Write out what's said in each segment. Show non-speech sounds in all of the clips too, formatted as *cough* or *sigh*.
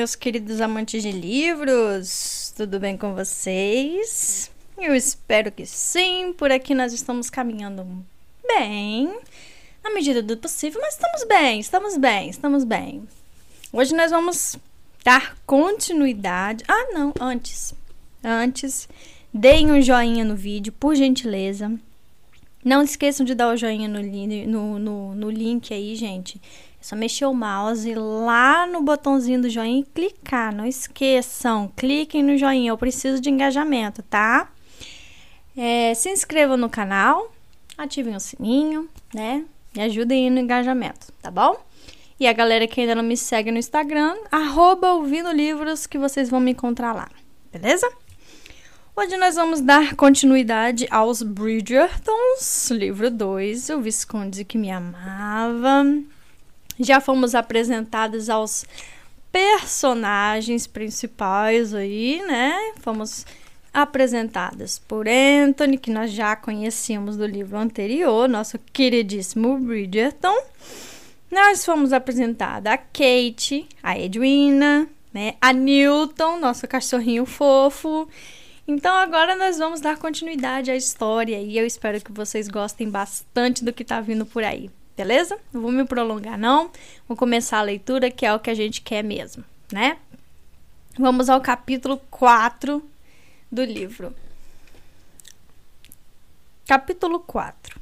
meus queridos amantes de livros! Tudo bem com vocês? Eu espero que sim. Por aqui nós estamos caminhando bem, na medida do possível, mas estamos bem, estamos bem, estamos bem. Hoje nós vamos dar continuidade. Ah, não, antes. Antes, deem um joinha no vídeo, por gentileza. Não esqueçam de dar o joinha no, no, no, no link aí, gente. É só mexer o mouse lá no botãozinho do joinha e clicar. Não esqueçam, cliquem no joinha. Eu preciso de engajamento, tá? É, se inscrevam no canal, ativem o sininho, né? Me ajudem aí no engajamento, tá bom? E a galera que ainda não me segue no Instagram, arroba ouvindo livros que vocês vão me encontrar lá, beleza? Hoje nós vamos dar continuidade aos Bridgertons, livro 2, O Visconde que Me Amava. Já fomos apresentados aos personagens principais aí, né? Fomos apresentadas por Anthony, que nós já conhecíamos do livro anterior, nosso queridíssimo Bridgerton. Nós fomos apresentada a Kate, a Edwina, né? A Newton, nosso cachorrinho fofo. Então agora nós vamos dar continuidade à história e eu espero que vocês gostem bastante do que tá vindo por aí beleza? Não vou me prolongar, não. Vou começar a leitura, que é o que a gente quer mesmo, né? Vamos ao capítulo 4 do livro. Capítulo 4.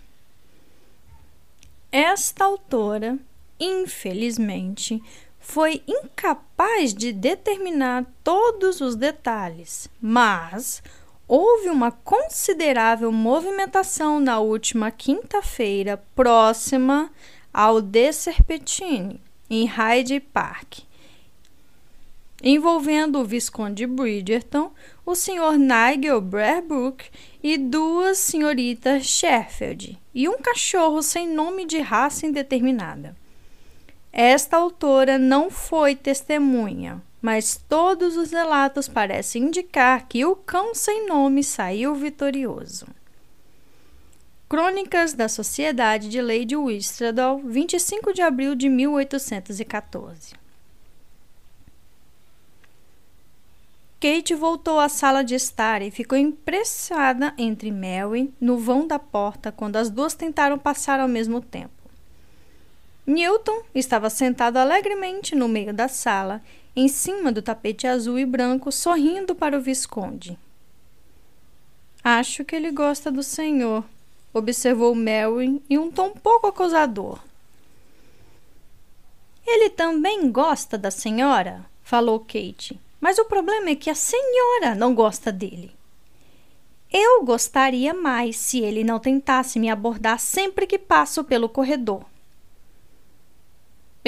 Esta autora, infelizmente, foi incapaz de determinar todos os detalhes, mas houve uma considerável movimentação na última quinta-feira próxima ao De Serpentine, em Hyde Park, envolvendo o Visconde Bridgerton, o Sr. Nigel Brarbrook e duas senhoritas Sheffield, e um cachorro sem nome de raça indeterminada. Esta autora não foi testemunha, mas todos os relatos parecem indicar que o cão sem nome saiu vitorioso. Crônicas da Sociedade de Lady Whistledown, 25 de abril de 1814. Kate voltou à sala de estar e ficou impressada entre Mary no vão da porta quando as duas tentaram passar ao mesmo tempo. Newton estava sentado alegremente no meio da sala em cima do tapete azul e branco, sorrindo para o Visconde. Acho que ele gosta do senhor, observou Mary em um tom pouco acusador. Ele também gosta da senhora, falou Kate. Mas o problema é que a senhora não gosta dele. Eu gostaria mais se ele não tentasse me abordar sempre que passo pelo corredor.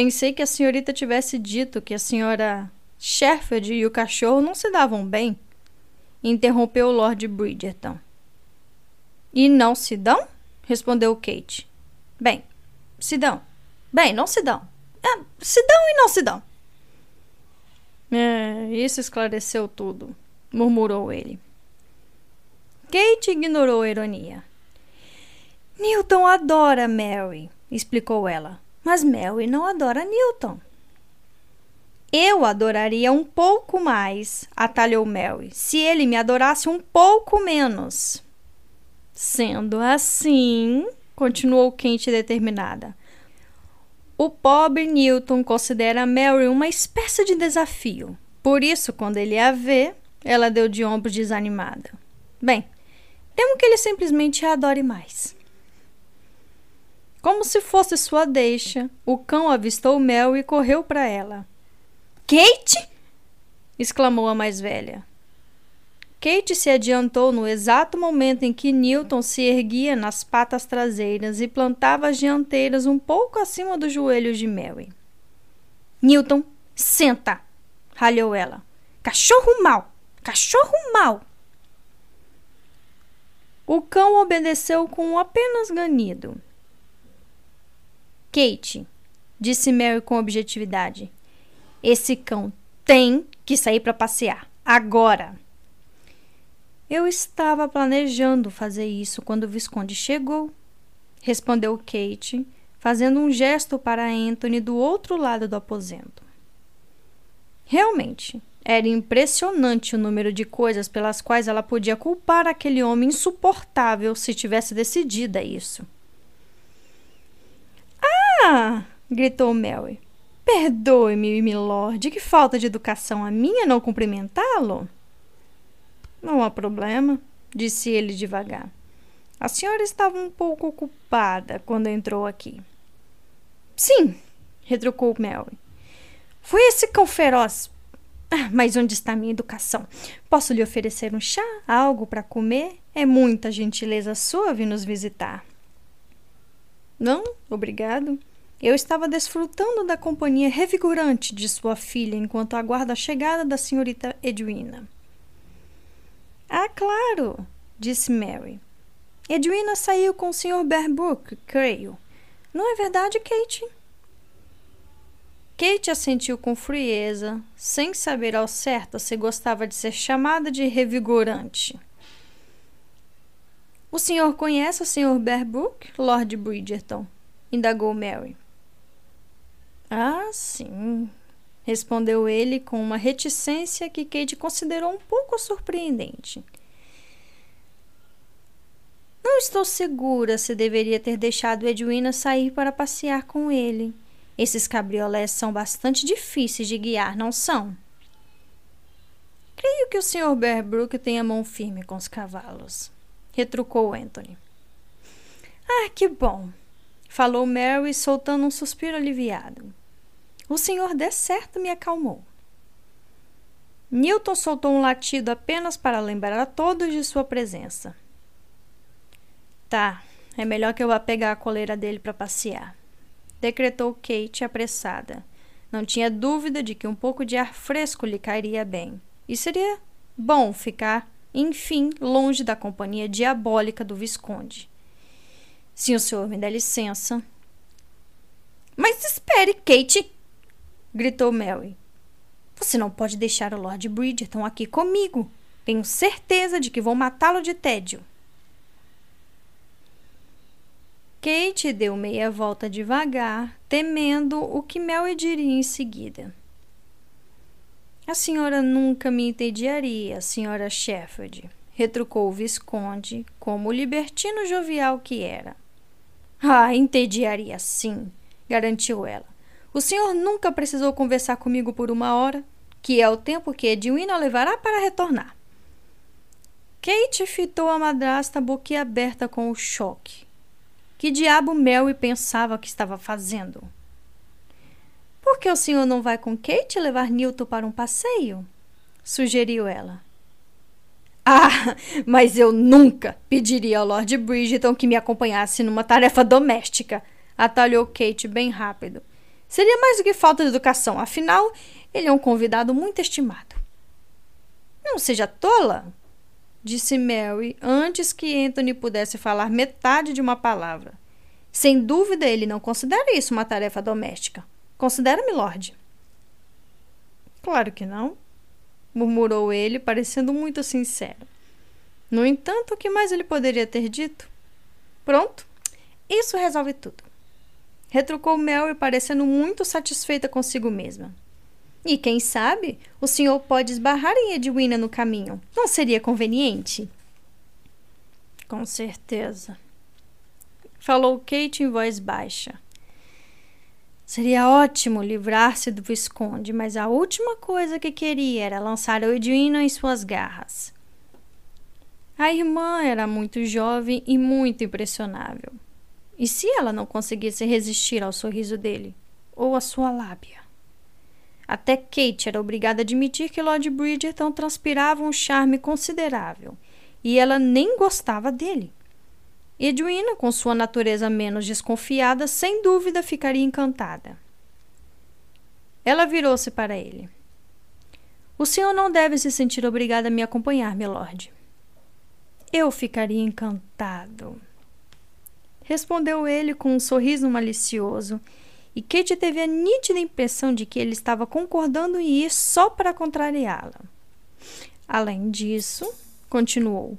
Pensei que a senhorita tivesse dito que a senhora Sheffield e o cachorro não se davam bem, interrompeu Lord Bridgerton. E não se dão? respondeu Kate. Bem, se dão. Bem, não se dão. É, se dão e não se dão. É, isso esclareceu tudo, murmurou ele. Kate ignorou a ironia. Newton adora Mary, explicou ela. Mas Mary não adora Newton. Eu adoraria um pouco mais, atalhou Mary, se ele me adorasse um pouco menos. Sendo assim, continuou Kate determinada, o pobre Newton considera Mary uma espécie de desafio. Por isso, quando ele a vê, ela deu de ombros desanimada. Bem, temo que ele simplesmente a adore mais. Como se fosse sua deixa, o cão avistou Mel e correu para ela. Kate! exclamou a mais velha. Kate se adiantou no exato momento em que Newton se erguia nas patas traseiras e plantava as dianteiras um pouco acima dos joelhos de Mary. Newton, senta! ralhou ela. Cachorro mau! Cachorro mau! O cão obedeceu com um apenas ganido. Kate, disse Mary com objetividade, esse cão tem que sair para passear. Agora! Eu estava planejando fazer isso quando o Visconde chegou, respondeu Kate, fazendo um gesto para Anthony do outro lado do aposento. Realmente, era impressionante o número de coisas pelas quais ela podia culpar aquele homem insuportável se tivesse decidida isso. Ah! gritou Mary. Perdoe-me, milord, que falta de educação a minha não cumprimentá-lo? Não há problema, disse ele devagar. A senhora estava um pouco ocupada quando entrou aqui. Sim, retrucou Mary. Foi esse cão feroz ah, mas onde está minha educação? Posso lhe oferecer um chá? Algo para comer? É muita gentileza sua vir nos visitar. Não, obrigado. Eu estava desfrutando da companhia revigorante de sua filha enquanto aguardo a chegada da senhorita Edwina. Ah, claro, disse Mary. Edwina saiu com o Sr. Berbrook, creio. Não é verdade, Kate? Kate assentiu com frieza, sem saber ao certo se gostava de ser chamada de revigorante. O senhor conhece o Sr. Berbrook, Lord Bridgerton? indagou Mary. Ah, sim, respondeu ele com uma reticência que Kate considerou um pouco surpreendente. Não estou segura se deveria ter deixado Edwina sair para passear com ele. Esses cabriolés são bastante difíceis de guiar, não são? Creio que o Sr. Bearbrook tem a mão firme com os cavalos, retrucou Anthony. Ah, que bom! falou Mary, soltando um suspiro aliviado. O senhor de certo me acalmou. Newton soltou um latido apenas para lembrar a todos de sua presença. Tá, é melhor que eu vá pegar a coleira dele para passear decretou Kate apressada. Não tinha dúvida de que um pouco de ar fresco lhe cairia bem. E seria bom ficar, enfim, longe da companhia diabólica do Visconde. Se o senhor me der licença. Mas espere, Kate! Gritou Mary. Você não pode deixar o Lord Bridgerton aqui comigo. Tenho certeza de que vou matá-lo de tédio. Kate deu meia volta devagar, temendo o que Mary diria em seguida. A senhora nunca me entediaria, senhora Sheffield, retrucou o Visconde, como o libertino jovial que era. Ah, entediaria sim, garantiu ela. O senhor nunca precisou conversar comigo por uma hora, que é o tempo que Edwina levará para retornar. Kate fitou a madrasta boquiaberta com o choque. Que diabo Mary pensava que estava fazendo? Por que o senhor não vai com Kate levar Newton para um passeio? sugeriu ela. Ah, mas eu nunca pediria ao Lord Bridgeton que me acompanhasse numa tarefa doméstica, atalhou Kate bem rápido. Seria mais do que falta de educação, afinal, ele é um convidado muito estimado. Não seja tola, disse Mary antes que Anthony pudesse falar metade de uma palavra. Sem dúvida, ele não considera isso uma tarefa doméstica. Considera, milord? Claro que não, murmurou ele, parecendo muito sincero. No entanto, o que mais ele poderia ter dito? Pronto, isso resolve tudo. Retrucou Mary, parecendo muito satisfeita consigo mesma. E quem sabe, o senhor pode esbarrar em Edwina no caminho. Não seria conveniente? Com certeza. Falou Kate em voz baixa. Seria ótimo livrar-se do Visconde, mas a última coisa que queria era lançar Edwina em suas garras. A irmã era muito jovem e muito impressionável. E se ela não conseguisse resistir ao sorriso dele, ou à sua lábia? Até Kate era obrigada a admitir que Lord Bridgerton transpirava um charme considerável, e ela nem gostava dele. Edwina, com sua natureza menos desconfiada, sem dúvida ficaria encantada. Ela virou-se para ele. O senhor não deve se sentir obrigado a me acompanhar, milord. Eu ficaria encantado. Respondeu ele com um sorriso malicioso e Kate teve a nítida impressão de que ele estava concordando em ir só para contrariá-la. Além disso, continuou,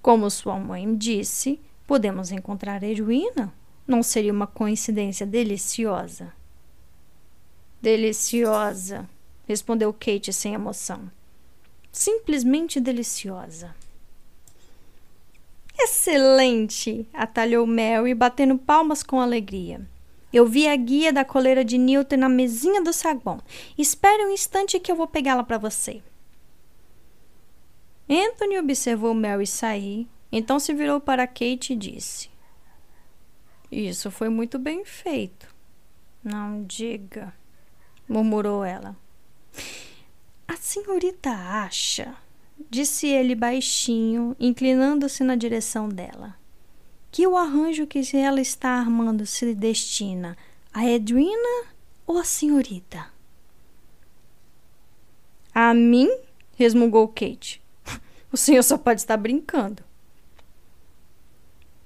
como sua mãe disse, podemos encontrar Edwina? Não seria uma coincidência deliciosa? Deliciosa, respondeu Kate sem emoção. Simplesmente deliciosa. Excelente! atalhou Mary, batendo palmas com alegria. Eu vi a guia da coleira de Newton na mesinha do saguão. Espere um instante que eu vou pegá-la para você. Anthony observou Mary sair, então se virou para Kate e disse: Isso foi muito bem feito. Não diga, murmurou ela. A senhorita acha, disse ele baixinho, inclinando-se na direção dela, que o arranjo que ela está armando se destina a Edwina ou a senhorita? A mim? resmungou Kate. *laughs* O senhor só pode estar brincando.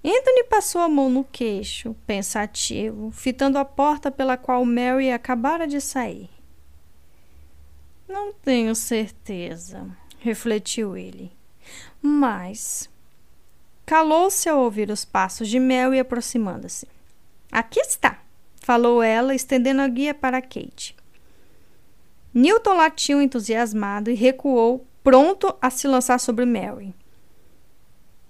Anthony passou a mão no queixo, pensativo, fitando a porta pela qual Mary acabara de sair. Não tenho certeza, refletiu ele. Mas. Calou-se ao ouvir os passos de Mary aproximando-se. Aqui está, falou ela, estendendo a guia para Kate. Newton latiu entusiasmado e recuou, pronto a se lançar sobre Mary.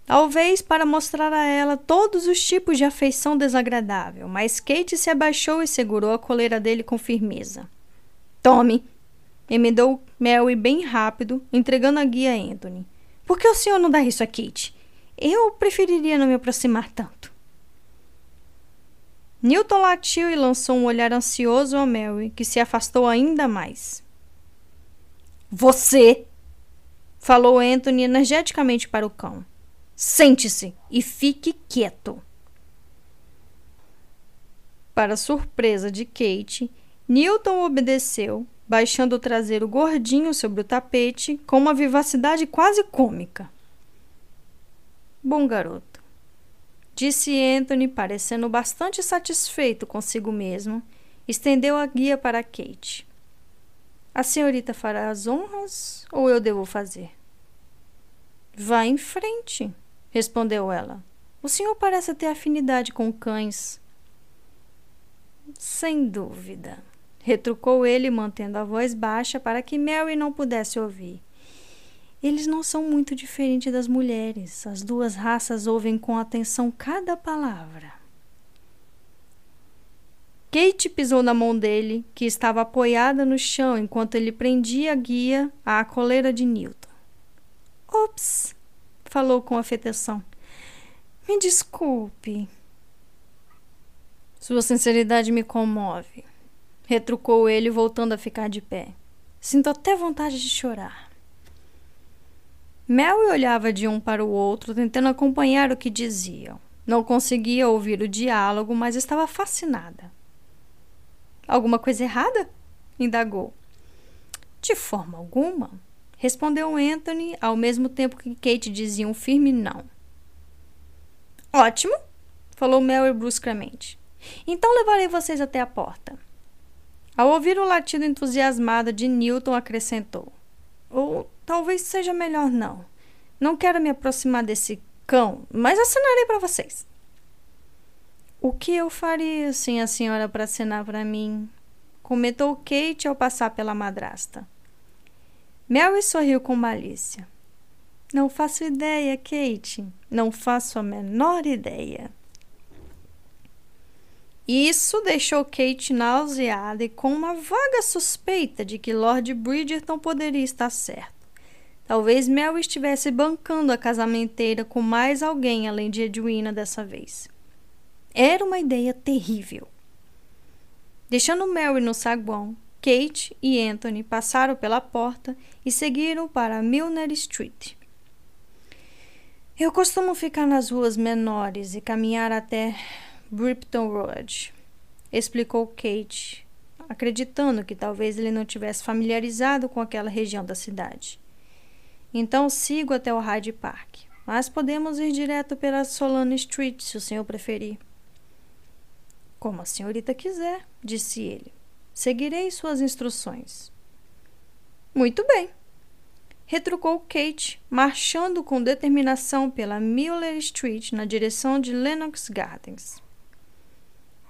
Talvez para mostrar a ela todos os tipos de afeição desagradável, mas Kate se abaixou e segurou a coleira dele com firmeza. Tome! Emendou Mary bem rápido, entregando a guia a Anthony. Por que o senhor não dá isso a Kate? Eu preferiria não me aproximar tanto. Newton latiu e lançou um olhar ansioso a Mary, que se afastou ainda mais. Você! falou Anthony energeticamente para o cão. Sente-se e fique quieto. Para surpresa de Kate, Newton obedeceu, baixando o traseiro gordinho sobre o tapete com uma vivacidade quase cômica. Bom garoto, disse Anthony, parecendo bastante satisfeito consigo mesmo, estendeu a guia para Kate. A senhorita fará as honras ou eu devo fazer? Vá em frente, respondeu ela. O senhor parece ter afinidade com cães. Sem dúvida, retrucou ele, mantendo a voz baixa para que Mary não pudesse ouvir. Eles não são muito diferentes das mulheres. As duas raças ouvem com atenção cada palavra. Kate pisou na mão dele, que estava apoiada no chão enquanto ele prendia a guia à coleira de Newton. Ops! falou com afetação. Me desculpe. Sua sinceridade me comove, retrucou ele, voltando a ficar de pé. Sinto até vontade de chorar. Mel olhava de um para o outro, tentando acompanhar o que diziam. Não conseguia ouvir o diálogo, mas estava fascinada. Alguma coisa errada? indagou. De forma alguma, Respondeu Anthony, ao mesmo tempo que Kate dizia um firme não. Ótimo, falou Mary bruscamente. Então levarei vocês até a porta. Ao ouvir o latido entusiasmado de Newton, acrescentou: Ou talvez seja melhor não. Não quero me aproximar desse cão, mas assinarei para vocês. O que eu faria sem a senhora para assinar para mim? Comentou Kate ao passar pela madrasta. Mary sorriu com malícia. Não faço ideia, Kate. Não faço a menor ideia. Isso deixou Kate nauseada e com uma vaga suspeita de que Lord Bridgerton poderia estar certo. Talvez Mel estivesse bancando a casamenteira com mais alguém além de Edwina dessa vez. Era uma ideia terrível. Deixando Mary no saguão, Kate e Anthony passaram pela porta e seguiram para Milner Street. Eu costumo ficar nas ruas menores e caminhar até Bripton Road, explicou Kate, acreditando que talvez ele não tivesse familiarizado com aquela região da cidade. Então sigo até o Hyde Park, mas podemos ir direto pela Solano Street, se o senhor preferir. Como a senhorita quiser, disse ele. Seguirei suas instruções. Muito bem, retrucou Kate, marchando com determinação pela Miller Street na direção de Lennox Gardens.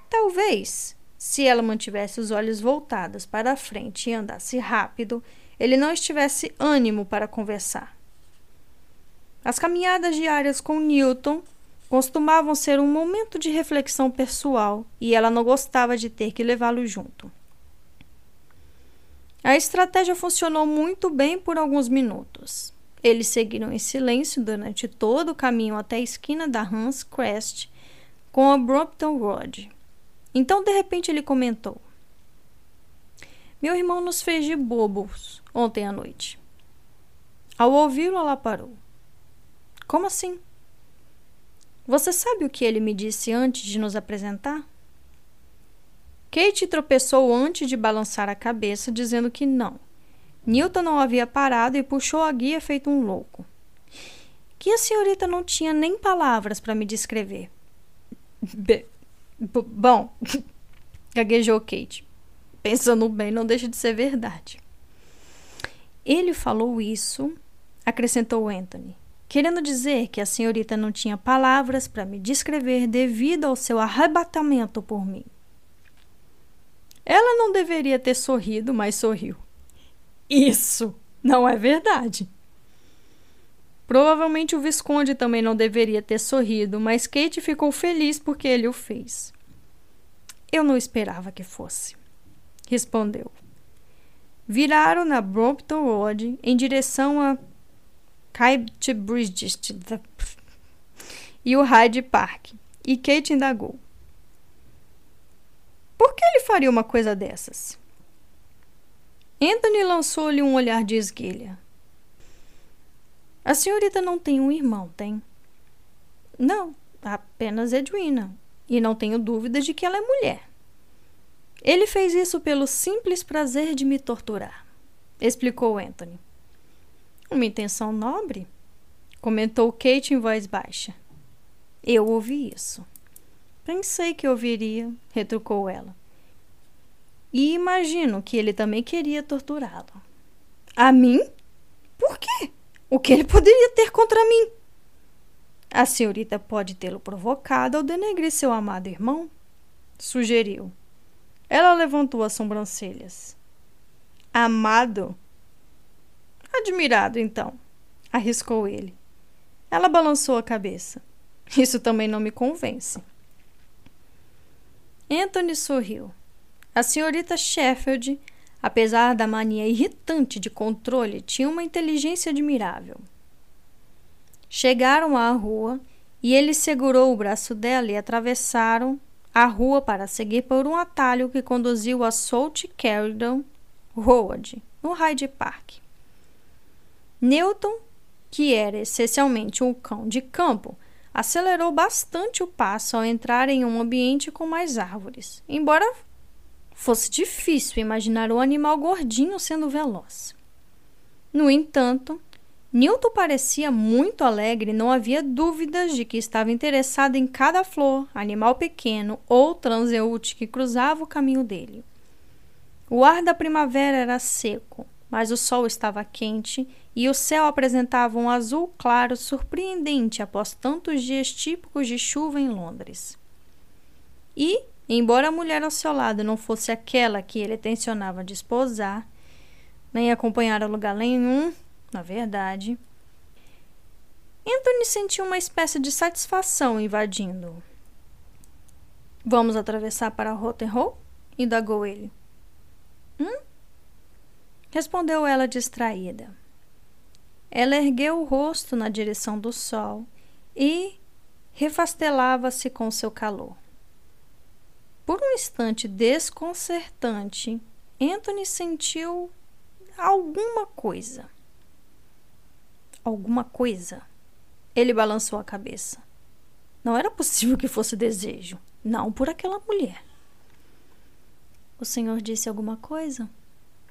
Talvez, se ela mantivesse os olhos voltados para a frente e andasse rápido, ele não estivesse ânimo para conversar. As caminhadas diárias com Newton costumavam ser um momento de reflexão pessoal e ela não gostava de ter que levá-lo junto. A estratégia funcionou muito bem por alguns minutos. Eles seguiram em silêncio durante todo o caminho até a esquina da Hans Crest com a Brompton Road. Então, de repente, ele comentou: Meu irmão nos fez de bobos ontem à noite. Ao ouvi-lo, ela parou. Como assim? Você sabe o que ele me disse antes de nos apresentar? Kate tropeçou antes de balançar a cabeça, dizendo que não. Newton não havia parado e puxou a guia feito um louco. Que a senhorita não tinha nem palavras para me descrever. *laughs* Be bom, *laughs* gaguejou Kate. Pensando bem, não deixa de ser verdade. Ele falou isso, acrescentou Anthony, querendo dizer que a senhorita não tinha palavras para me descrever devido ao seu arrebatamento por mim. Ela não deveria ter sorrido, mas sorriu. Isso não é verdade. Provavelmente o Visconde também não deveria ter sorrido, mas Kate ficou feliz porque ele o fez. Eu não esperava que fosse, respondeu. Viraram na Brompton Road em direção a Bridge e o Hyde Park, e Kate indagou. Por que ele faria uma coisa dessas? Anthony lançou-lhe um olhar de esguelha. A senhorita não tem um irmão, tem? Não, apenas Edwina. E não tenho dúvidas de que ela é mulher. Ele fez isso pelo simples prazer de me torturar, explicou Anthony. Uma intenção nobre? Comentou Kate em voz baixa. Eu ouvi isso. Pensei que ouviria, retrucou ela. E imagino que ele também queria torturá-lo. A mim? Por quê? O que ele poderia ter contra mim? A senhorita pode tê-lo provocado ao denegrir seu amado irmão? Sugeriu. Ela levantou as sobrancelhas. Amado? Admirado, então, arriscou ele. Ela balançou a cabeça. Isso também não me convence. Anthony sorriu. A senhorita Sheffield, apesar da mania irritante de controle, tinha uma inteligência admirável. Chegaram à rua e ele segurou o braço dela e atravessaram a rua para seguir por um atalho que conduziu a Salt Caledon Road, no Hyde Park. Newton, que era essencialmente um cão de campo, acelerou bastante o passo ao entrar em um ambiente com mais árvores, embora Fosse difícil imaginar o animal gordinho sendo veloz. No entanto, Newton parecia muito alegre e não havia dúvidas de que estava interessado em cada flor, animal pequeno ou transeúte que cruzava o caminho dele. O ar da primavera era seco, mas o sol estava quente e o céu apresentava um azul claro surpreendente após tantos dias típicos de chuva em Londres. E, Embora a mulher ao seu lado não fosse aquela que ele tensionava desposar, nem acompanhar a lugar nenhum, na verdade, Anthony sentiu uma espécie de satisfação invadindo. Vamos atravessar para Rotenhall? indagou ele. Hum? Respondeu ela distraída. Ela ergueu o rosto na direção do sol e refastelava-se com seu calor. Por um instante desconcertante, Anthony sentiu alguma coisa. Alguma coisa. Ele balançou a cabeça. Não era possível que fosse desejo. Não por aquela mulher. O senhor disse alguma coisa?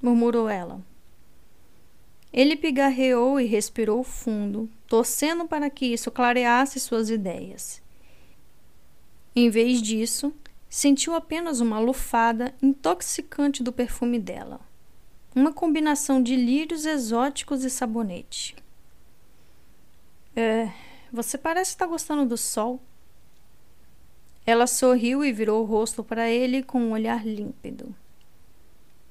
murmurou ela. Ele pigarreou e respirou fundo, torcendo para que isso clareasse suas ideias. Em vez disso, sentiu apenas uma lufada intoxicante do perfume dela. Uma combinação de lírios exóticos e sabonete. É, você parece estar gostando do sol. Ela sorriu e virou o rosto para ele com um olhar límpido.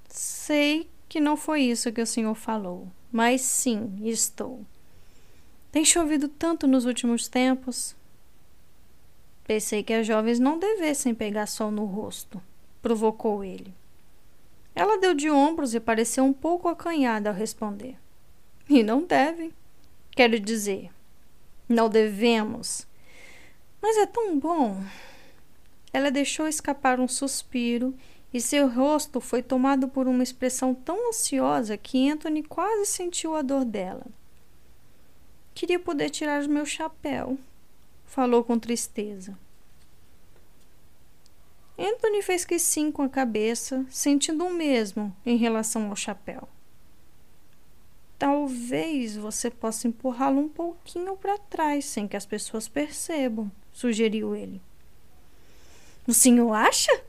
Sei que não foi isso que o senhor falou, mas sim, estou. Tem chovido tanto nos últimos tempos. Pensei que as jovens não devessem pegar sol no rosto, provocou ele. Ela deu de ombros e pareceu um pouco acanhada ao responder. E não devem. Quero dizer, não devemos. Mas é tão bom. Ela deixou escapar um suspiro e seu rosto foi tomado por uma expressão tão ansiosa que Anthony quase sentiu a dor dela. Queria poder tirar o meu chapéu, falou com tristeza. Anthony fez que sim com a cabeça, sentindo o mesmo em relação ao chapéu. Talvez você possa empurrá-lo um pouquinho para trás sem que as pessoas percebam, sugeriu ele. O senhor acha?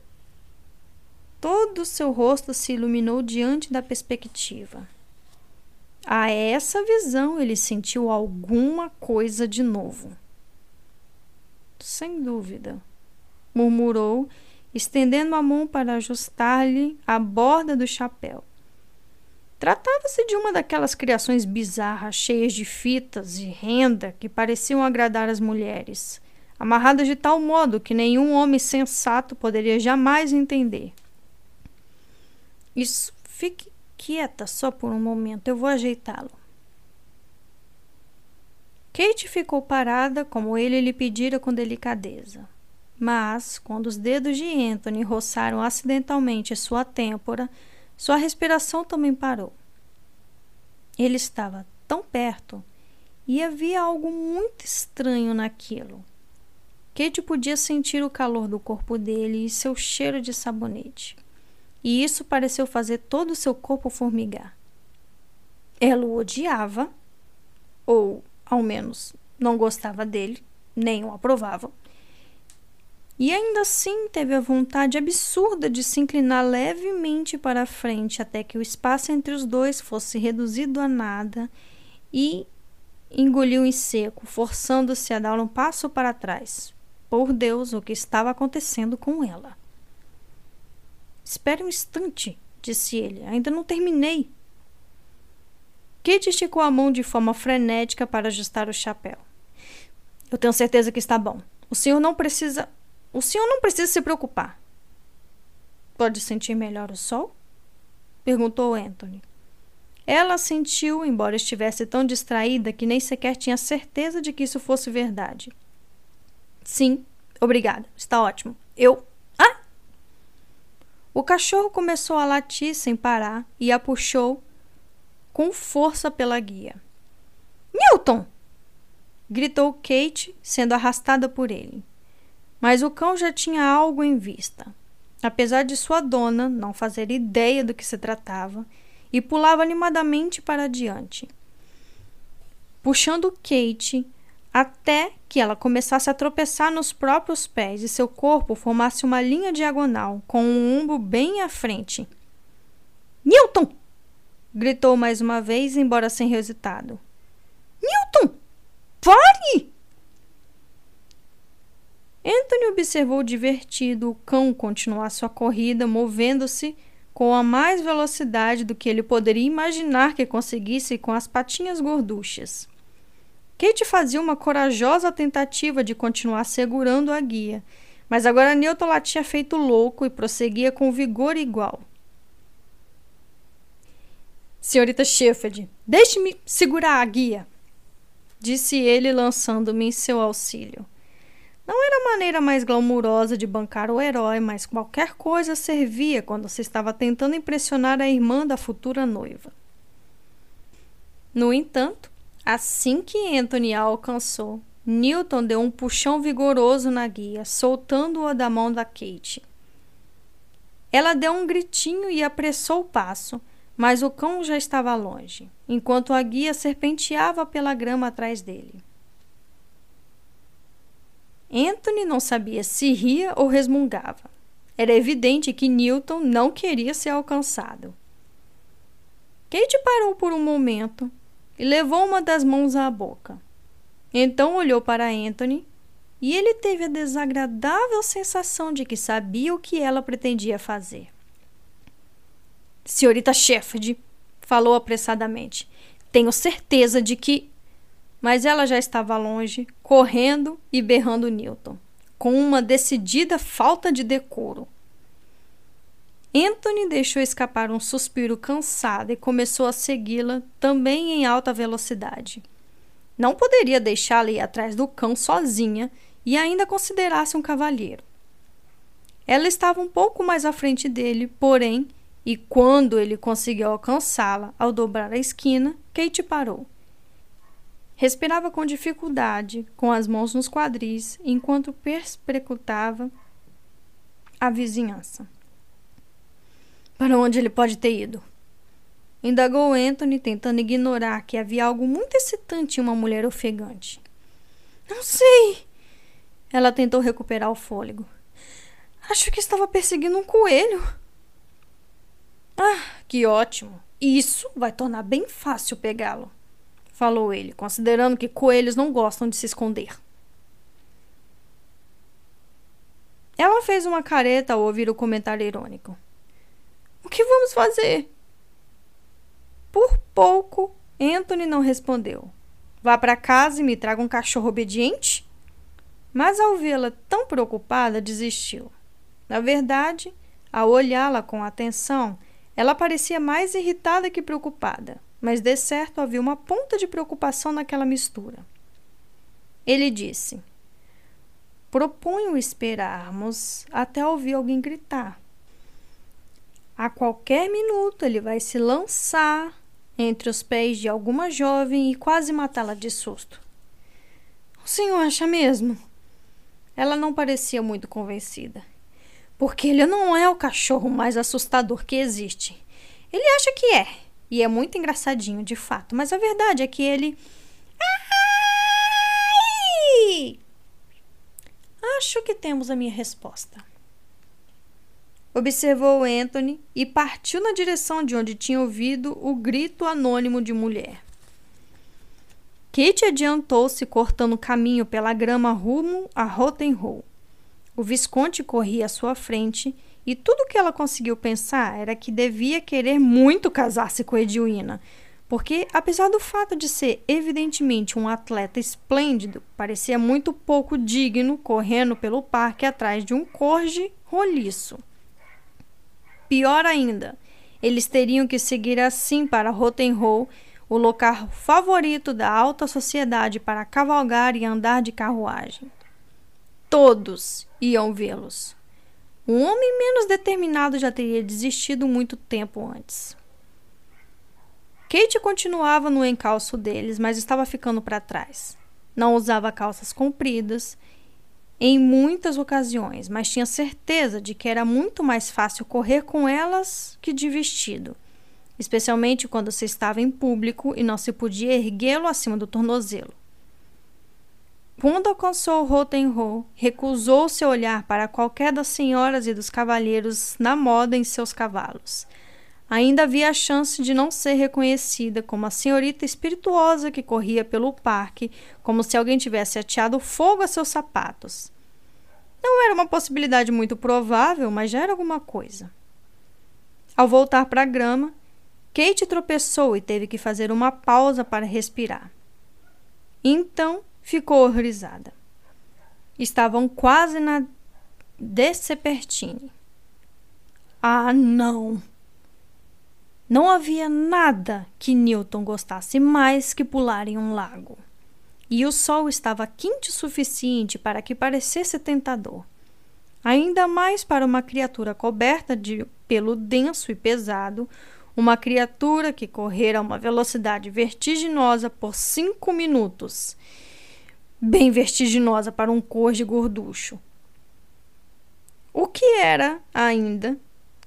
Todo o seu rosto se iluminou diante da perspectiva. A essa visão ele sentiu alguma coisa de novo. Sem dúvida, murmurou, estendendo a mão para ajustar-lhe a borda do chapéu. Tratava-se de uma daquelas criações bizarras, cheias de fitas e renda que pareciam agradar as mulheres, amarradas de tal modo que nenhum homem sensato poderia jamais entender. Isso, fique quieta só por um momento, eu vou ajeitá-lo. Kate ficou parada como ele lhe pedira com delicadeza. Mas, quando os dedos de Anthony roçaram acidentalmente sua têmpora, sua respiração também parou. Ele estava tão perto e havia algo muito estranho naquilo. Kate podia sentir o calor do corpo dele e seu cheiro de sabonete e isso pareceu fazer todo o seu corpo formigar. Ela o odiava, ou ao menos não gostava dele, nem o aprovava. E ainda assim teve a vontade absurda de se inclinar levemente para a frente até que o espaço entre os dois fosse reduzido a nada e engoliu em seco, forçando-se a dar um passo para trás. Por Deus, o que estava acontecendo com ela? Espere um instante, disse ele. Ainda não terminei. Kate esticou a mão de forma frenética para ajustar o chapéu. Eu tenho certeza que está bom. O senhor não precisa. O senhor não precisa se preocupar. Pode sentir melhor o sol? perguntou Anthony. Ela sentiu, embora estivesse tão distraída que nem sequer tinha certeza de que isso fosse verdade. Sim, obrigada. Está ótimo. Eu o cachorro começou a latir sem parar e a puxou com força pela guia. Newton! gritou Kate, sendo arrastada por ele. Mas o cão já tinha algo em vista. Apesar de sua dona não fazer ideia do que se tratava, e pulava animadamente para diante. Puxando Kate, até que ela começasse a tropeçar nos próprios pés e seu corpo formasse uma linha diagonal, com um ombro bem à frente. Newton! Gritou mais uma vez, embora sem resultado. Newton! Pare! Anthony observou divertido o cão continuar sua corrida, movendo-se com a mais velocidade do que ele poderia imaginar que conseguisse com as patinhas gorduchas. Kate fazia uma corajosa tentativa de continuar segurando a guia, mas agora Newton latia feito louco e prosseguia com vigor igual. Senhorita Sheffield, deixe-me segurar a guia, disse ele, lançando-me em seu auxílio. Não era a maneira mais glamurosa de bancar o herói, mas qualquer coisa servia quando se estava tentando impressionar a irmã da futura noiva. No entanto, Assim que Anthony a alcançou, Newton deu um puxão vigoroso na guia, soltando-a da mão da Kate. Ela deu um gritinho e apressou o passo, mas o cão já estava longe, enquanto a guia serpenteava pela grama atrás dele. Anthony não sabia se ria ou resmungava. Era evidente que Newton não queria ser alcançado. Kate parou por um momento, e levou uma das mãos à boca. Então olhou para Anthony, e ele teve a desagradável sensação de que sabia o que ela pretendia fazer. Senhorita Shefford, falou apressadamente, tenho certeza de que. Mas ela já estava longe, correndo e berrando Newton, com uma decidida falta de decoro. Anthony deixou escapar um suspiro cansado e começou a segui-la, também em alta velocidade. Não poderia deixá-la ir atrás do cão sozinha e ainda considerasse um cavalheiro. Ela estava um pouco mais à frente dele, porém, e quando ele conseguiu alcançá-la ao dobrar a esquina, Kate parou. Respirava com dificuldade, com as mãos nos quadris, enquanto perscrutava a vizinhança. Para onde ele pode ter ido? Indagou Anthony, tentando ignorar que havia algo muito excitante em uma mulher ofegante. Não sei. Ela tentou recuperar o fôlego. Acho que estava perseguindo um coelho. Ah, que ótimo! Isso vai tornar bem fácil pegá-lo, falou ele, considerando que coelhos não gostam de se esconder. Ela fez uma careta ao ouvir o comentário irônico. O que vamos fazer? Por pouco, Anthony não respondeu. Vá para casa e me traga um cachorro obediente? Mas ao vê-la tão preocupada, desistiu. Na verdade, ao olhá-la com atenção, ela parecia mais irritada que preocupada, mas de certo havia uma ponta de preocupação naquela mistura. Ele disse: Proponho esperarmos até ouvir alguém gritar. A qualquer minuto ele vai se lançar entre os pés de alguma jovem e quase matá-la de susto. O senhor acha mesmo? Ela não parecia muito convencida. Porque ele não é o cachorro mais assustador que existe. Ele acha que é. E é muito engraçadinho, de fato. Mas a verdade é que ele. Ai! Acho que temos a minha resposta observou Anthony e partiu na direção de onde tinha ouvido o grito anônimo de mulher. Kate adiantou-se cortando caminho pela grama rumo a Rotenrow. O Visconde corria à sua frente e tudo que ela conseguiu pensar era que devia querer muito casar-se com Edwina, porque, apesar do fato de ser evidentemente um atleta esplêndido, parecia muito pouco digno correndo pelo parque atrás de um corge roliço. Pior ainda, eles teriam que seguir assim para Rotenrow, o local favorito da alta sociedade para cavalgar e andar de carruagem. Todos iam vê-los. Um homem menos determinado já teria desistido muito tempo antes. Kate continuava no encalço deles, mas estava ficando para trás. Não usava calças compridas em muitas ocasiões, mas tinha certeza de que era muito mais fácil correr com elas que de vestido, especialmente quando se estava em público e não se podia erguê-lo acima do tornozelo. Quando alcançou Rotenrow, recusou-se a olhar para qualquer das senhoras e dos cavalheiros na moda em seus cavalos. Ainda havia a chance de não ser reconhecida como a senhorita espirituosa que corria pelo parque, como se alguém tivesse ateado fogo a seus sapatos. Não era uma possibilidade muito provável, mas já era alguma coisa. Ao voltar para a grama, Kate tropeçou e teve que fazer uma pausa para respirar. Então ficou horrorizada. Estavam quase na Decepertine. Ah, não! Não havia nada que Newton gostasse mais que pular em um lago. E o sol estava quente o suficiente para que parecesse tentador. Ainda mais para uma criatura coberta de pelo denso e pesado, uma criatura que correra a uma velocidade vertiginosa por cinco minutos. Bem vertiginosa para um cor de gorducho. O que era ainda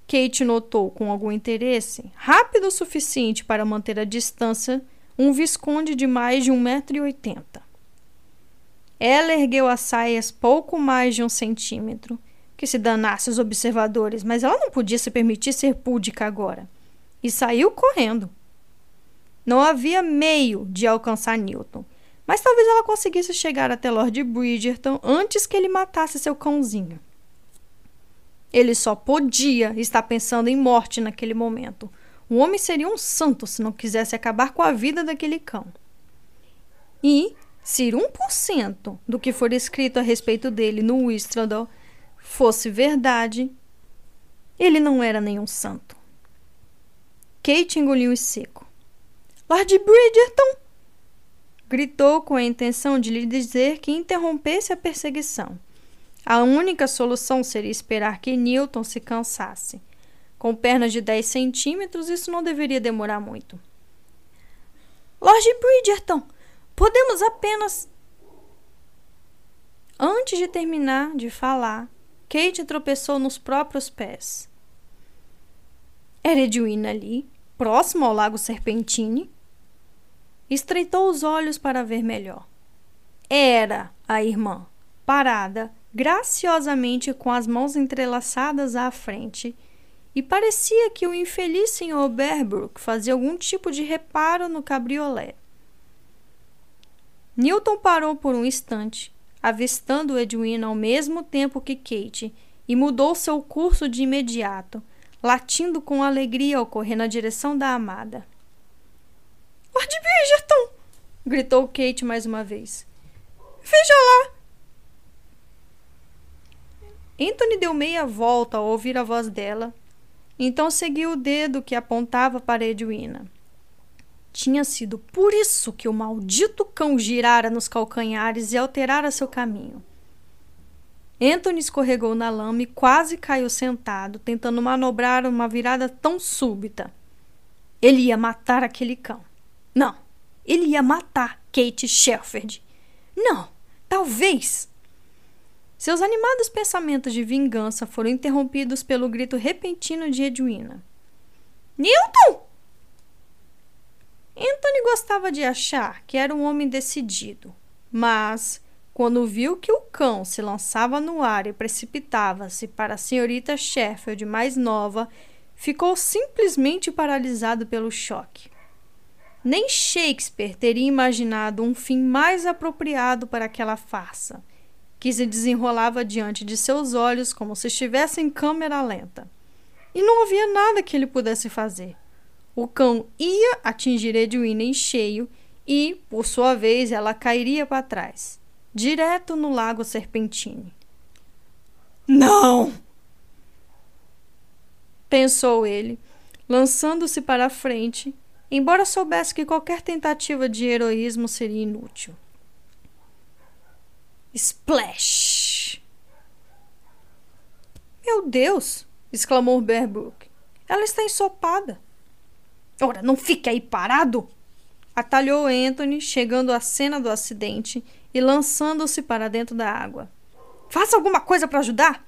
Kate notou com algum interesse, rápido o suficiente para manter a distância, um visconde de mais de um metro e oitenta. Ela ergueu as saias pouco mais de um centímetro, que se danasse os observadores, mas ela não podia se permitir ser púdica agora, e saiu correndo. Não havia meio de alcançar Newton, Mas talvez ela conseguisse chegar até Lord Bridgerton antes que ele matasse seu cãozinho. Ele só podia estar pensando em morte naquele momento. O homem seria um santo se não quisesse acabar com a vida daquele cão. E, se 1% do que for escrito a respeito dele no Whistler fosse verdade, ele não era nenhum santo. Kate engoliu seco. Lord Bridgerton! Gritou com a intenção de lhe dizer que interrompesse a perseguição. A única solução seria esperar que Newton se cansasse. Com pernas de 10 centímetros, isso não deveria demorar muito. Lord Bridgerton, podemos apenas. Antes de terminar de falar, Kate tropeçou nos próprios pés. Era Edwina ali, próximo ao lago Serpentine. Estreitou os olhos para ver melhor. Era a irmã, parada, graciosamente com as mãos entrelaçadas à frente, e parecia que o infeliz Sr. Berbrook fazia algum tipo de reparo no cabriolé. Newton parou por um instante, avistando Edwina ao mesmo tempo que Kate, e mudou seu curso de imediato, latindo com alegria ao correr na direção da amada. Lord Bridgerton! gritou Kate mais uma vez. Veja lá! Anthony deu meia volta ao ouvir a voz dela, então seguiu o dedo que apontava para Edwina. Tinha sido por isso que o maldito cão girara nos calcanhares e alterara seu caminho. Anthony escorregou na lama e quase caiu sentado, tentando manobrar uma virada tão súbita. Ele ia matar aquele cão. Não, ele ia matar Kate Shelford. Não, talvez. Seus animados pensamentos de vingança foram interrompidos pelo grito repentino de Edwina. Newton! Anthony gostava de achar que era um homem decidido, mas quando viu que o cão se lançava no ar e precipitava-se para a senhorita Sheffield mais nova, ficou simplesmente paralisado pelo choque. Nem Shakespeare teria imaginado um fim mais apropriado para aquela farsa, que se desenrolava diante de seus olhos como se estivesse em câmera lenta. E não havia nada que ele pudesse fazer. O cão ia atingir Edwina em cheio e, por sua vez, ela cairia para trás direto no lago Serpentine. Não! Pensou ele, lançando-se para a frente, embora soubesse que qualquer tentativa de heroísmo seria inútil. Splash! Meu Deus! exclamou Bearbrook. Ela está ensopada. Ora, não fique aí parado! Atalhou Anthony, chegando à cena do acidente e lançando-se para dentro da água. Faça alguma coisa para ajudar!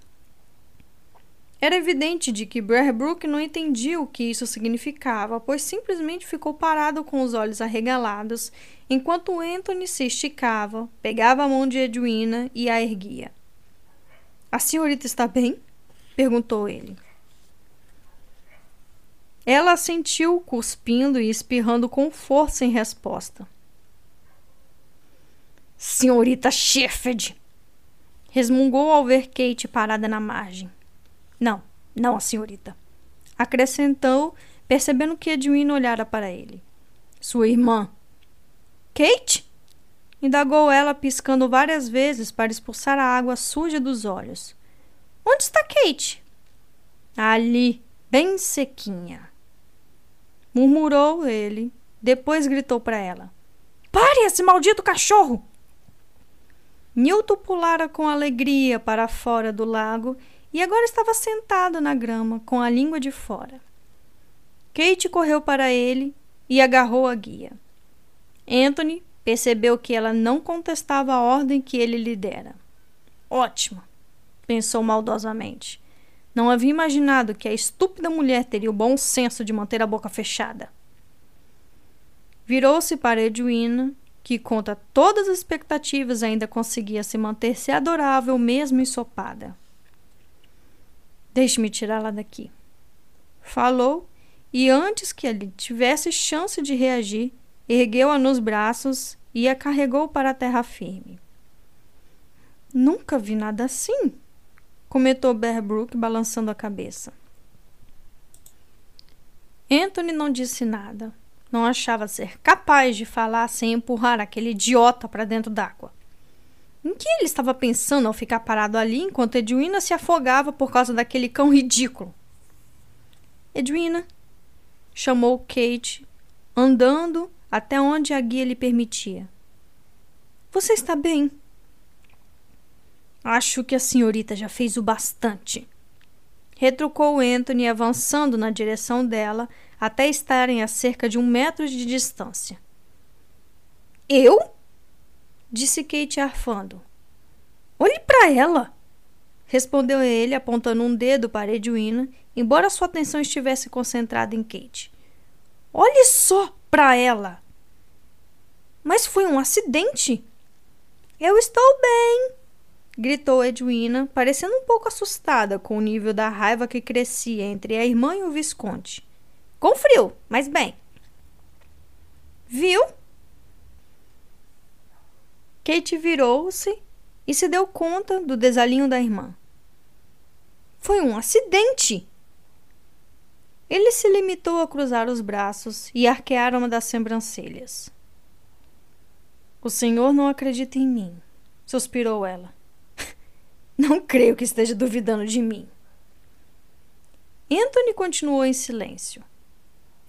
Era evidente de que Brook não entendia o que isso significava, pois simplesmente ficou parado com os olhos arregalados, enquanto Anthony se esticava, pegava a mão de Edwina e a erguia. A senhorita está bem? perguntou ele. Ela assentiu, cuspindo e espirrando com força em resposta. Senhorita Sheffield! Resmungou ao ver Kate parada na margem. Não, não senhorita. Acrescentou, percebendo que Edwina olhara para ele. Sua irmã. Kate? Indagou ela, piscando várias vezes para expulsar a água suja dos olhos. Onde está Kate? Ali, bem sequinha. Murmurou ele, depois gritou para ela: Pare esse maldito cachorro! Newton pulara com alegria para fora do lago e agora estava sentado na grama, com a língua de fora. Kate correu para ele e agarrou a guia. Anthony percebeu que ela não contestava a ordem que ele lhe dera. Ótimo, pensou maldosamente. Não havia imaginado que a estúpida mulher teria o bom senso de manter a boca fechada. Virou-se para Edwina que contra todas as expectativas ainda conseguia se manter-se adorável mesmo ensopada. Deixe-me tirá-la daqui. Falou, e antes que ele tivesse chance de reagir, ergueu-a nos braços e a carregou para a terra firme. Nunca vi nada assim, comentou Bearbrook, balançando a cabeça. Anthony não disse nada. Não achava ser capaz de falar sem empurrar aquele idiota para dentro d'água. Em que ele estava pensando ao ficar parado ali enquanto Edwina se afogava por causa daquele cão ridículo? Edwina, chamou Kate, andando até onde a guia lhe permitia. Você está bem? Acho que a senhorita já fez o bastante. Retrucou Anthony, avançando na direção dela até estarem a cerca de um metro de distância. Eu? Disse Kate arfando. Olhe para ela! Respondeu ele, apontando um dedo para Edwina, embora sua atenção estivesse concentrada em Kate. Olhe só para ela! Mas foi um acidente! Eu estou bem! gritou Edwina, parecendo um pouco assustada com o nível da raiva que crescia entre a irmã e o Visconde. Com frio, mas bem. Viu? Kate virou-se e se deu conta do desalinho da irmã. Foi um acidente! Ele se limitou a cruzar os braços e arquear uma das sobrancelhas. O senhor não acredita em mim, suspirou ela. *laughs* não creio que esteja duvidando de mim. Anthony continuou em silêncio.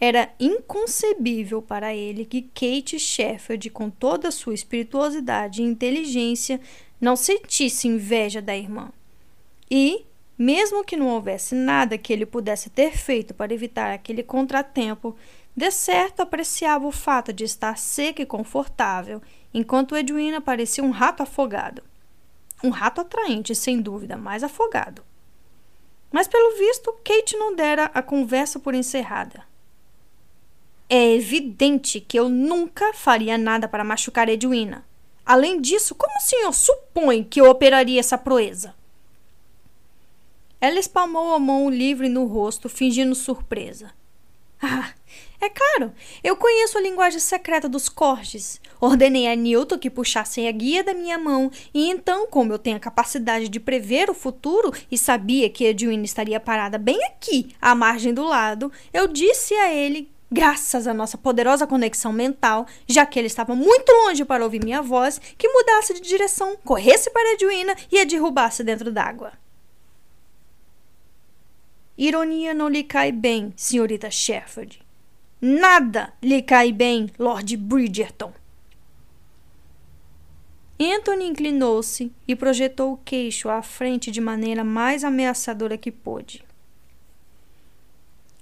Era inconcebível para ele que Kate Sheffield, com toda a sua espirituosidade e inteligência, não sentisse inveja da irmã. E, mesmo que não houvesse nada que ele pudesse ter feito para evitar aquele contratempo, de certo apreciava o fato de estar seca e confortável, enquanto Edwina parecia um rato afogado. Um rato atraente, sem dúvida, mas afogado. Mas, pelo visto, Kate não dera a conversa por encerrada. É evidente que eu nunca faria nada para machucar Edwina. Além disso, como o senhor supõe que eu operaria essa proeza? Ela espalmou a mão livre no rosto, fingindo surpresa. Ah, é claro, eu conheço a linguagem secreta dos cortes. Ordenei a Newton que puxassem a guia da minha mão, e então, como eu tenho a capacidade de prever o futuro e sabia que Edwina estaria parada bem aqui, à margem do lado, eu disse a ele graças à nossa poderosa conexão mental, já que ele estava muito longe para ouvir minha voz, que mudasse de direção, corresse para Edwina e a derrubasse dentro d'água. Ironia não lhe cai bem, senhorita Shefford. Nada lhe cai bem, Lord Bridgerton. Anthony inclinou-se e projetou o queixo à frente de maneira mais ameaçadora que pôde.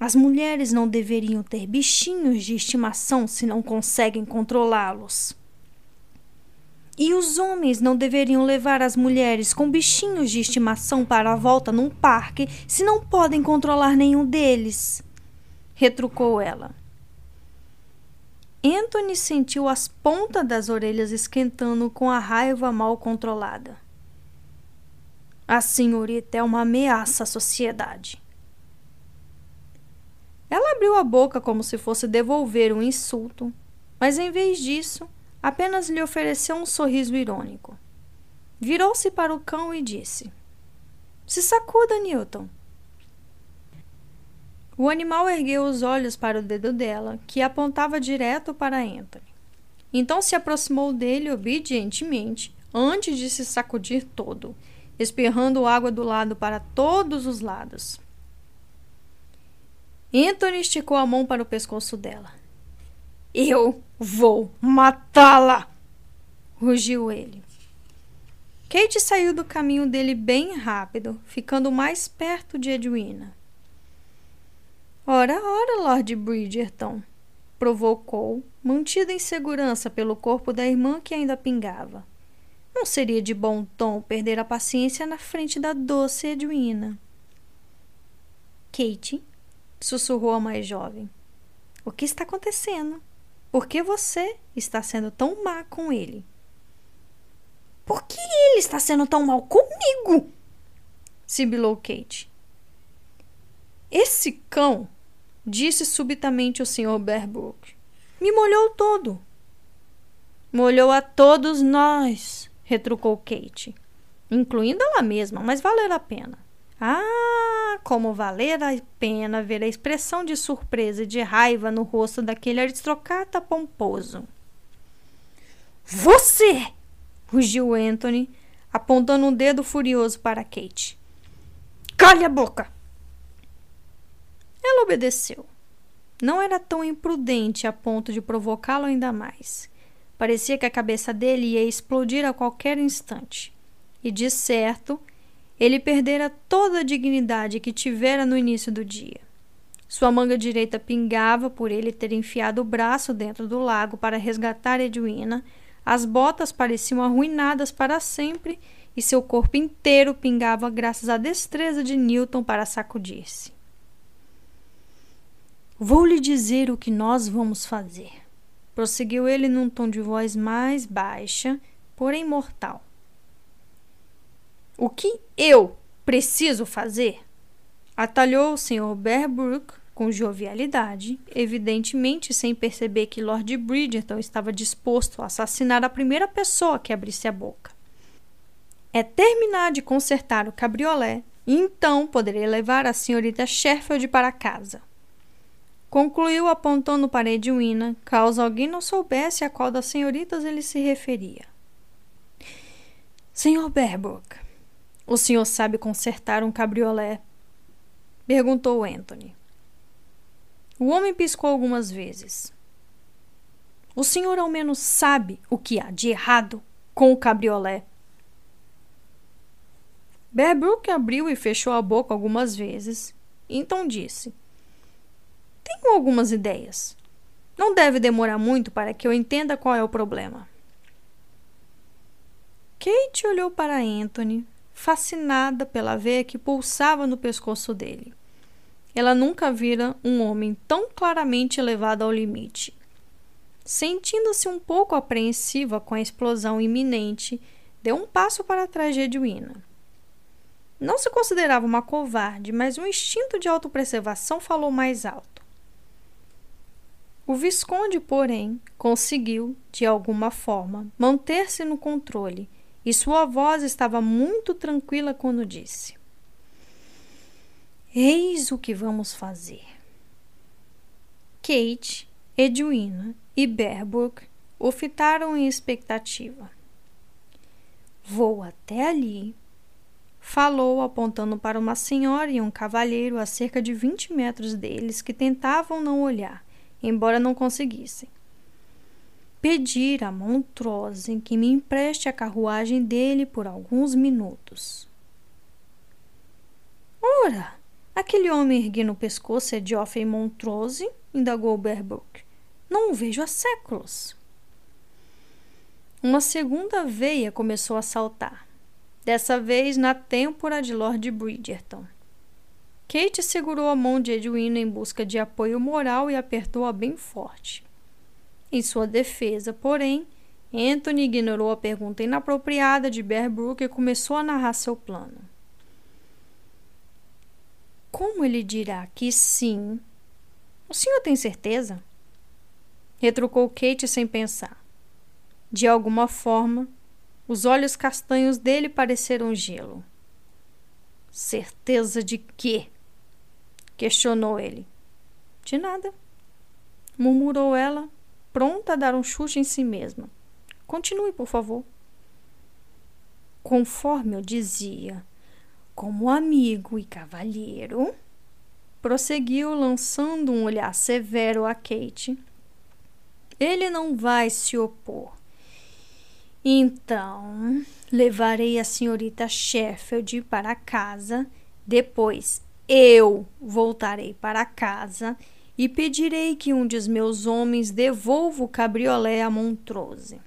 As mulheres não deveriam ter bichinhos de estimação se não conseguem controlá-los. E os homens não deveriam levar as mulheres com bichinhos de estimação para a volta num parque se não podem controlar nenhum deles, retrucou ela. Anthony sentiu as pontas das orelhas esquentando com a raiva mal controlada. A senhorita é uma ameaça à sociedade. Ela abriu a boca como se fosse devolver um insulto, mas em vez disso, apenas lhe ofereceu um sorriso irônico. Virou-se para o cão e disse: Se sacuda, Newton. O animal ergueu os olhos para o dedo dela, que apontava direto para Anthony. Então se aproximou dele obedientemente, antes de se sacudir todo, espirrando água do lado para todos os lados. Anthony esticou a mão para o pescoço dela. Eu vou matá-la! rugiu ele. Kate saiu do caminho dele bem rápido, ficando mais perto de Edwina. Ora, ora, Lord Bridgerton, provocou, mantido em segurança pelo corpo da irmã que ainda pingava. Não seria de bom tom perder a paciência na frente da doce Edwina. Kate, sussurrou a mais jovem, o que está acontecendo? Por que você está sendo tão má com ele? Por que ele está sendo tão mal comigo? sibilou Kate. Esse cão disse subitamente o Sr. Berbrook. Me molhou todo. Molhou a todos nós, retrucou Kate, incluindo ela mesma, mas valer a pena. Ah, como valer a pena ver a expressão de surpresa e de raiva no rosto daquele aristocrata pomposo. Você! rugiu Anthony, apontando um dedo furioso para Kate. Cale a boca! Ela obedeceu. Não era tão imprudente a ponto de provocá-lo ainda mais. Parecia que a cabeça dele ia explodir a qualquer instante. E, de certo, ele perdera toda a dignidade que tivera no início do dia. Sua manga direita pingava por ele ter enfiado o braço dentro do lago para resgatar Edwina. As botas pareciam arruinadas para sempre e seu corpo inteiro pingava graças à destreza de Newton para sacudir-se. Vou lhe dizer o que nós vamos fazer, prosseguiu ele num tom de voz mais baixa, porém mortal. O que eu preciso fazer? Atalhou o Sr. Bearbrook com jovialidade, evidentemente sem perceber que Lord Bridgerton estava disposto a assassinar a primeira pessoa que abrisse a boca. É terminar de consertar o cabriolé e então poderei levar a senhorita Sheffield para casa. Concluiu apontando para Edwina, caso alguém não soubesse a qual das senhoritas ele se referia. Senhor Berbrook, o senhor sabe consertar um cabriolé? Perguntou Anthony. O homem piscou algumas vezes. O senhor ao menos sabe o que há de errado com o cabriolé? Berbrook abriu e fechou a boca algumas vezes, então disse: tenho algumas ideias. Não deve demorar muito para que eu entenda qual é o problema. Kate olhou para Anthony, fascinada pela veia que pulsava no pescoço dele. Ela nunca vira um homem tão claramente levado ao limite. Sentindo-se um pouco apreensiva com a explosão iminente, deu um passo para trás de Edwina. Não se considerava uma covarde, mas um instinto de autopreservação falou mais alto. O Visconde, porém, conseguiu, de alguma forma, manter-se no controle e sua voz estava muito tranquila quando disse: Eis o que vamos fazer. Kate, Edwina e Berbrook o fitaram em expectativa. Vou até ali, falou apontando para uma senhora e um cavalheiro a cerca de vinte metros deles que tentavam não olhar embora não conseguissem. Pedir a Montrose que me empreste a carruagem dele por alguns minutos. Ora, aquele homem erguendo o pescoço é Geoffrey Montrose? indagou Berbrook. Não o vejo há séculos. Uma segunda veia começou a saltar, dessa vez na têmpora de Lord Bridgerton. Kate segurou a mão de Edwina em busca de apoio moral e apertou-a bem forte. Em sua defesa, porém, Anthony ignorou a pergunta inapropriada de Bearbrook e começou a narrar seu plano. Como ele dirá que sim? O senhor tem certeza? Retrucou Kate sem pensar. De alguma forma, os olhos castanhos dele pareceram gelo. Certeza de quê? Questionou ele. De nada, murmurou ela, pronta a dar um chute em si mesma. Continue, por favor. Conforme eu dizia, como amigo e cavalheiro, prosseguiu lançando um olhar severo a Kate. Ele não vai se opor. Então, levarei a senhorita Sheffield para casa. Depois eu voltarei para casa e pedirei que um dos meus homens devolva o cabriolé a Montrose.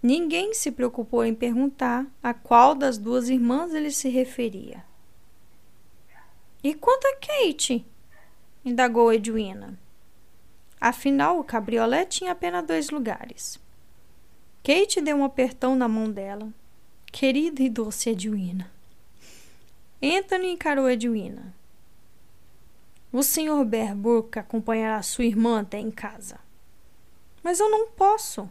Ninguém se preocupou em perguntar a qual das duas irmãs ele se referia. E quanto a Kate? indagou Edwina. Afinal, o cabriolé tinha apenas dois lugares. Kate deu um apertão na mão dela. Querida e doce Edwina, Anthony encarou Edwina. O Sr. Berbrook acompanhará sua irmã até em casa. Mas eu não posso,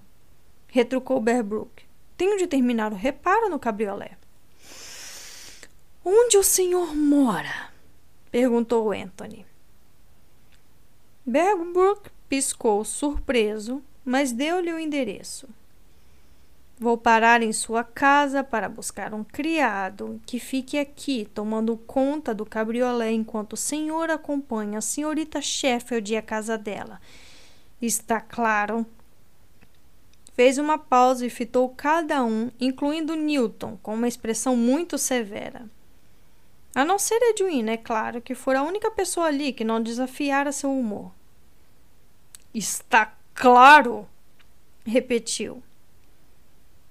retrucou Bearbrook. Tenho de terminar o reparo no cabriolé. Onde o senhor mora? perguntou Anthony. Bearbrook piscou surpreso, mas deu-lhe o endereço. Vou parar em sua casa para buscar um criado que fique aqui tomando conta do cabriolé enquanto o senhor acompanha a senhorita Sheffield a casa dela. Está claro? Fez uma pausa e fitou cada um, incluindo Newton, com uma expressão muito severa. A não ser Edwina, é claro, que fora a única pessoa ali que não desafiara seu humor. Está claro! repetiu.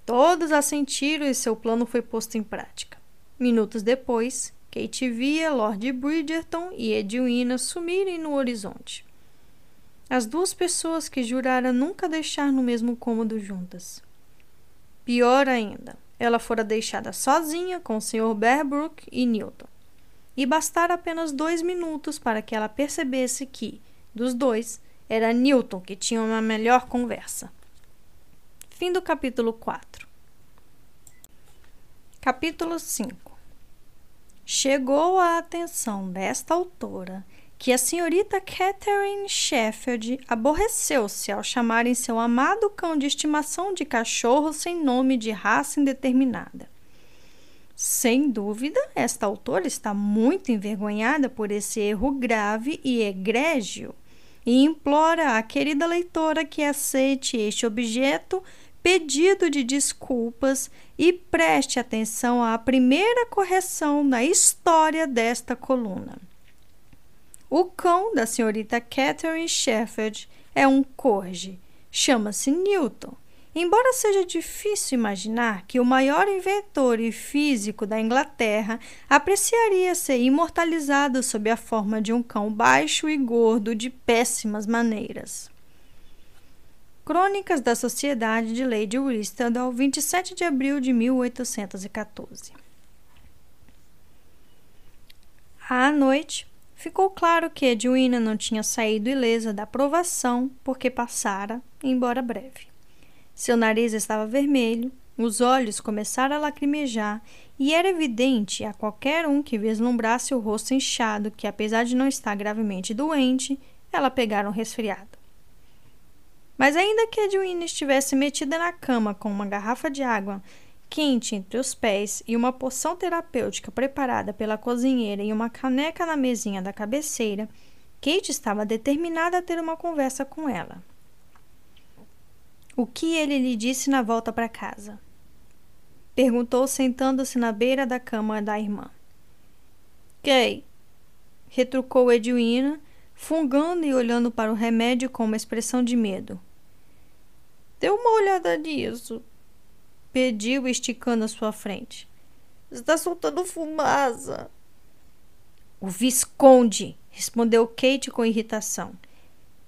Todos assentiram e seu plano foi posto em prática. Minutos depois, Kate via Lord Bridgerton e Edwina sumirem no horizonte. As duas pessoas que jurara nunca deixar no mesmo cômodo juntas. Pior ainda, ela fora deixada sozinha com o Sr. Bearbrook e Newton. E bastara apenas dois minutos para que ela percebesse que, dos dois, era Newton que tinha uma melhor conversa. Fim do capítulo 4. Capítulo 5. Chegou à atenção desta autora que a senhorita Catherine Sheffield aborreceu-se ao chamarem seu amado cão de estimação de cachorro sem nome de raça indeterminada. Sem dúvida, esta autora está muito envergonhada por esse erro grave e egrégio e implora à querida leitora que aceite este objeto pedido de desculpas e preste atenção à primeira correção na história desta coluna. O cão da senhorita Catherine Sheffield é um corgi. Chama-se Newton. Embora seja difícil imaginar que o maior inventor e físico da Inglaterra apreciaria ser imortalizado sob a forma de um cão baixo e gordo de péssimas maneiras. Crônicas da Sociedade de Lady Whistledown, 27 de abril de 1814. À noite, ficou claro que Edwina não tinha saído ilesa da provação porque passara, embora breve. Seu nariz estava vermelho, os olhos começaram a lacrimejar e era evidente a qualquer um que vislumbrasse o rosto inchado que, apesar de não estar gravemente doente, ela pegara um resfriado. Mas ainda que Edwina estivesse metida na cama com uma garrafa de água quente entre os pés e uma poção terapêutica preparada pela cozinheira e uma caneca na mesinha da cabeceira, Kate estava determinada a ter uma conversa com ela. O que ele lhe disse na volta para casa? Perguntou sentando-se na beira da cama da irmã. Kay, retrucou Edwina, fungando e olhando para o remédio com uma expressão de medo. Dê uma olhada nisso, pediu, esticando a sua frente. Está soltando fumaça. O Visconde, respondeu Kate com irritação.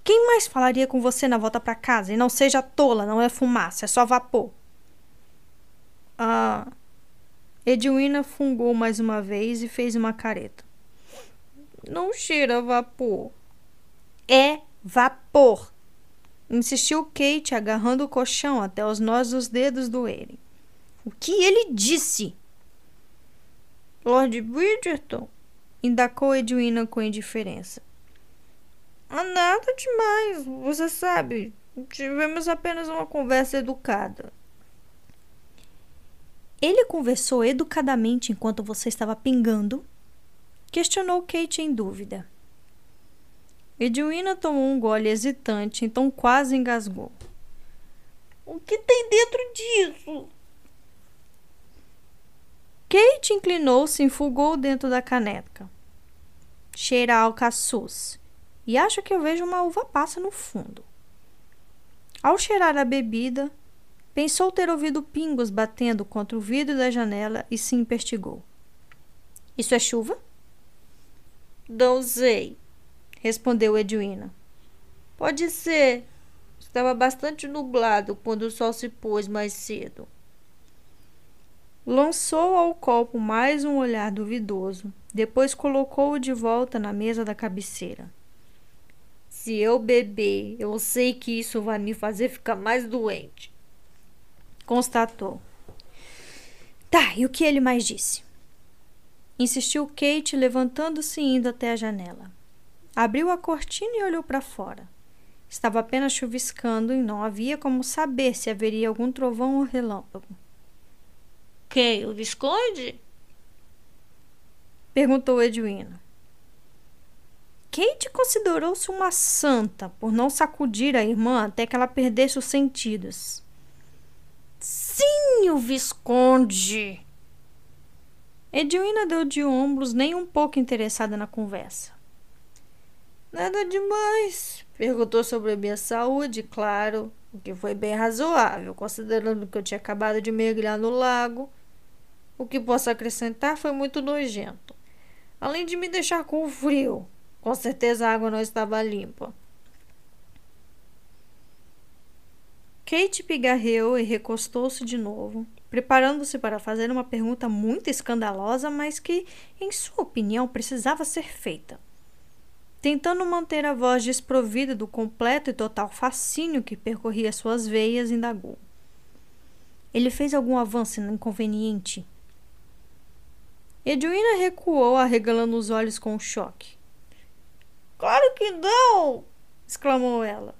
Quem mais falaria com você na volta para casa? E não seja tola, não é fumaça, é só vapor. Ah. Edwina fungou mais uma vez e fez uma careta. Não cheira vapor. É vapor, insistiu Kate, agarrando o colchão até os nós dos dedos doerem. O que ele disse? Lord Bridgerton, indacou Edwina com indiferença. Ah, nada demais, você sabe. Tivemos apenas uma conversa educada. Ele conversou educadamente enquanto você estava pingando? Questionou Kate em dúvida. Edwina tomou um gole hesitante, então quase engasgou. O que tem dentro disso? Kate inclinou-se e enfugou dentro da caneca. Cheira a alcaçuz. E acho que eu vejo uma uva passa no fundo. Ao cheirar a bebida, pensou ter ouvido pingos batendo contra o vidro da janela e se investigou. Isso é chuva? Não sei, respondeu Edwina. Pode ser. Estava bastante nublado quando o sol se pôs mais cedo. Lançou ao copo mais um olhar duvidoso, depois colocou-o de volta na mesa da cabeceira. Se eu beber, eu sei que isso vai me fazer ficar mais doente. Constatou. Tá, e o que ele mais disse? Insistiu Kate, levantando-se e indo até a janela. Abriu a cortina e olhou para fora. Estava apenas chuviscando e não havia como saber se haveria algum trovão ou relâmpago. Quem? O Visconde? Perguntou Edwina. Kate considerou-se uma santa por não sacudir a irmã até que ela perdesse os sentidos. Sim, o Visconde! Edwina deu de ombros, nem um pouco interessada na conversa. Nada demais. Perguntou sobre a minha saúde, claro, o que foi bem razoável, considerando que eu tinha acabado de mergulhar no lago. O que posso acrescentar foi muito nojento. Além de me deixar com frio. Com certeza a água não estava limpa. Kate pigarreou e recostou-se de novo, preparando-se para fazer uma pergunta muito escandalosa, mas que, em sua opinião, precisava ser feita. Tentando manter a voz desprovida do completo e total fascínio que percorria suas veias, indagou. Ele fez algum avanço inconveniente? Edwina recuou, arregalando os olhos com choque. Claro que não! exclamou ela.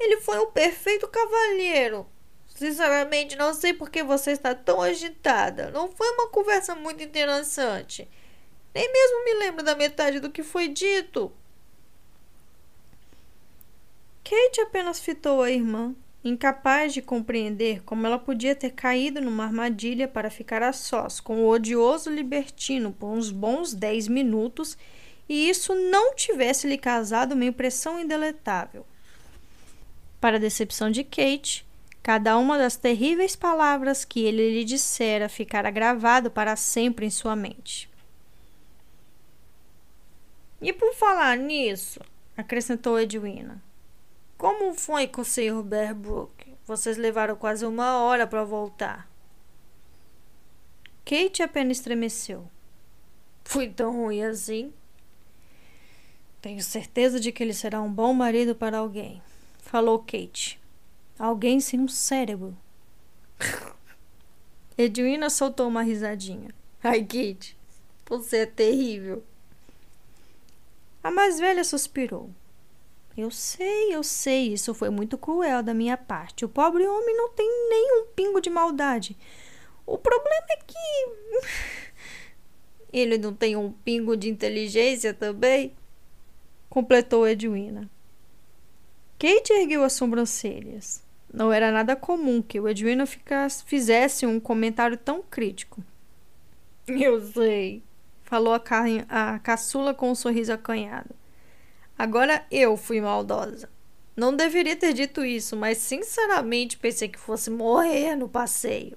Ele foi um perfeito cavalheiro. Sinceramente, não sei por que você está tão agitada. Não foi uma conversa muito interessante. Nem mesmo me lembro da metade do que foi dito. Kate apenas fitou a irmã, incapaz de compreender como ela podia ter caído numa armadilha para ficar a sós com o odioso libertino por uns bons dez minutos e isso não tivesse lhe causado uma impressão indeletável. Para a decepção de Kate, cada uma das terríveis palavras que ele lhe dissera ficara gravado para sempre em sua mente. E por falar nisso, acrescentou Edwina, como foi com o Sr. Bearbrook? Vocês levaram quase uma hora para voltar. Kate apenas estremeceu. Foi tão ruim assim? Tenho certeza de que ele será um bom marido para alguém, falou Kate. Alguém sem um cérebro. *laughs* Edwina soltou uma risadinha. Ai, Kate, você é terrível. A mais velha suspirou. Eu sei, eu sei, isso foi muito cruel da minha parte. O pobre homem não tem nem um pingo de maldade. O problema é que. *laughs* Ele não tem um pingo de inteligência também? Completou Edwina. Kate ergueu as sobrancelhas. Não era nada comum que o Edwina ficasse, fizesse um comentário tão crítico. Eu sei, falou a, ca a caçula com um sorriso acanhado. Agora eu fui maldosa. Não deveria ter dito isso, mas sinceramente pensei que fosse morrer no passeio.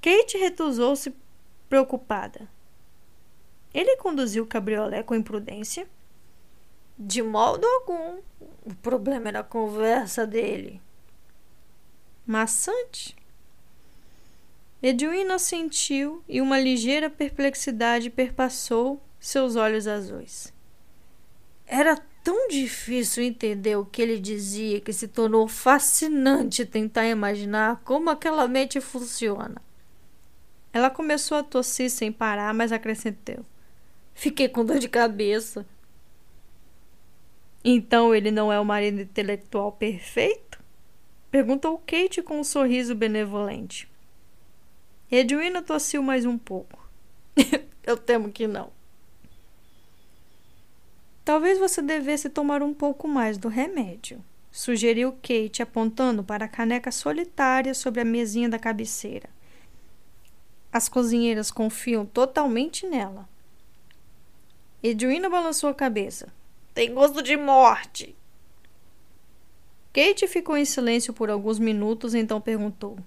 Kate retusou-se preocupada. Ele conduziu o cabriolé com imprudência? De modo algum. O problema era a conversa dele. Maçante? Edwina sentiu e uma ligeira perplexidade perpassou seus olhos azuis. Era tão difícil entender o que ele dizia que se tornou fascinante tentar imaginar como aquela mente funciona. Ela começou a tossir sem parar, mas acrescentou: Fiquei com dor de cabeça. Então ele não é o marido intelectual perfeito? Perguntou Kate com um sorriso benevolente. Edwina tossiu mais um pouco. *laughs* Eu temo que não. Talvez você devesse tomar um pouco mais do remédio, sugeriu Kate, apontando para a caneca solitária sobre a mesinha da cabeceira. As cozinheiras confiam totalmente nela. Edwina balançou a cabeça. Tem gosto de morte. Kate ficou em silêncio por alguns minutos, então perguntou: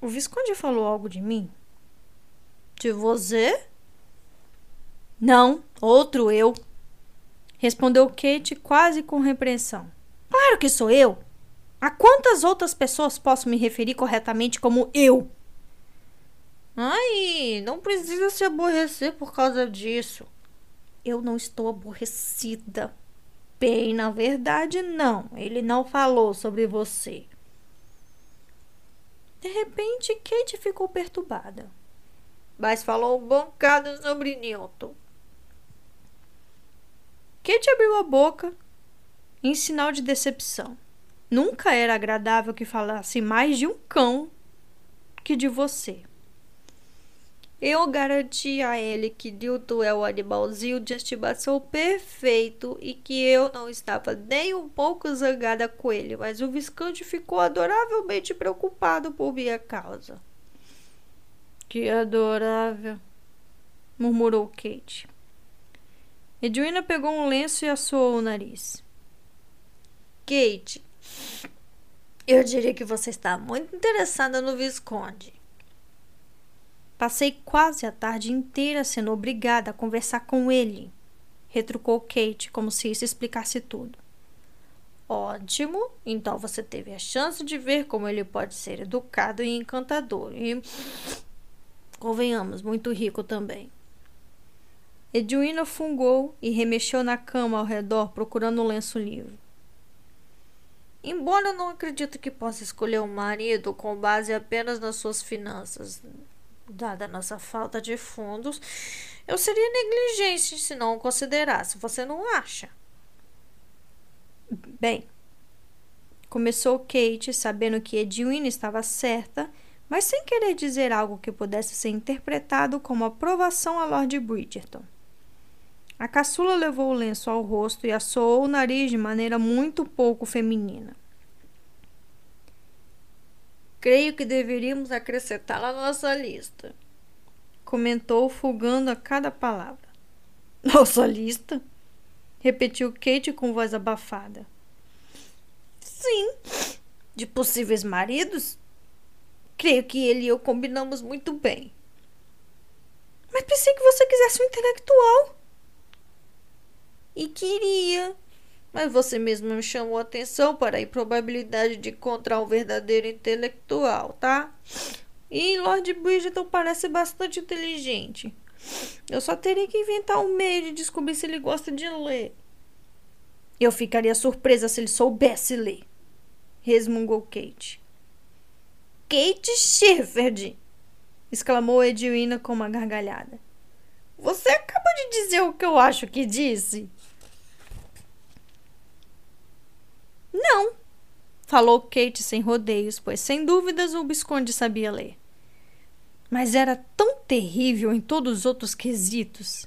O Visconde falou algo de mim? De você? Não, outro eu. Respondeu Kate quase com repreensão. Claro que sou eu. A quantas outras pessoas posso me referir corretamente como eu? Ai, não precisa se aborrecer por causa disso. Eu não estou aborrecida. Bem, na verdade, não. Ele não falou sobre você. De repente, Kate ficou perturbada. Mas falou um bocado sobre Newton. Kate abriu a boca em sinal de decepção. Nunca era agradável que falasse mais de um cão que de você. Eu garanti a ele que Newton é o animalzinho de estimação perfeito e que eu não estava nem um pouco zangada com ele, mas o Visconde ficou adoravelmente preocupado por minha causa. Que adorável, murmurou Kate. Edwina pegou um lenço e assoou o nariz. Kate, eu diria que você está muito interessada no Visconde. Passei quase a tarde inteira sendo obrigada a conversar com ele, retrucou Kate, como se isso explicasse tudo. Ótimo, então você teve a chance de ver como ele pode ser educado e encantador e, convenhamos, muito rico também. Edwina fungou e remexeu na cama ao redor procurando um lenço livre. Embora eu não acredite que possa escolher um marido com base apenas nas suas finanças, Dada a nossa falta de fundos, eu seria negligente se não o considerasse. Você não acha? Bem, começou Kate, sabendo que Edwina estava certa, mas sem querer dizer algo que pudesse ser interpretado como aprovação a Lord Bridgerton. A caçula levou o lenço ao rosto e assoou o nariz de maneira muito pouco feminina. Creio que deveríamos acrescentá-la na nossa lista. Comentou, folgando a cada palavra. *laughs* Nossa lista? Repetiu Kate com voz abafada. Sim, de possíveis maridos. Creio que ele e eu combinamos muito bem. Mas pensei que você quisesse um intelectual. E queria, mas você mesmo me chamou a atenção para a improbabilidade de encontrar um verdadeiro intelectual, tá? E Lord Bridgeton parece bastante inteligente. Eu só teria que inventar um meio de descobrir se ele gosta de ler. Eu ficaria surpresa se ele soubesse ler, resmungou Kate. Kate Shepherd! exclamou Edwina com uma gargalhada. Você acabou de dizer o que eu acho que disse. Não, falou Kate sem rodeios, pois sem dúvidas o Visconde sabia ler. Mas era tão terrível em todos os outros quesitos.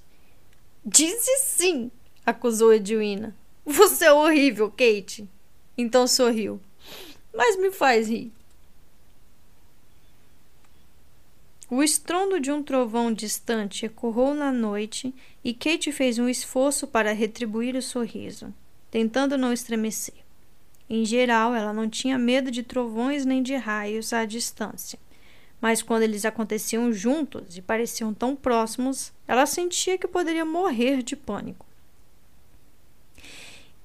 Disse sim, acusou Edwina. Você é horrível, Kate. Então sorriu. Mas me faz rir. O estrondo de um trovão distante ecoou na noite e Kate fez um esforço para retribuir o sorriso, tentando não estremecer. Em geral, ela não tinha medo de trovões nem de raios à distância. Mas quando eles aconteciam juntos e pareciam tão próximos, ela sentia que poderia morrer de pânico.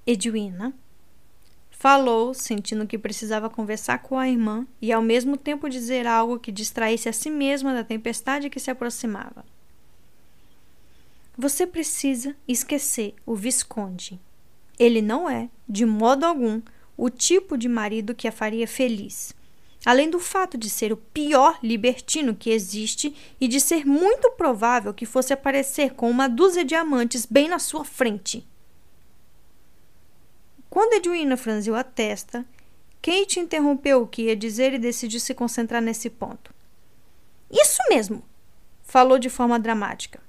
Edwina falou, sentindo que precisava conversar com a irmã e ao mesmo tempo dizer algo que distraísse a si mesma da tempestade que se aproximava. Você precisa esquecer o Visconde. Ele não é, de modo algum, o tipo de marido que a faria feliz. Além do fato de ser o pior libertino que existe e de ser muito provável que fosse aparecer com uma dúzia de amantes bem na sua frente. Quando Edwina franziu a testa, Kate interrompeu o que ia dizer e decidiu se concentrar nesse ponto. Isso mesmo, falou de forma dramática.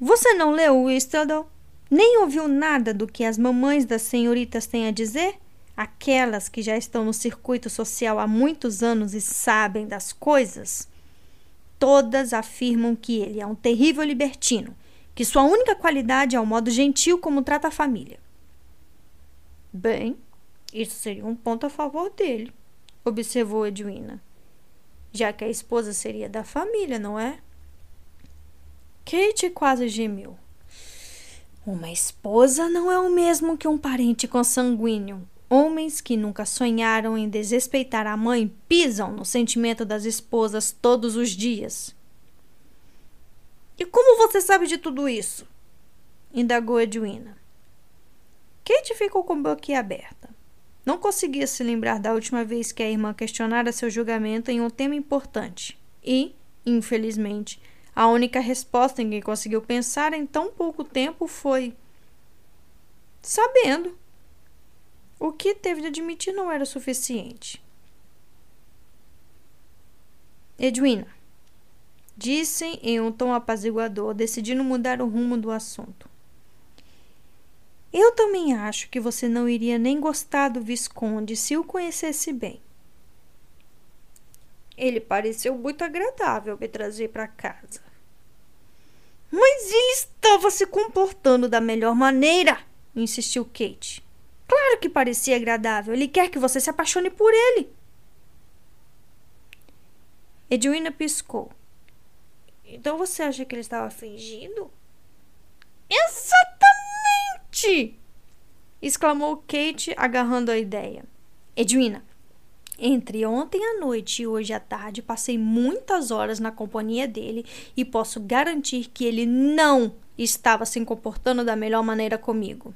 Você não leu o Whistledown? Nem ouviu nada do que as mamães das senhoritas têm a dizer? Aquelas que já estão no circuito social há muitos anos e sabem das coisas, todas afirmam que ele é um terrível libertino, que sua única qualidade é o modo gentil como trata a família. Bem, isso seria um ponto a favor dele, observou Edwina. Já que a esposa seria da família, não é? Kate quase gemeu. Uma esposa não é o mesmo que um parente consanguíneo. Homens que nunca sonharam em desrespeitar a mãe pisam no sentimento das esposas todos os dias. E como você sabe de tudo isso? indagou Edwina. Kate ficou com a boca aberta. Não conseguia se lembrar da última vez que a irmã questionara seu julgamento em um tema importante. E, infelizmente, a única resposta em que conseguiu pensar em tão pouco tempo foi: Sabendo. O que teve de admitir não era suficiente. Edwina, disse em um tom apaziguador, decidindo mudar o rumo do assunto. Eu também acho que você não iria nem gostar do Visconde se o conhecesse bem. Ele pareceu muito agradável me trazer para casa. Mas ele estava se comportando da melhor maneira, insistiu Kate. Claro que parecia agradável. Ele quer que você se apaixone por ele. Edwina piscou. Então você acha que ele estava fingindo? Exatamente! exclamou Kate, agarrando a ideia. Edwina, entre ontem à noite e hoje à tarde passei muitas horas na companhia dele e posso garantir que ele não estava se comportando da melhor maneira comigo.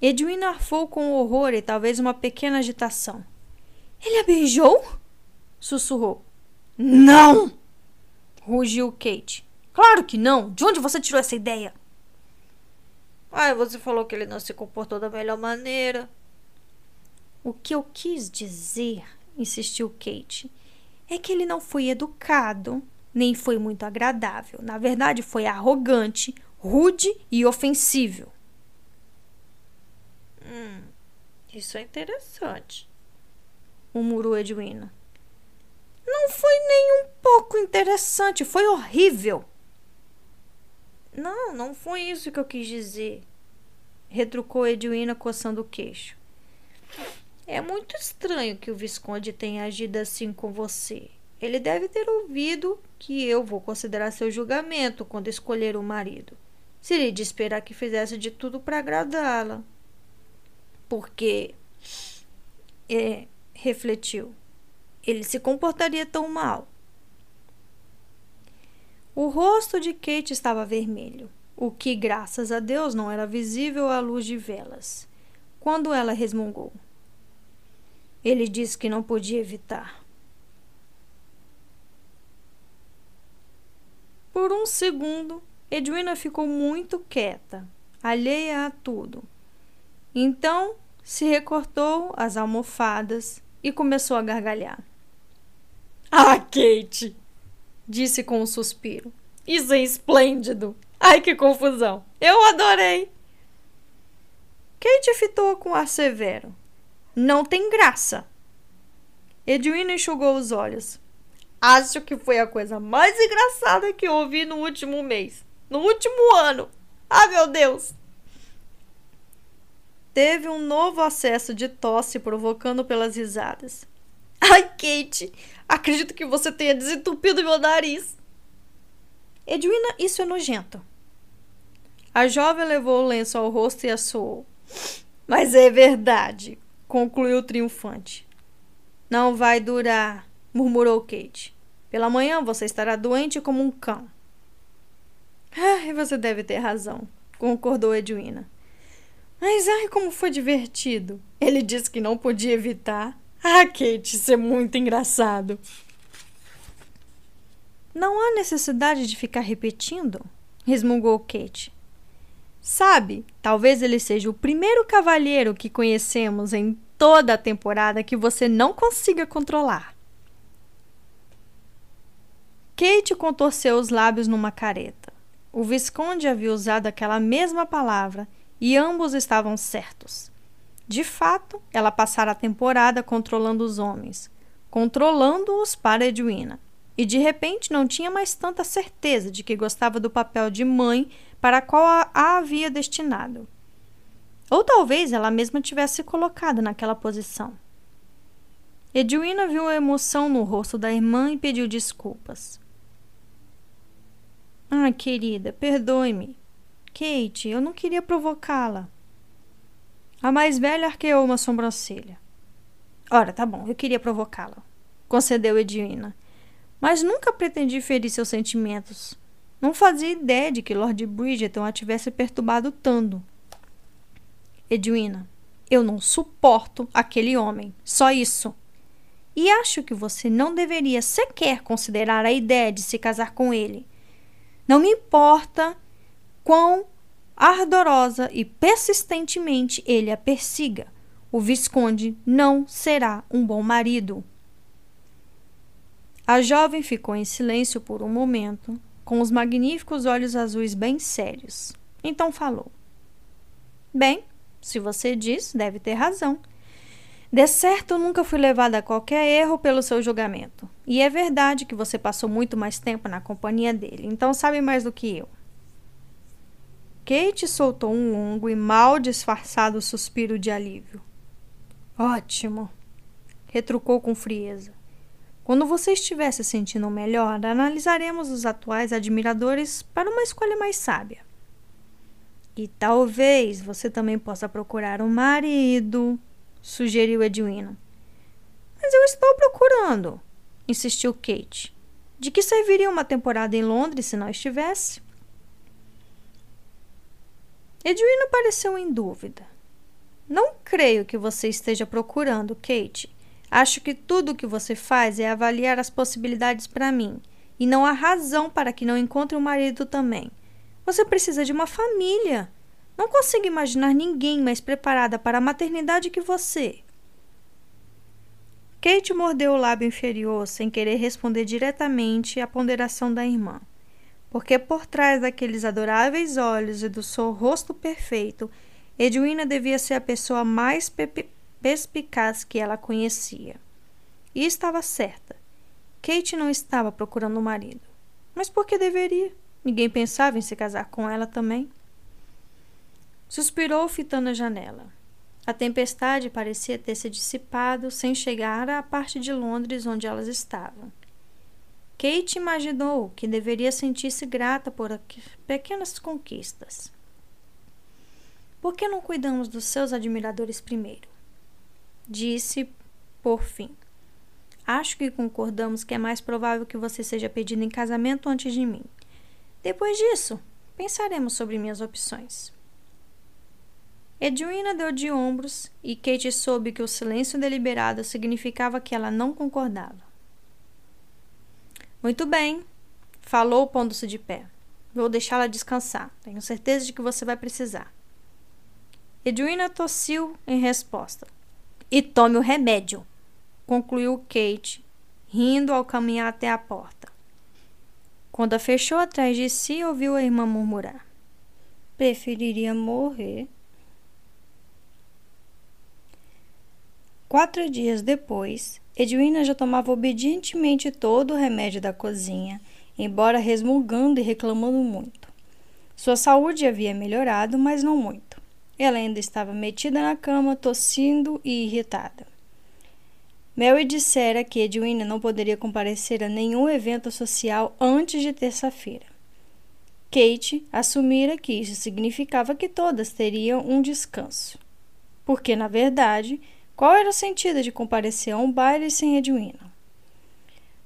Edwina arfou com horror e talvez uma pequena agitação. Ele a beijou? sussurrou. Não! rugiu Kate. Claro que não! De onde você tirou essa ideia? Ai, você falou que ele não se comportou da melhor maneira. O que eu quis dizer, insistiu Kate, é que ele não foi educado, nem foi muito agradável. Na verdade, foi arrogante, rude e ofensível. Hum, isso é interessante, murmurou Edwina. Não foi nem um pouco interessante, foi horrível. Não, não foi isso que eu quis dizer, retrucou Edwina coçando o queixo. É muito estranho que o Visconde tenha agido assim com você. Ele deve ter ouvido que eu vou considerar seu julgamento quando escolher o marido. Seria de esperar que fizesse de tudo para agradá-la. Porque, é, refletiu, ele se comportaria tão mal. O rosto de Kate estava vermelho, o que, graças a Deus, não era visível à luz de velas. Quando ela resmungou. Ele disse que não podia evitar. Por um segundo, Edwina ficou muito quieta, alheia a tudo. Então se recortou as almofadas e começou a gargalhar. Ah, Kate! Disse com um suspiro. Isso é esplêndido! Ai, que confusão! Eu adorei! Kate fitou com ar severo. Não tem graça. Edwina enxugou os olhos. Acho que foi a coisa mais engraçada que ouvi no último mês. No último ano. Ah, meu Deus! Teve um novo acesso de tosse provocando pelas risadas. Ai, Kate, acredito que você tenha desentupido meu nariz. Edwina, isso é nojento. A jovem levou o lenço ao rosto e assoou. Mas é verdade, concluiu triunfante. Não vai durar, murmurou Kate. Pela manhã você estará doente como um cão. Ah, você deve ter razão, concordou Edwina. Mas ai, como foi divertido. Ele disse que não podia evitar. Ah, Kate, isso é muito engraçado. Não há necessidade de ficar repetindo, resmungou Kate. Sabe, talvez ele seja o primeiro cavalheiro que conhecemos em toda a temporada que você não consiga controlar. Kate contorceu os lábios numa careta. O Visconde havia usado aquela mesma palavra e ambos estavam certos. De fato, ela passara a temporada controlando os homens, controlando-os para Edwina, e de repente não tinha mais tanta certeza de que gostava do papel de mãe para qual a, a havia destinado. Ou talvez ela mesma tivesse colocado naquela posição. Edwina viu a emoção no rosto da irmã e pediu desculpas. Ah, querida, perdoe-me. Kate, eu não queria provocá-la. A mais velha arqueou uma sobrancelha. Ora, tá bom, eu queria provocá-la, concedeu Edwina. Mas nunca pretendi ferir seus sentimentos. Não fazia ideia de que Lord Bridgeton a tivesse perturbado tanto. Edwina, eu não suporto aquele homem. Só isso. E acho que você não deveria sequer considerar a ideia de se casar com ele. Não me importa quão ardorosa e persistentemente ele a persiga. O Visconde não será um bom marido. A jovem ficou em silêncio por um momento, com os magníficos olhos azuis bem sérios. Então falou: Bem, se você diz, deve ter razão. De certo, nunca fui levada a qualquer erro pelo seu julgamento. E é verdade que você passou muito mais tempo na companhia dele, então sabe mais do que eu. Kate soltou um longo e mal disfarçado suspiro de alívio. Ótimo, retrucou com frieza. Quando você estiver se sentindo melhor, analisaremos os atuais admiradores para uma escolha mais sábia. E talvez você também possa procurar um marido, sugeriu Edwina. Mas eu estou procurando, insistiu Kate. De que serviria uma temporada em Londres se não estivesse? Edwina pareceu em dúvida. Não creio que você esteja procurando, Kate. Acho que tudo o que você faz é avaliar as possibilidades para mim, e não há razão para que não encontre um marido também. Você precisa de uma família. Não consigo imaginar ninguém mais preparada para a maternidade que você. Kate mordeu o lábio inferior sem querer responder diretamente à ponderação da irmã porque por trás daqueles adoráveis olhos e do seu rosto perfeito, Edwina devia ser a pessoa mais perspicaz que ela conhecia. E estava certa. Kate não estava procurando um marido. Mas por que deveria? Ninguém pensava em se casar com ela também. Suspirou, fitando a janela. A tempestade parecia ter se dissipado sem chegar à parte de Londres onde elas estavam. Kate imaginou que deveria sentir-se grata por pequenas conquistas. Por que não cuidamos dos seus admiradores primeiro? Disse, por fim. Acho que concordamos que é mais provável que você seja pedido em casamento antes de mim. Depois disso, pensaremos sobre minhas opções. Edwina deu de ombros e Kate soube que o silêncio deliberado significava que ela não concordava. Muito bem, falou pondo-se de pé. Vou deixá-la descansar. Tenho certeza de que você vai precisar. Edwina tossiu em resposta. E tome o remédio, concluiu Kate, rindo ao caminhar até a porta. Quando a fechou atrás de si, ouviu a irmã murmurar: Preferiria morrer. Quatro dias depois, Edwina já tomava obedientemente todo o remédio da cozinha, embora resmungando e reclamando muito. Sua saúde havia melhorado, mas não muito. Ela ainda estava metida na cama, tossindo e irritada. Mary dissera que Edwina não poderia comparecer a nenhum evento social antes de terça-feira. Kate assumira que isso significava que todas teriam um descanso, porque, na verdade, qual era o sentido de comparecer a um baile sem Edwina?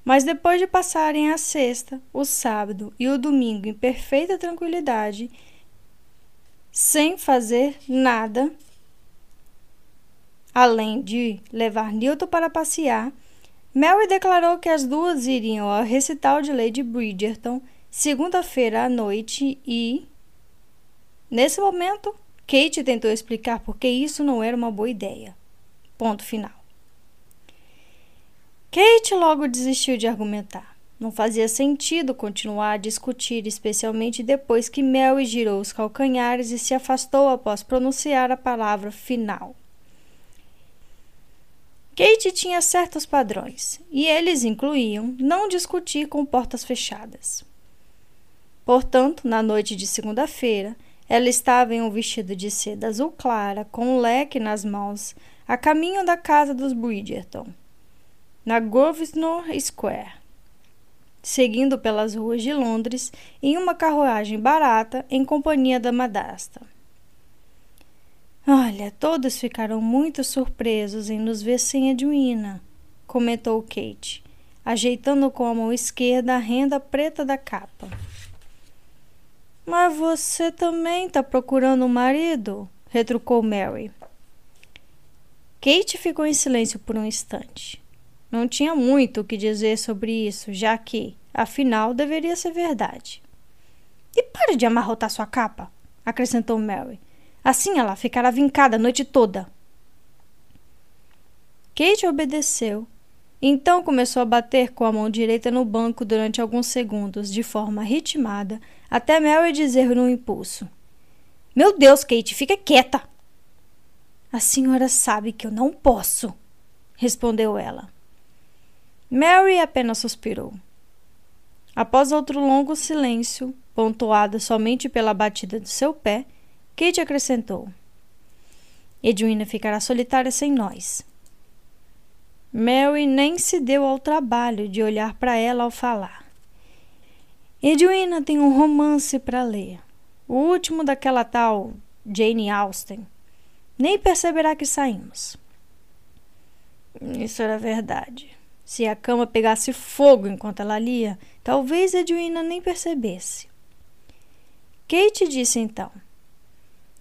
Mas depois de passarem a sexta, o sábado e o domingo em perfeita tranquilidade, sem fazer nada, além de levar Newton para passear, Mary declarou que as duas iriam ao recital de Lady Bridgerton segunda-feira à noite e, nesse momento, Kate tentou explicar por que isso não era uma boa ideia. Ponto final. Kate logo desistiu de argumentar. Não fazia sentido continuar a discutir, especialmente depois que Mary girou os calcanhares e se afastou após pronunciar a palavra final. Kate tinha certos padrões, e eles incluíam não discutir com portas fechadas. Portanto, na noite de segunda-feira, ela estava em um vestido de seda azul clara, com um leque nas mãos, a caminho da casa dos Bridgerton, na Grosvenor Square, seguindo pelas ruas de Londres em uma carruagem barata em companhia da madrasta. Olha, todos ficaram muito surpresos em nos ver sem Edwina, comentou Kate, ajeitando com a mão esquerda a renda preta da capa. Mas você também está procurando um marido? retrucou Mary. Kate ficou em silêncio por um instante. Não tinha muito o que dizer sobre isso, já que, afinal, deveria ser verdade. E pare de amarrotar sua capa, acrescentou Mary. Assim ela ficará vincada a noite toda. Kate obedeceu. Então começou a bater com a mão direita no banco durante alguns segundos, de forma ritmada, até Mary dizer num impulso: Meu Deus, Kate, fica quieta! A senhora sabe que eu não posso, respondeu ela. Mary apenas suspirou. Após outro longo silêncio, pontuado somente pela batida do seu pé, Kate acrescentou: Edwina ficará solitária sem nós. Mary nem se deu ao trabalho de olhar para ela ao falar. Edwina tem um romance para ler, o último daquela tal Jane Austen nem perceberá que saímos. Isso era verdade. Se a cama pegasse fogo enquanto ela lia, talvez Edwina nem percebesse. Kate disse então: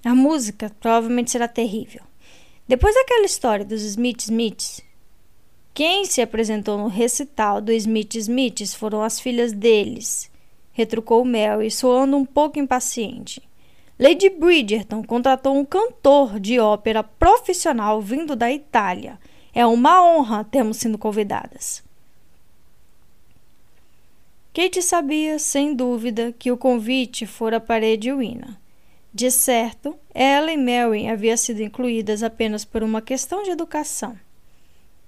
A música provavelmente será terrível. Depois daquela história dos Smith Smiths, quem se apresentou no recital do Smith Smiths foram as filhas deles, retrucou Mary, soando um pouco impaciente. Lady Bridgerton contratou um cantor de ópera profissional vindo da Itália. É uma honra termos sido convidadas. Kate sabia, sem dúvida, que o convite fora para Edwina. De certo, ela e Mary haviam sido incluídas apenas por uma questão de educação.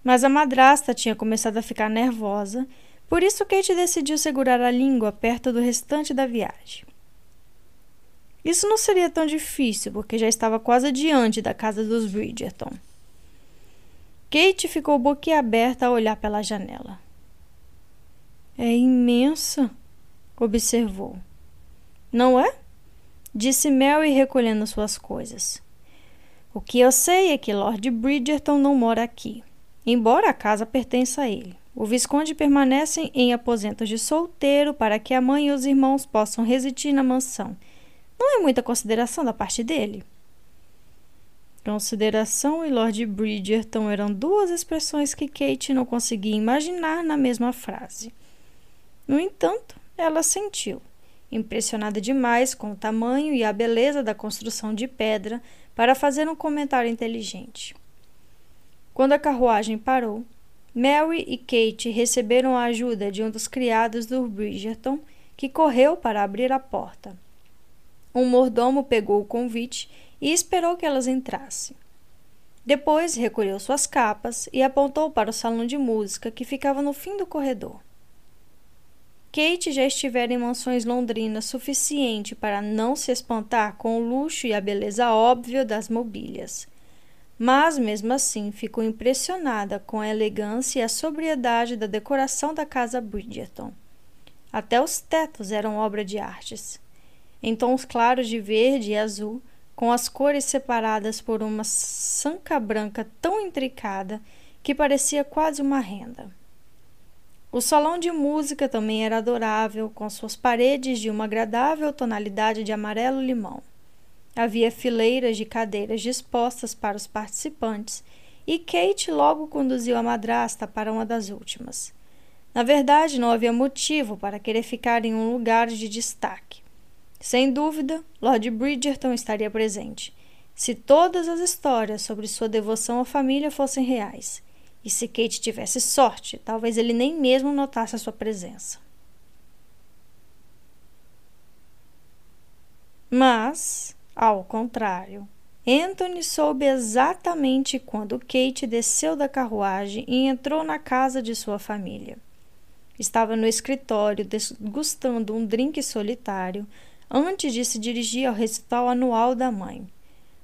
Mas a madrasta tinha começado a ficar nervosa, por isso Kate decidiu segurar a língua perto do restante da viagem. Isso não seria tão difícil, porque já estava quase adiante da casa dos Bridgerton. Kate ficou boquiaberta a olhar pela janela. É imensa, observou. Não é? Disse Mary recolhendo suas coisas. O que eu sei é que Lord Bridgerton não mora aqui, embora a casa pertença a ele. O Visconde permanece em aposentos de solteiro para que a mãe e os irmãos possam residir na mansão não é muita consideração da parte dele. Consideração e Lord Bridgerton eram duas expressões que Kate não conseguia imaginar na mesma frase. No entanto, ela sentiu, impressionada demais com o tamanho e a beleza da construção de pedra, para fazer um comentário inteligente. Quando a carruagem parou, Mary e Kate receberam a ajuda de um dos criados do Bridgerton, que correu para abrir a porta. Um mordomo pegou o convite e esperou que elas entrassem. Depois recolheu suas capas e apontou para o salão de música que ficava no fim do corredor. Kate já estivera em mansões londrinas suficiente para não se espantar com o luxo e a beleza óbvia das mobílias. Mas, mesmo assim, ficou impressionada com a elegância e a sobriedade da decoração da casa Bridgerton. Até os tetos eram obra de artes em tons claros de verde e azul, com as cores separadas por uma sanca branca tão intricada que parecia quase uma renda. O salão de música também era adorável, com suas paredes de uma agradável tonalidade de amarelo-limão. Havia fileiras de cadeiras dispostas para os participantes e Kate logo conduziu a madrasta para uma das últimas. Na verdade, não havia motivo para querer ficar em um lugar de destaque. Sem dúvida, Lord Bridgerton estaria presente, se todas as histórias sobre sua devoção à família fossem reais. E se Kate tivesse sorte, talvez ele nem mesmo notasse a sua presença. Mas, ao contrário, Anthony soube exatamente quando Kate desceu da carruagem e entrou na casa de sua família. Estava no escritório degustando um drink solitário antes de se dirigir ao recital anual da mãe.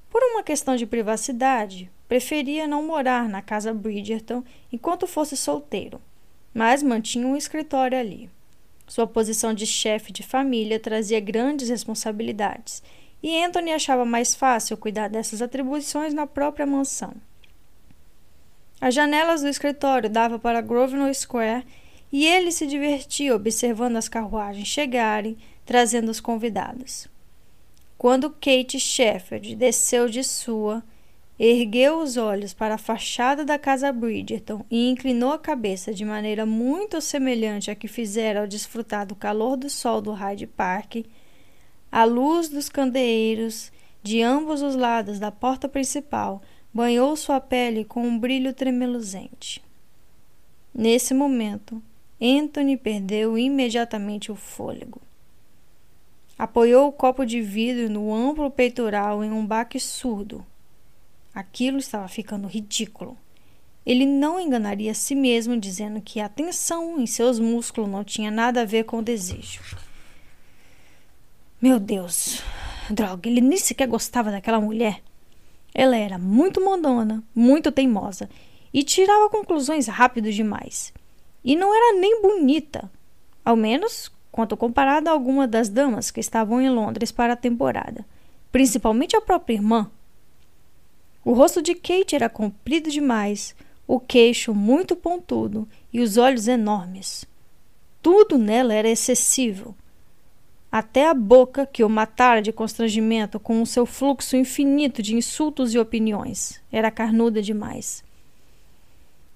Por uma questão de privacidade, preferia não morar na casa Bridgerton enquanto fosse solteiro, mas mantinha um escritório ali. Sua posição de chefe de família trazia grandes responsabilidades, e Anthony achava mais fácil cuidar dessas atribuições na própria mansão. As janelas do escritório davam para Grosvenor Square e ele se divertia observando as carruagens chegarem, trazendo os convidados. Quando Kate Sheffield desceu de sua, ergueu os olhos para a fachada da casa Bridgerton e inclinou a cabeça de maneira muito semelhante à que fizera ao desfrutar do calor do sol do Hyde Park, a luz dos candeeiros de ambos os lados da porta principal banhou sua pele com um brilho tremeluzente. Nesse momento, Anthony perdeu imediatamente o fôlego. Apoiou o copo de vidro no amplo peitoral em um baque surdo. Aquilo estava ficando ridículo. Ele não enganaria a si mesmo dizendo que a tensão em seus músculos não tinha nada a ver com o desejo. Meu Deus, droga, ele nem sequer gostava daquela mulher. Ela era muito mondona, muito teimosa e tirava conclusões rápido demais. E não era nem bonita, ao menos quanto comparada a alguma das damas que estavam em Londres para a temporada, principalmente a própria irmã. O rosto de Kate era comprido demais, o queixo muito pontudo e os olhos enormes. Tudo nela era excessivo. Até a boca, que o matara de constrangimento com o seu fluxo infinito de insultos e opiniões, era carnuda demais.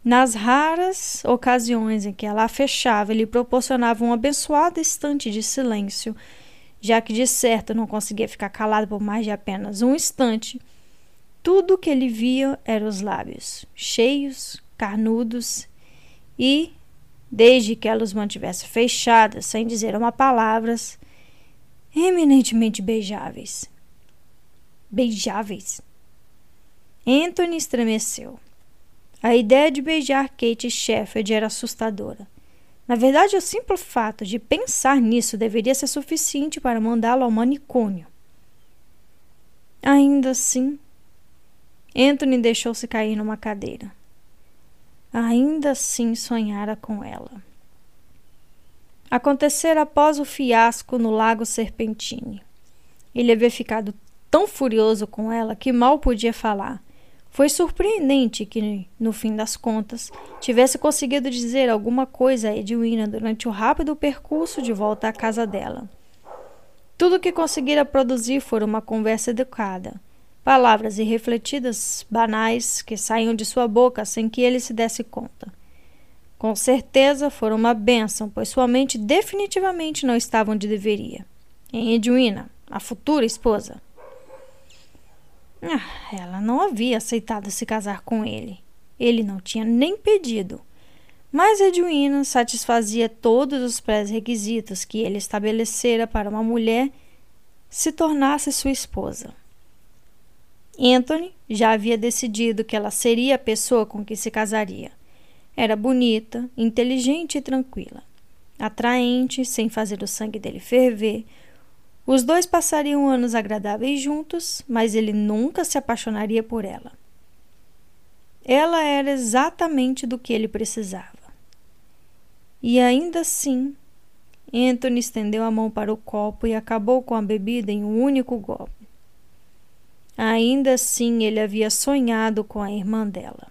Nas raras ocasiões em que ela a fechava, ele proporcionava um abençoado instante de silêncio, já que de certo não conseguia ficar calado por mais de apenas um instante. Tudo o que ele via eram os lábios, cheios, carnudos e, desde que ela os mantivesse fechados, sem dizer uma palavra, eminentemente beijáveis. Beijáveis. Anthony estremeceu. A ideia de beijar Kate Sheffield era assustadora. Na verdade, o simples fato de pensar nisso deveria ser suficiente para mandá-lo ao manicômio. Ainda assim, Anthony deixou-se cair numa cadeira. Ainda assim sonhara com ela. Acontecera após o fiasco no Lago Serpentine. Ele havia ficado tão furioso com ela que mal podia falar foi surpreendente que, no fim das contas, tivesse conseguido dizer alguma coisa a Edwina durante o rápido percurso de volta à casa dela. Tudo o que conseguira produzir foi uma conversa educada, palavras irrefletidas, banais, que saíam de sua boca sem que ele se desse conta. Com certeza foram uma bênção, pois sua mente definitivamente não estava onde deveria. Em Edwina, a futura esposa. Ah, ela não havia aceitado se casar com ele. Ele não tinha nem pedido. Mas Edwina satisfazia todos os pré-requisitos que ele estabelecera para uma mulher se tornasse sua esposa. Anthony já havia decidido que ela seria a pessoa com que se casaria. Era bonita, inteligente e tranquila, atraente, sem fazer o sangue dele ferver, os dois passariam anos agradáveis juntos, mas ele nunca se apaixonaria por ela. Ela era exatamente do que ele precisava. E ainda assim, Anthony estendeu a mão para o copo e acabou com a bebida em um único golpe. Ainda assim, ele havia sonhado com a irmã dela.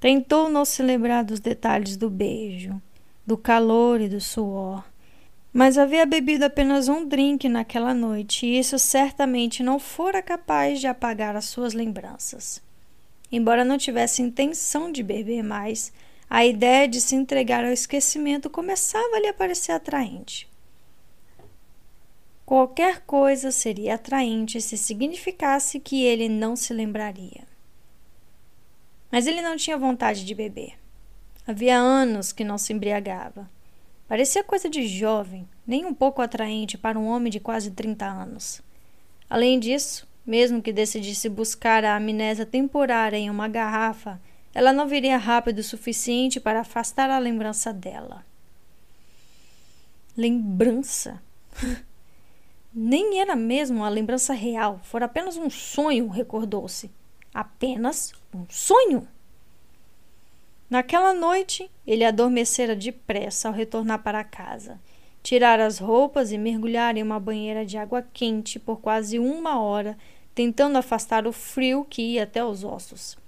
Tentou não se lembrar dos detalhes do beijo, do calor e do suor, mas havia bebido apenas um drink naquela noite e isso certamente não fora capaz de apagar as suas lembranças. Embora não tivesse intenção de beber mais, a ideia de se entregar ao esquecimento começava a lhe parecer atraente. Qualquer coisa seria atraente se significasse que ele não se lembraria. Mas ele não tinha vontade de beber. Havia anos que não se embriagava. Parecia coisa de jovem, nem um pouco atraente para um homem de quase 30 anos. Além disso, mesmo que decidisse buscar a amnésia temporária em uma garrafa, ela não viria rápido o suficiente para afastar a lembrança dela. Lembrança? *laughs* Nem era mesmo uma lembrança real, fora apenas um sonho, recordou-se. Apenas um sonho? Naquela noite, ele adormecera depressa ao retornar para casa. Tirar as roupas e mergulhar em uma banheira de água quente por quase uma hora, tentando afastar o frio que ia até os ossos.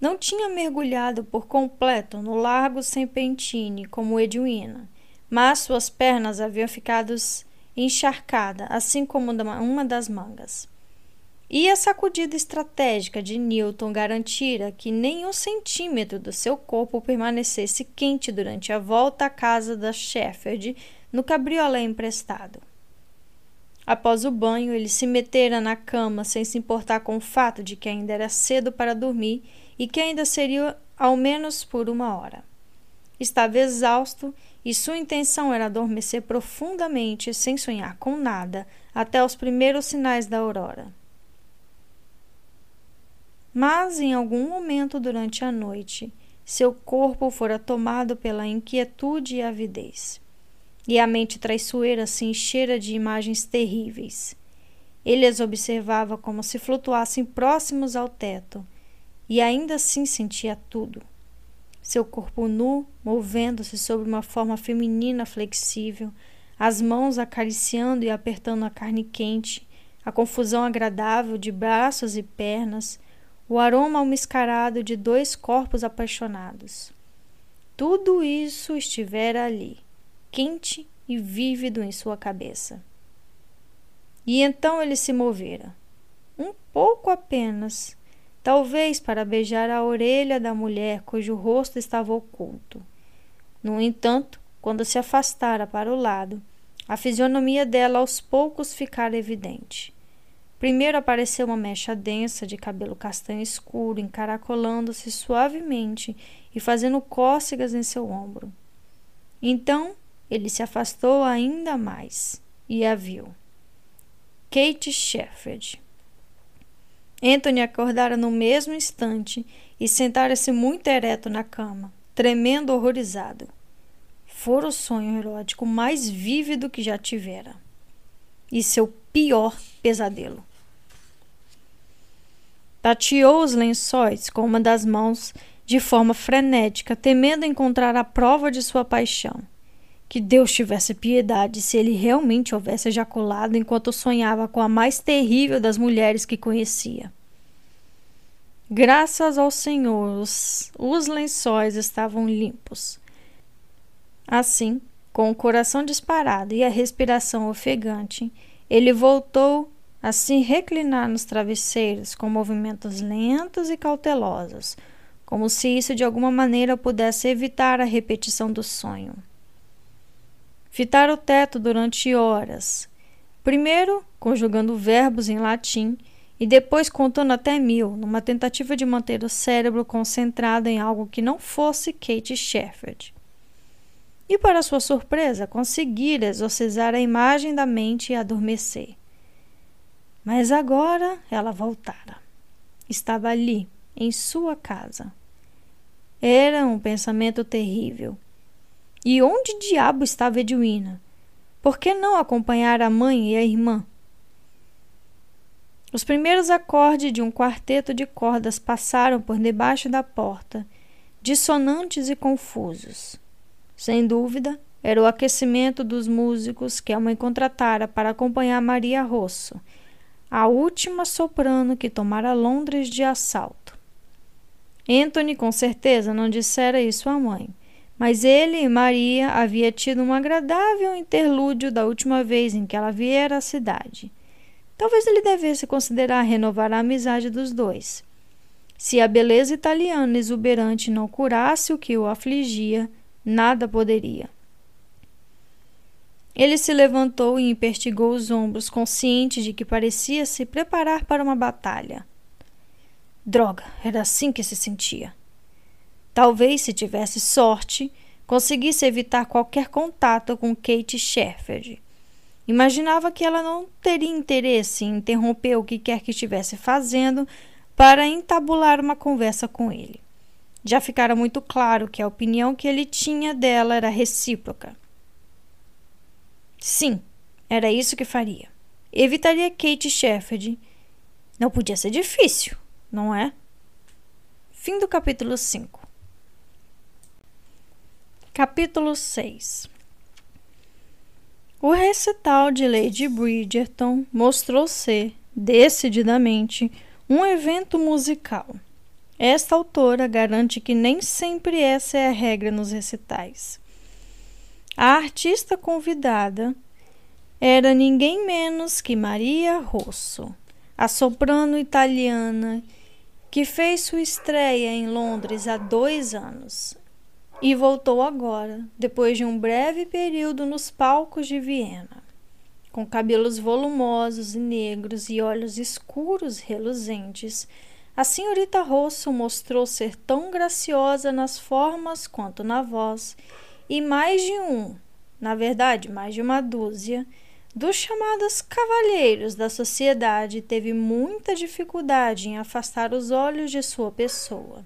Não tinha mergulhado por completo no Largo Serpentine como Edwina, mas suas pernas haviam ficado encharcadas, assim como uma das mangas. E a sacudida estratégica de Newton garantira que nenhum centímetro do seu corpo permanecesse quente durante a volta à casa da Sheffield no cabriolé emprestado. Após o banho, ele se metera na cama sem se importar com o fato de que ainda era cedo para dormir e que ainda seria ao menos por uma hora. Estava exausto e sua intenção era adormecer profundamente sem sonhar com nada até os primeiros sinais da aurora. Mas em algum momento durante a noite, seu corpo fora tomado pela inquietude e avidez e a mente traiçoeira se enchera de imagens terríveis. Ele as observava como se flutuassem próximos ao teto, e ainda assim sentia tudo. Seu corpo nu, movendo-se sobre uma forma feminina flexível, as mãos acariciando e apertando a carne quente, a confusão agradável de braços e pernas, o aroma almiscarado de dois corpos apaixonados. Tudo isso estivera ali quente e vívido em sua cabeça. E então ele se movera, um pouco apenas, talvez para beijar a orelha da mulher cujo rosto estava oculto. No entanto, quando se afastara para o lado, a fisionomia dela aos poucos ficara evidente. Primeiro apareceu uma mecha densa de cabelo castanho escuro encaracolando-se suavemente e fazendo cócegas em seu ombro. Então ele se afastou ainda mais e a viu. Kate Sheffield. Anthony acordara no mesmo instante e sentara-se muito ereto na cama, tremendo horrorizado. Fora o sonho erótico mais vívido que já tivera. E seu pior pesadelo. Tateou os lençóis com uma das mãos de forma frenética, temendo encontrar a prova de sua paixão. Que Deus tivesse piedade se ele realmente houvesse ejaculado enquanto sonhava com a mais terrível das mulheres que conhecia. Graças ao Senhor, os, os lençóis estavam limpos. Assim, com o coração disparado e a respiração ofegante, ele voltou a se reclinar nos travesseiros com movimentos lentos e cautelosos, como se isso de alguma maneira pudesse evitar a repetição do sonho. Fitar o teto durante horas, primeiro conjugando verbos em latim e depois contando até mil, numa tentativa de manter o cérebro concentrado em algo que não fosse Kate Sheffield. E, para sua surpresa, conseguir exorcizar a imagem da mente e adormecer. Mas agora ela voltara. Estava ali, em sua casa. Era um pensamento terrível e onde diabo estava Edwina? Por que não acompanhar a mãe e a irmã? Os primeiros acordes de um quarteto de cordas passaram por debaixo da porta, dissonantes e confusos. Sem dúvida, era o aquecimento dos músicos que a mãe contratara para acompanhar Maria Rosso, a última soprano que tomara Londres de assalto. Anthony com certeza não dissera isso à mãe, mas ele e Maria havia tido um agradável interlúdio da última vez em que ela viera à cidade. Talvez ele devesse considerar renovar a amizade dos dois. Se a beleza italiana exuberante não curasse o que o afligia, nada poderia. Ele se levantou e impertigou os ombros, consciente de que parecia se preparar para uma batalha. Droga, era assim que se sentia. Talvez, se tivesse sorte, conseguisse evitar qualquer contato com Kate Sheffield. Imaginava que ela não teria interesse em interromper o que quer que estivesse fazendo para entabular uma conversa com ele. Já ficara muito claro que a opinião que ele tinha dela era recíproca. Sim, era isso que faria. Evitaria Kate Sheffield. Não podia ser difícil, não é? Fim do capítulo 5. Capítulo 6 O recital de Lady Bridgerton mostrou ser, decididamente, um evento musical. Esta autora garante que nem sempre essa é a regra nos recitais. A artista convidada era ninguém menos que Maria Rosso, a soprano italiana que fez sua estreia em Londres há dois anos e voltou agora, depois de um breve período nos palcos de Viena. Com cabelos volumosos e negros e olhos escuros reluzentes, a senhorita Rosso mostrou ser tão graciosa nas formas quanto na voz, e mais de um, na verdade, mais de uma dúzia, dos chamados cavalheiros da sociedade teve muita dificuldade em afastar os olhos de sua pessoa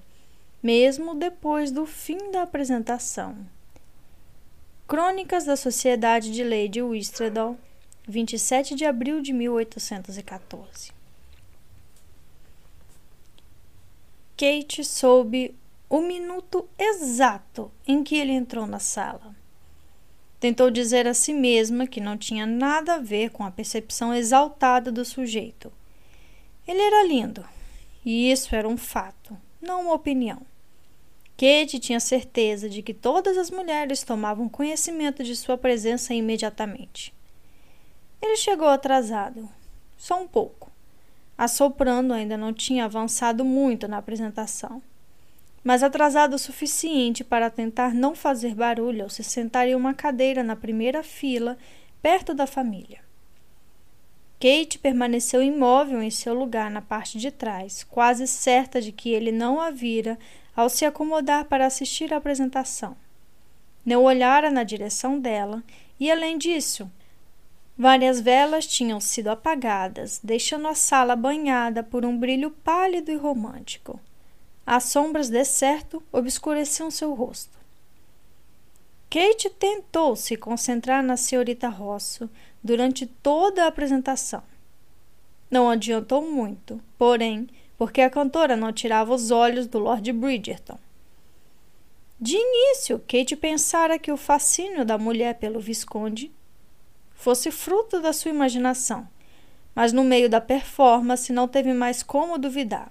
mesmo depois do fim da apresentação. Crônicas da Sociedade de Lady Whistledown, 27 de abril de 1814. Kate soube o minuto exato em que ele entrou na sala. Tentou dizer a si mesma que não tinha nada a ver com a percepção exaltada do sujeito. Ele era lindo, e isso era um fato, não uma opinião. Kate tinha certeza de que todas as mulheres tomavam conhecimento de sua presença imediatamente. Ele chegou atrasado, só um pouco. A ainda não tinha avançado muito na apresentação, mas atrasado o suficiente para tentar não fazer barulho ao se sentar em uma cadeira na primeira fila, perto da família. Kate permaneceu imóvel em seu lugar na parte de trás, quase certa de que ele não a vira ao se acomodar para assistir à apresentação. Não olhara na direção dela e, além disso, várias velas tinham sido apagadas, deixando a sala banhada por um brilho pálido e romântico. As sombras, de certo, obscureciam seu rosto. Kate tentou se concentrar na senhorita Rosso durante toda a apresentação. Não adiantou muito, porém, porque a cantora não tirava os olhos do Lord Bridgerton. De início, Kate pensara que o fascínio da mulher pelo Visconde fosse fruto da sua imaginação, mas no meio da performance não teve mais como duvidar.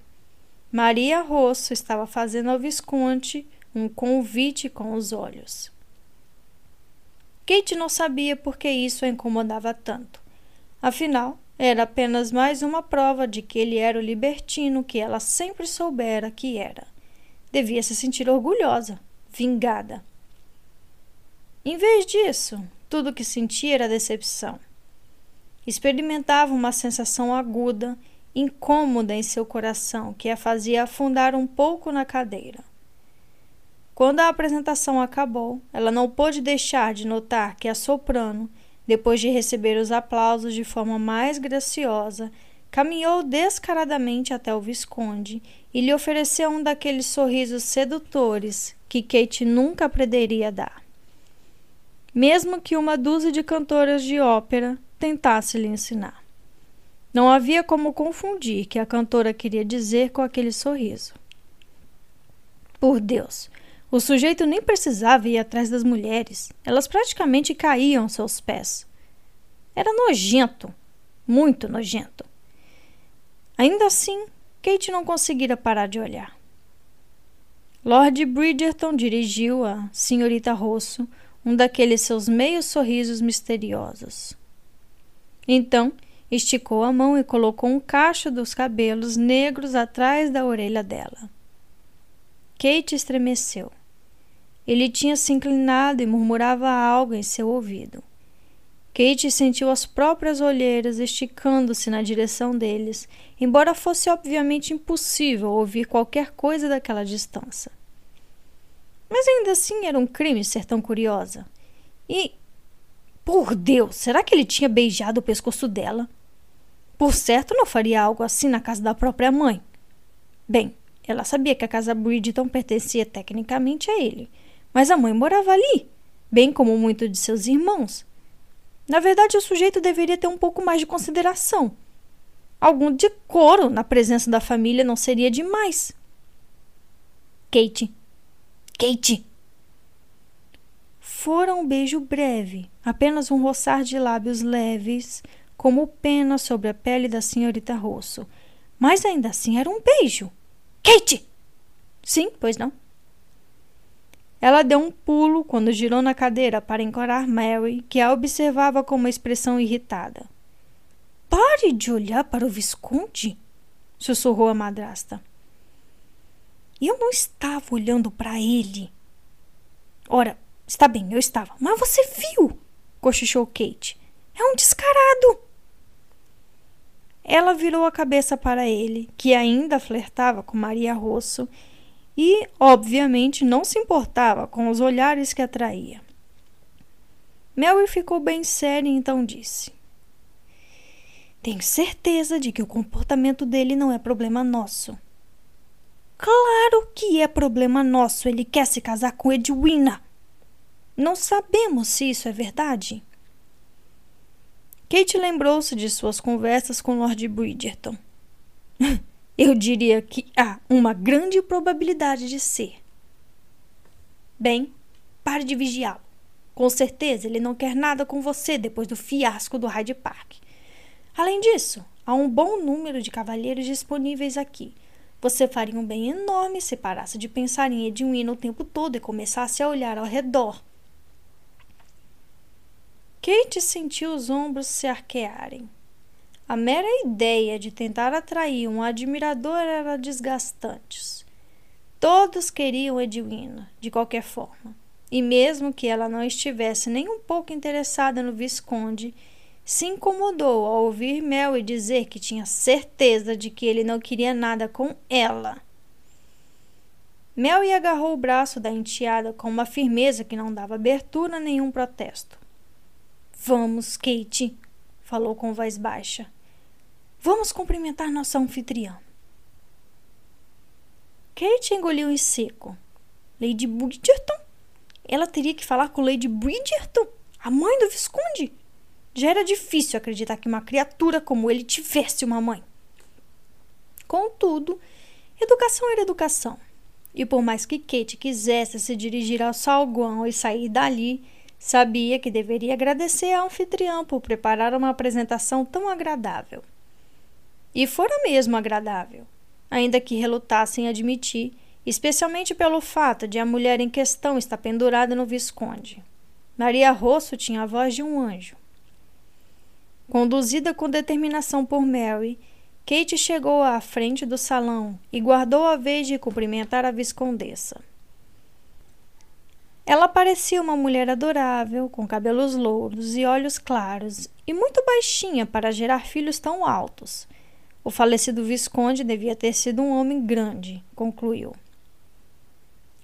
Maria Rosso estava fazendo ao Visconde um convite com os olhos. Kate não sabia por que isso a incomodava tanto. Afinal, era apenas mais uma prova de que ele era o libertino que ela sempre soubera que era. Devia se sentir orgulhosa, vingada. Em vez disso, tudo o que sentia era decepção. Experimentava uma sensação aguda, incômoda em seu coração, que a fazia afundar um pouco na cadeira. Quando a apresentação acabou, ela não pôde deixar de notar que a soprano depois de receber os aplausos de forma mais graciosa, caminhou descaradamente até o Visconde e lhe ofereceu um daqueles sorrisos sedutores que Kate nunca aprenderia a dar. Mesmo que uma dúzia de cantoras de ópera tentasse lhe ensinar. Não havia como confundir que a cantora queria dizer com aquele sorriso. Por Deus, o sujeito nem precisava ir atrás das mulheres, elas praticamente caíam aos seus pés. Era nojento, muito nojento. Ainda assim, Kate não conseguira parar de olhar. Lord Bridgerton dirigiu a senhorita Rosso um daqueles seus meios sorrisos misteriosos. Então, esticou a mão e colocou um cacho dos cabelos negros atrás da orelha dela. Kate estremeceu. Ele tinha se inclinado e murmurava algo em seu ouvido. Kate sentiu as próprias olheiras esticando-se na direção deles, embora fosse obviamente impossível ouvir qualquer coisa daquela distância. Mas ainda assim era um crime ser tão curiosa. E. Por Deus, será que ele tinha beijado o pescoço dela? Por certo, não faria algo assim na casa da própria mãe. Bem, ela sabia que a casa Bridgeton pertencia tecnicamente a ele, mas a mãe morava ali, bem como muitos de seus irmãos. Na verdade, o sujeito deveria ter um pouco mais de consideração. Algum decoro na presença da família não seria demais. Kate. Kate. Fora um beijo breve, apenas um roçar de lábios leves, como pena sobre a pele da senhorita Rosso. Mas ainda assim era um beijo. Kate! Sim, pois não. Ela deu um pulo quando girou na cadeira para encorar Mary, que a observava com uma expressão irritada. Pare de olhar para o Visconde! sussurrou a madrasta. Eu não estava olhando para ele. Ora, está bem, eu estava. Mas você viu? cochichou Kate. É um descarado. Ela virou a cabeça para ele, que ainda flertava com Maria Rosso e, obviamente, não se importava com os olhares que atraía. Mary ficou bem séria e então disse: Tenho certeza de que o comportamento dele não é problema nosso. Claro que é problema nosso. Ele quer se casar com Edwina. Não sabemos se isso é verdade. Kate lembrou-se de suas conversas com Lord Bridgerton. *laughs* Eu diria que há uma grande probabilidade de ser. Bem, pare de vigiá-lo. Com certeza ele não quer nada com você depois do fiasco do Hyde Park. Além disso, há um bom número de cavalheiros disponíveis aqui. Você faria um bem enorme se parasse de pensar em Edwina o tempo todo e começasse a olhar ao redor. Kate sentiu os ombros se arquearem. A mera ideia de tentar atrair um admirador era desgastante. Todos queriam Edwina, de qualquer forma, e mesmo que ela não estivesse nem um pouco interessada no Visconde, se incomodou ao ouvir Mel dizer que tinha certeza de que ele não queria nada com ela. Mel agarrou o braço da enteada com uma firmeza que não dava abertura a nenhum protesto. Vamos, Kate, falou com voz baixa. Vamos cumprimentar nossa anfitriã. Kate engoliu em seco. Lady Bridgerton? Ela teria que falar com Lady Bridgerton, a mãe do Visconde? Já era difícil acreditar que uma criatura como ele tivesse uma mãe. Contudo, educação era educação. E por mais que Kate quisesse se dirigir ao salguão e sair dali, sabia que deveria agradecer à anfitriã por preparar uma apresentação tão agradável. E fora mesmo agradável, ainda que relutassem admitir, especialmente pelo fato de a mulher em questão estar pendurada no Visconde. Maria Rosso tinha a voz de um anjo. Conduzida com determinação por Mary, Kate chegou à frente do salão e guardou a vez de cumprimentar a viscondessa. Ela parecia uma mulher adorável, com cabelos louros e olhos claros, e muito baixinha para gerar filhos tão altos. O falecido Visconde devia ter sido um homem grande, concluiu.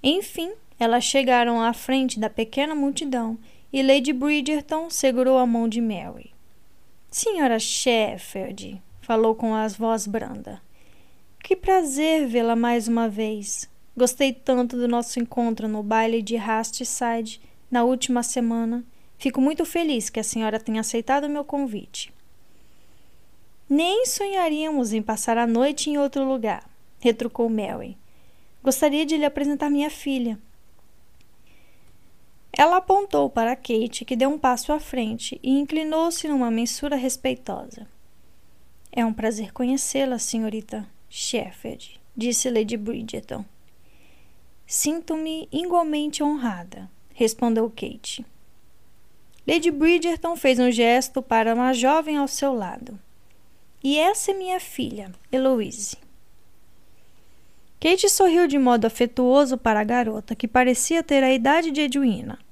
Enfim, elas chegaram à frente da pequena multidão e Lady Bridgerton segurou a mão de Mary. Senhora Sheffield, falou com a voz branda. Que prazer vê-la mais uma vez. Gostei tanto do nosso encontro no baile de Hastside na última semana. Fico muito feliz que a senhora tenha aceitado o meu convite. Nem sonharíamos em passar a noite em outro lugar, retrucou Mary. Gostaria de lhe apresentar minha filha. Ela apontou para Kate, que deu um passo à frente e inclinou-se numa mensura respeitosa. É um prazer conhecê-la, senhorita Sheffield, disse Lady Bridgeton. Sinto-me igualmente honrada, respondeu Kate. Lady Bridgerton fez um gesto para uma jovem ao seu lado. E essa é minha filha, Eloise. Kate sorriu de modo afetuoso para a garota, que parecia ter a idade de Edwina.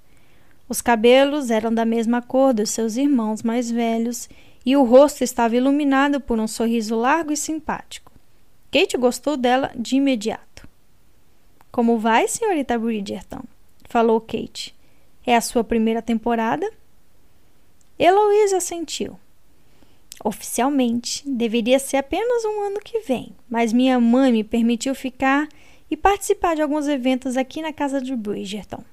Os cabelos eram da mesma cor dos seus irmãos mais velhos e o rosto estava iluminado por um sorriso largo e simpático. Kate gostou dela de imediato. Como vai, senhorita Bridgerton? falou Kate. É a sua primeira temporada? Heloísa assentiu. Oficialmente, deveria ser apenas um ano que vem, mas minha mãe me permitiu ficar e participar de alguns eventos aqui na casa de Bridgerton.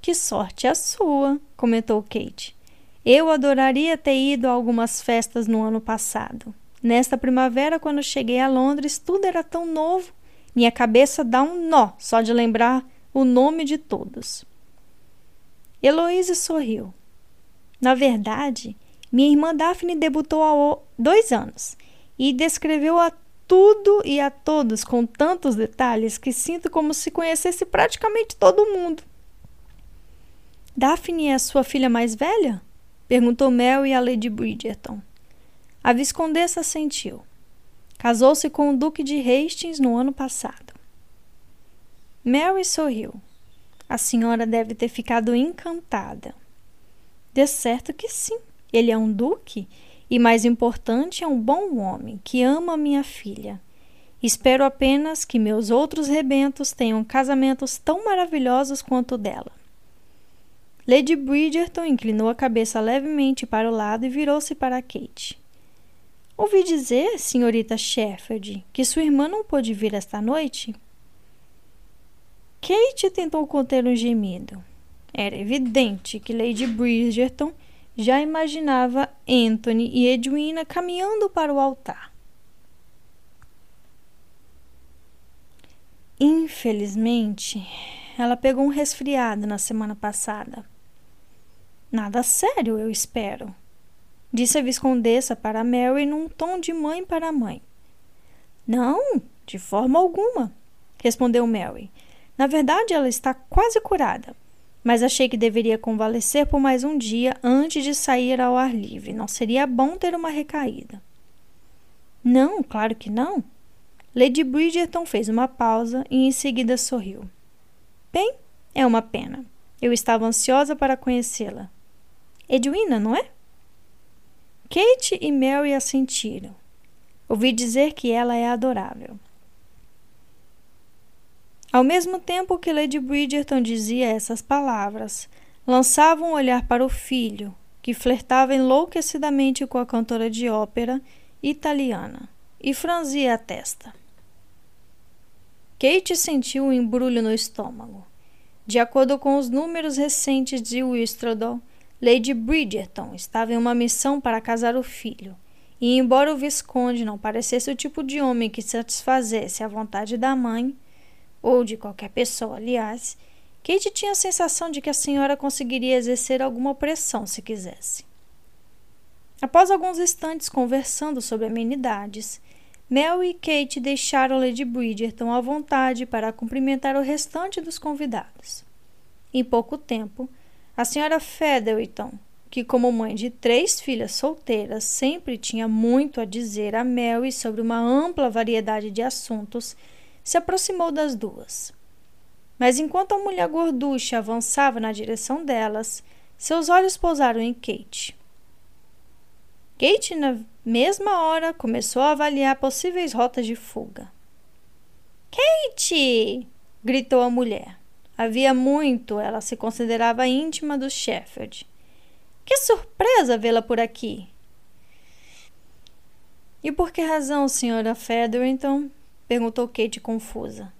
Que sorte a sua, comentou Kate. Eu adoraria ter ido a algumas festas no ano passado. Nesta primavera, quando cheguei a Londres, tudo era tão novo. Minha cabeça dá um nó só de lembrar o nome de todos. Heloísa sorriu. Na verdade, minha irmã Daphne debutou há dois anos e descreveu-a tudo e a todos com tantos detalhes que sinto como se conhecesse praticamente todo mundo. Daphne é sua filha mais velha? perguntou Mary a Lady Bridgerton. A viscondessa sentiu. Casou-se com o Duque de Hastings no ano passado. Mary sorriu. A senhora deve ter ficado encantada. De certo que sim. Ele é um duque e, mais importante, é um bom homem que ama minha filha. Espero apenas que meus outros rebentos tenham casamentos tão maravilhosos quanto o dela. Lady Bridgerton inclinou a cabeça levemente para o lado e virou-se para Kate. Ouvi dizer, senhorita Sheffield, que sua irmã não pôde vir esta noite? Kate tentou conter um gemido. Era evidente que Lady Bridgerton já imaginava Anthony e Edwina caminhando para o altar. Infelizmente, ela pegou um resfriado na semana passada. Nada sério, eu espero, disse a viscondessa para Mary num tom de mãe para mãe. Não, de forma alguma, respondeu Mary. Na verdade, ela está quase curada mas achei que deveria convalescer por mais um dia antes de sair ao ar livre. Não seria bom ter uma recaída. Não, claro que não. Lady Bridgerton fez uma pausa e em seguida sorriu. Bem, é uma pena. Eu estava ansiosa para conhecê-la. Edwina, não é? Kate e Mary assentiram. Ouvi dizer que ela é adorável. Ao mesmo tempo que Lady Bridgerton dizia essas palavras, lançava um olhar para o filho, que flertava enlouquecidamente com a cantora de ópera italiana, e franzia a testa. Kate sentiu um embrulho no estômago. De acordo com os números recentes de Whistledown, Lady Bridgerton estava em uma missão para casar o filho, e embora o Visconde não parecesse o tipo de homem que satisfazesse a vontade da mãe, ou de qualquer pessoa, aliás, Kate tinha a sensação de que a senhora conseguiria exercer alguma pressão se quisesse. Após alguns instantes conversando sobre amenidades, Mel e Kate deixaram Lady Bridgerton à vontade para cumprimentar o restante dos convidados. Em pouco tempo, a senhora Featherton, que como mãe de três filhas solteiras sempre tinha muito a dizer a Mary sobre uma ampla variedade de assuntos, se aproximou das duas. Mas enquanto a mulher gorducha avançava na direção delas, seus olhos pousaram em Kate. Kate, na mesma hora, começou a avaliar possíveis rotas de fuga. Kate! gritou a mulher. Havia muito ela se considerava íntima do Sheffield. Que surpresa vê-la por aqui! E por que razão, senhora Featherington? Perguntou Kate confusa.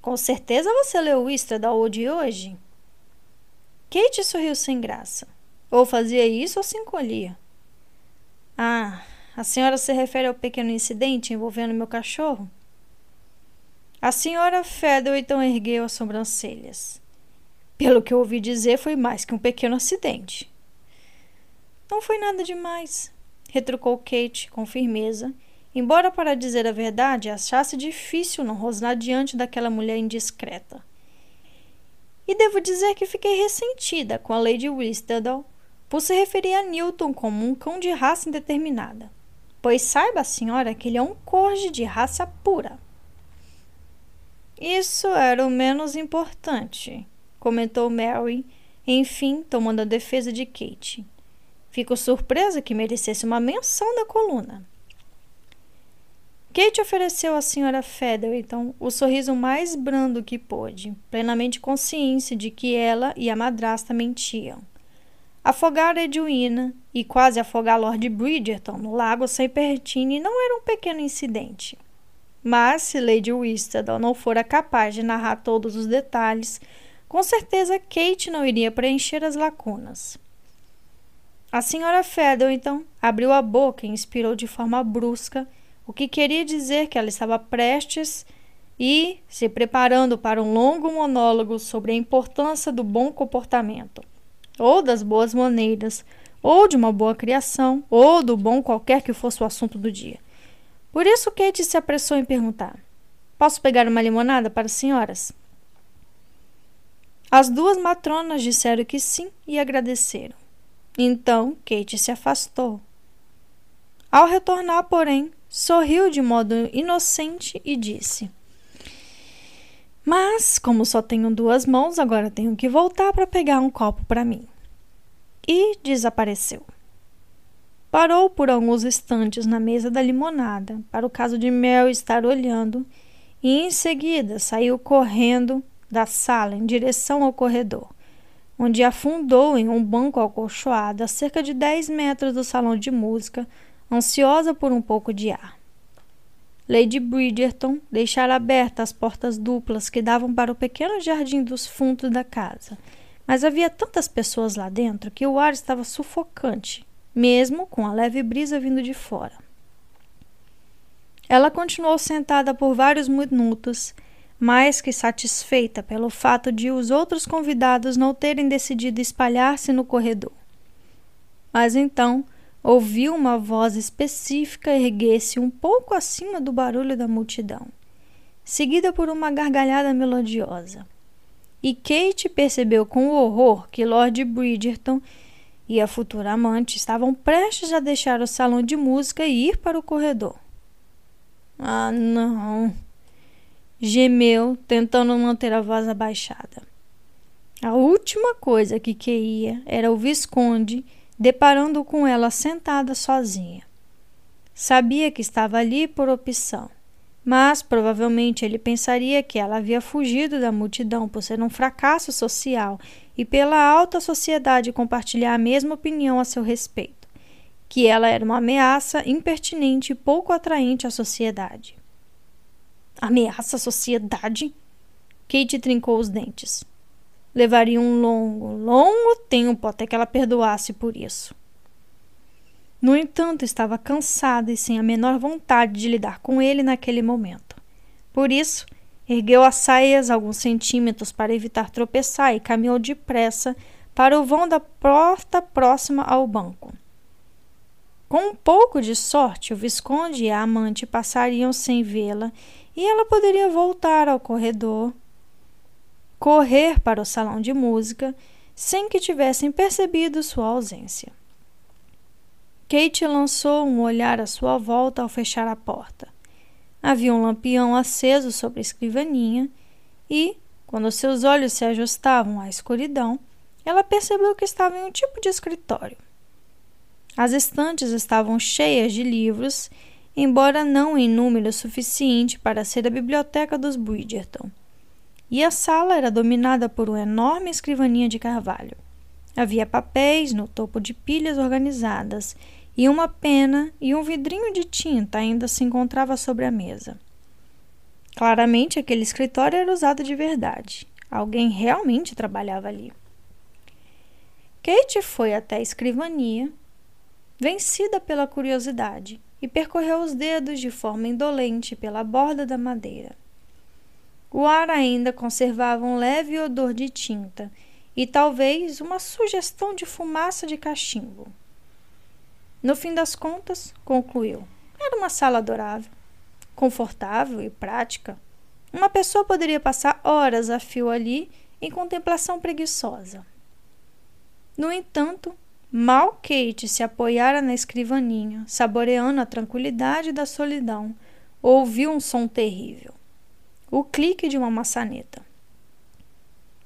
Com certeza você leu o Istradal de hoje? Kate sorriu sem graça. Ou fazia isso ou se encolhia. Ah, a senhora se refere ao pequeno incidente envolvendo meu cachorro? A senhora então ergueu as sobrancelhas. Pelo que eu ouvi dizer, foi mais que um pequeno acidente. Não foi nada demais, retrucou Kate com firmeza Embora, para dizer a verdade, achasse difícil não rosnar diante daquela mulher indiscreta. E devo dizer que fiquei ressentida com a Lady Whistledown por se referir a Newton como um cão de raça indeterminada. Pois saiba a senhora que ele é um corge de raça pura. Isso era o menos importante, comentou Mary, enfim, tomando a defesa de Kate. Fico surpresa que merecesse uma menção da coluna. Kate ofereceu à senhora Featherton o sorriso mais brando que pôde, plenamente consciente de que ela e a madrasta mentiam. Afogar Edwina e quase afogar Lord Bridgerton no lago Seipertine não era um pequeno incidente. Mas se Lady Whistledown não fora capaz de narrar todos os detalhes, com certeza Kate não iria preencher as lacunas. A senhora Featherton abriu a boca e inspirou de forma brusca o que queria dizer que ela estava prestes e se preparando para um longo monólogo sobre a importância do bom comportamento, ou das boas maneiras, ou de uma boa criação, ou do bom qualquer que fosse o assunto do dia. Por isso Kate se apressou em perguntar: Posso pegar uma limonada para as senhoras? As duas matronas disseram que sim e agradeceram. Então Kate se afastou. Ao retornar, porém, sorriu de modo inocente e disse: Mas, como só tenho duas mãos, agora tenho que voltar para pegar um copo para mim. E desapareceu. Parou por alguns instantes na mesa da limonada, para o caso de Mel estar olhando, e em seguida saiu correndo da sala em direção ao corredor, onde afundou em um banco acolchoado a cerca de 10 metros do salão de música, ansiosa por um pouco de ar. Lady Bridgerton deixara abertas as portas duplas que davam para o pequeno jardim dos fundos da casa, mas havia tantas pessoas lá dentro que o ar estava sufocante, mesmo com a leve brisa vindo de fora. Ela continuou sentada por vários minutos, mais que satisfeita pelo fato de os outros convidados não terem decidido espalhar-se no corredor. Mas então ouviu uma voz específica erguer-se um pouco acima do barulho da multidão, seguida por uma gargalhada melodiosa. E Kate percebeu com horror que Lord Bridgerton e a futura amante estavam prestes a deixar o salão de música e ir para o corredor. Ah, não! gemeu, tentando manter a voz abaixada. A última coisa que queria era o Visconde deparando com ela sentada sozinha. Sabia que estava ali por opção, mas provavelmente ele pensaria que ela havia fugido da multidão por ser um fracasso social e pela alta sociedade compartilhar a mesma opinião a seu respeito, que ela era uma ameaça impertinente e pouco atraente à sociedade. Ameaça a sociedade? Kate trincou os dentes. Levaria um longo, longo tempo até que ela perdoasse por isso. No entanto, estava cansada e sem a menor vontade de lidar com ele naquele momento. Por isso, ergueu as saias alguns centímetros para evitar tropeçar e caminhou depressa para o vão da porta próxima ao banco. Com um pouco de sorte, o Visconde e a amante passariam sem vê-la e ela poderia voltar ao corredor, correr para o salão de música sem que tivessem percebido sua ausência. Kate lançou um olhar à sua volta ao fechar a porta. Havia um lampião aceso sobre a escrivaninha e, quando seus olhos se ajustavam à escuridão, ela percebeu que estava em um tipo de escritório. As estantes estavam cheias de livros embora não em número suficiente para ser a biblioteca dos Bridgerton. E a sala era dominada por uma enorme escrivaninha de carvalho. Havia papéis no topo de pilhas organizadas, e uma pena e um vidrinho de tinta ainda se encontrava sobre a mesa. Claramente aquele escritório era usado de verdade. Alguém realmente trabalhava ali. Kate foi até a escrivania, vencida pela curiosidade, e percorreu os dedos de forma indolente pela borda da madeira. O ar ainda conservava um leve odor de tinta e talvez uma sugestão de fumaça de cachimbo. No fim das contas, concluiu, era uma sala adorável, confortável e prática. Uma pessoa poderia passar horas a fio ali em contemplação preguiçosa. No entanto, Mal Kate se apoiara na escrivaninha, saboreando a tranquilidade da solidão, ouviu um som terrível. O clique de uma maçaneta.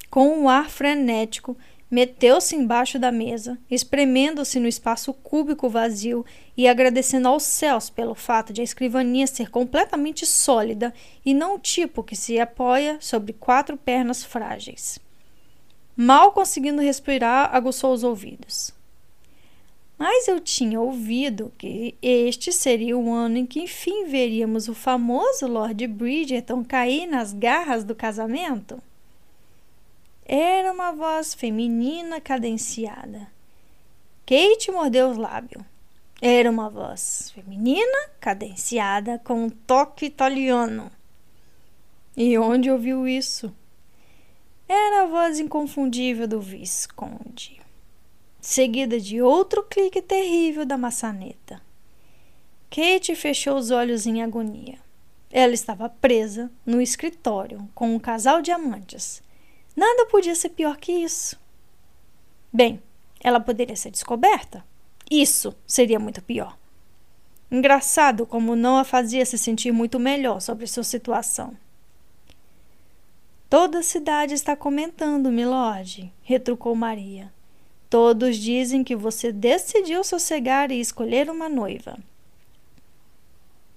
Com um ar frenético, meteu-se embaixo da mesa, espremendo-se no espaço cúbico vazio e agradecendo aos céus pelo fato de a escrivaninha ser completamente sólida e não o tipo que se apoia sobre quatro pernas frágeis. Mal conseguindo respirar, aguçou os ouvidos. Mas eu tinha ouvido que este seria o ano em que enfim veríamos o famoso Lord Bridgerton cair nas garras do casamento. Era uma voz feminina cadenciada. Kate mordeu os lábios. Era uma voz feminina cadenciada com um toque italiano. E onde ouviu isso? Era a voz inconfundível do Visconde seguida de outro clique terrível da maçaneta. Kate fechou os olhos em agonia. Ela estava presa no escritório com um casal de amantes. Nada podia ser pior que isso. Bem, ela poderia ser descoberta. Isso seria muito pior. Engraçado como não a fazia se sentir muito melhor sobre sua situação. Toda a cidade está comentando, milord, retrucou Maria. Todos dizem que você decidiu sossegar e escolher uma noiva.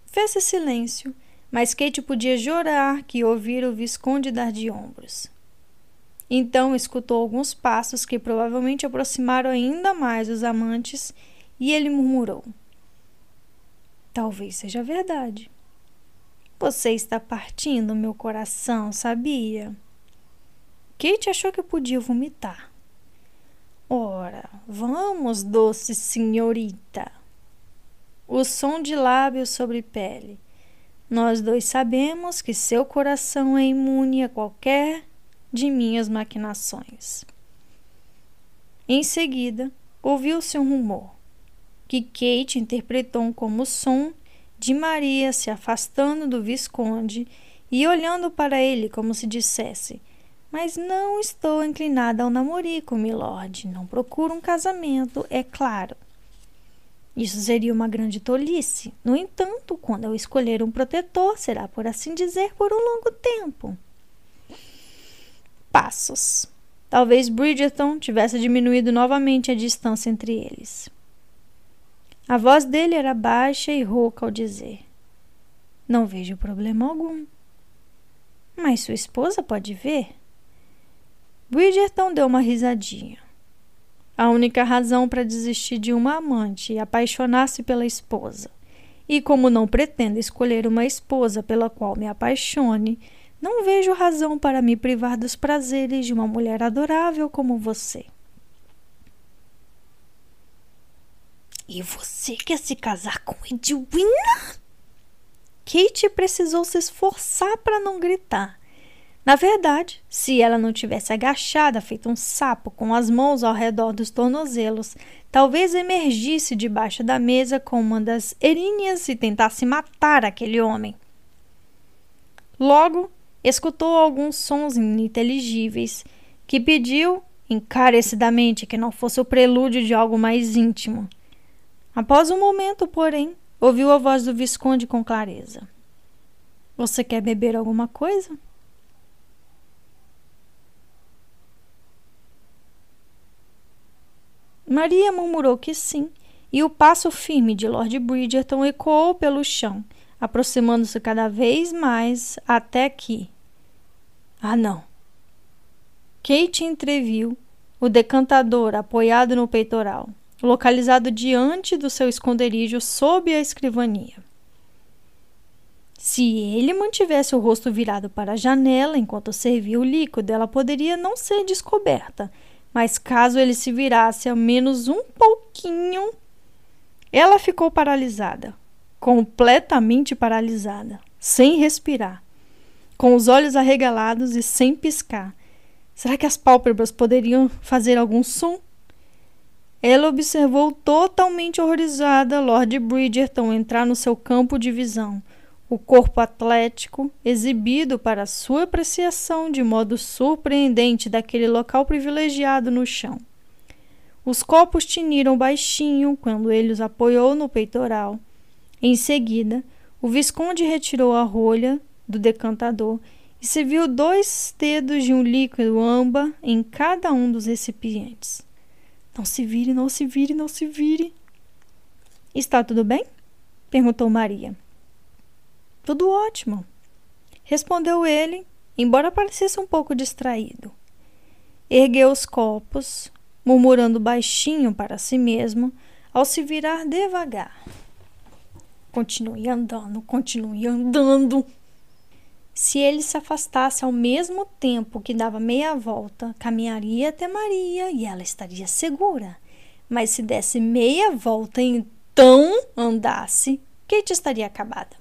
Fez-se silêncio, mas Kate podia jurar que ouvira o Visconde dar de ombros. Então escutou alguns passos que provavelmente aproximaram ainda mais os amantes e ele murmurou: Talvez seja verdade. Você está partindo meu coração, sabia? Kate achou que podia vomitar. Ora, vamos, doce senhorita. O som de lábios sobre pele. Nós dois sabemos que seu coração é imune a qualquer de minhas maquinações. Em seguida, ouviu-se um rumor, que Kate interpretou como som de Maria se afastando do Visconde e olhando para ele como se dissesse: Mas não estou inclinada ao namorico, milord. Não procuro um casamento, é claro. Isso seria uma grande tolice. No entanto, quando eu escolher um protetor, será, por assim dizer, por um longo tempo. Passos. Talvez Bridgerton tivesse diminuído novamente a distância entre eles. A voz dele era baixa e rouca ao dizer: Não vejo problema algum. Mas sua esposa pode ver? Bridgerton deu uma risadinha. A única razão para desistir de uma amante e apaixonar-se pela esposa. E como não pretendo escolher uma esposa pela qual me apaixone, não vejo razão para me privar dos prazeres de uma mulher adorável como você. E você quer se casar com Edwina? Kate precisou se esforçar para não gritar. Na verdade, se ela não tivesse agachada, feito um sapo, com as mãos ao redor dos tornozelos, talvez emergisse debaixo da mesa com uma das erinhas e tentasse matar aquele homem. Logo, escutou alguns sons ininteligíveis que pediu encarecidamente que não fosse o prelúdio de algo mais íntimo. Após um momento, porém, ouviu a voz do Visconde com clareza. Você quer beber alguma coisa? Maria murmurou que sim, e o passo firme de Lord Bridgerton ecoou pelo chão, aproximando-se cada vez mais até que. Ah, não! Kate entreviu o decantador apoiado no peitoral localizado diante do seu esconderijo sob a escrivania. Se ele mantivesse o rosto virado para a janela enquanto servia o líquido, ela poderia não ser descoberta, mas caso ele se virasse ao menos um pouquinho, ela ficou paralisada, completamente paralisada, sem respirar, com os olhos arregalados e sem piscar. Será que as pálpebras poderiam fazer algum som? Ela observou totalmente horrorizada Lord Bridgerton entrar no seu campo de visão, o corpo atlético, exibido para sua apreciação de modo surpreendente daquele local privilegiado no chão. Os copos tiniram baixinho quando ele os apoiou no peitoral. Em seguida, o Visconde retirou a rolha do decantador e se viu dois dedos de um líquido âmbar em cada um dos recipientes. Não se vire, não se vire, não se vire. Está tudo bem? perguntou Maria. Tudo ótimo, respondeu ele, embora parecesse um pouco distraído. Ergueu os copos, murmurando baixinho para si mesmo, ao se virar devagar. Continue andando, continue andando, se ele se afastasse ao mesmo tempo que dava meia volta, caminharia até Maria e ela estaria segura. Mas se desse meia volta e então andasse, Kate estaria acabada.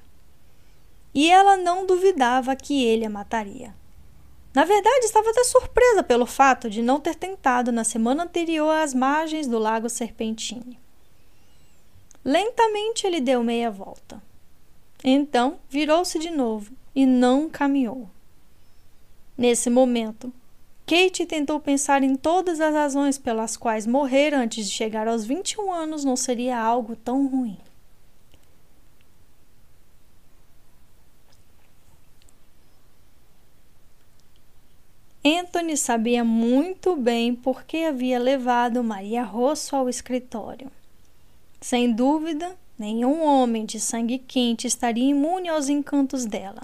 E ela não duvidava que ele a mataria. Na verdade, estava até surpresa pelo fato de não ter tentado na semana anterior às margens do lago Serpentine. Lentamente ele deu meia volta. Então virou-se de novo e não caminhou. Nesse momento, Kate tentou pensar em todas as razões pelas quais morrer antes de chegar aos 21 anos não seria algo tão ruim. Anthony sabia muito bem por que havia levado Maria Rosso ao escritório. Sem dúvida, nenhum homem de sangue quente estaria imune aos encantos dela.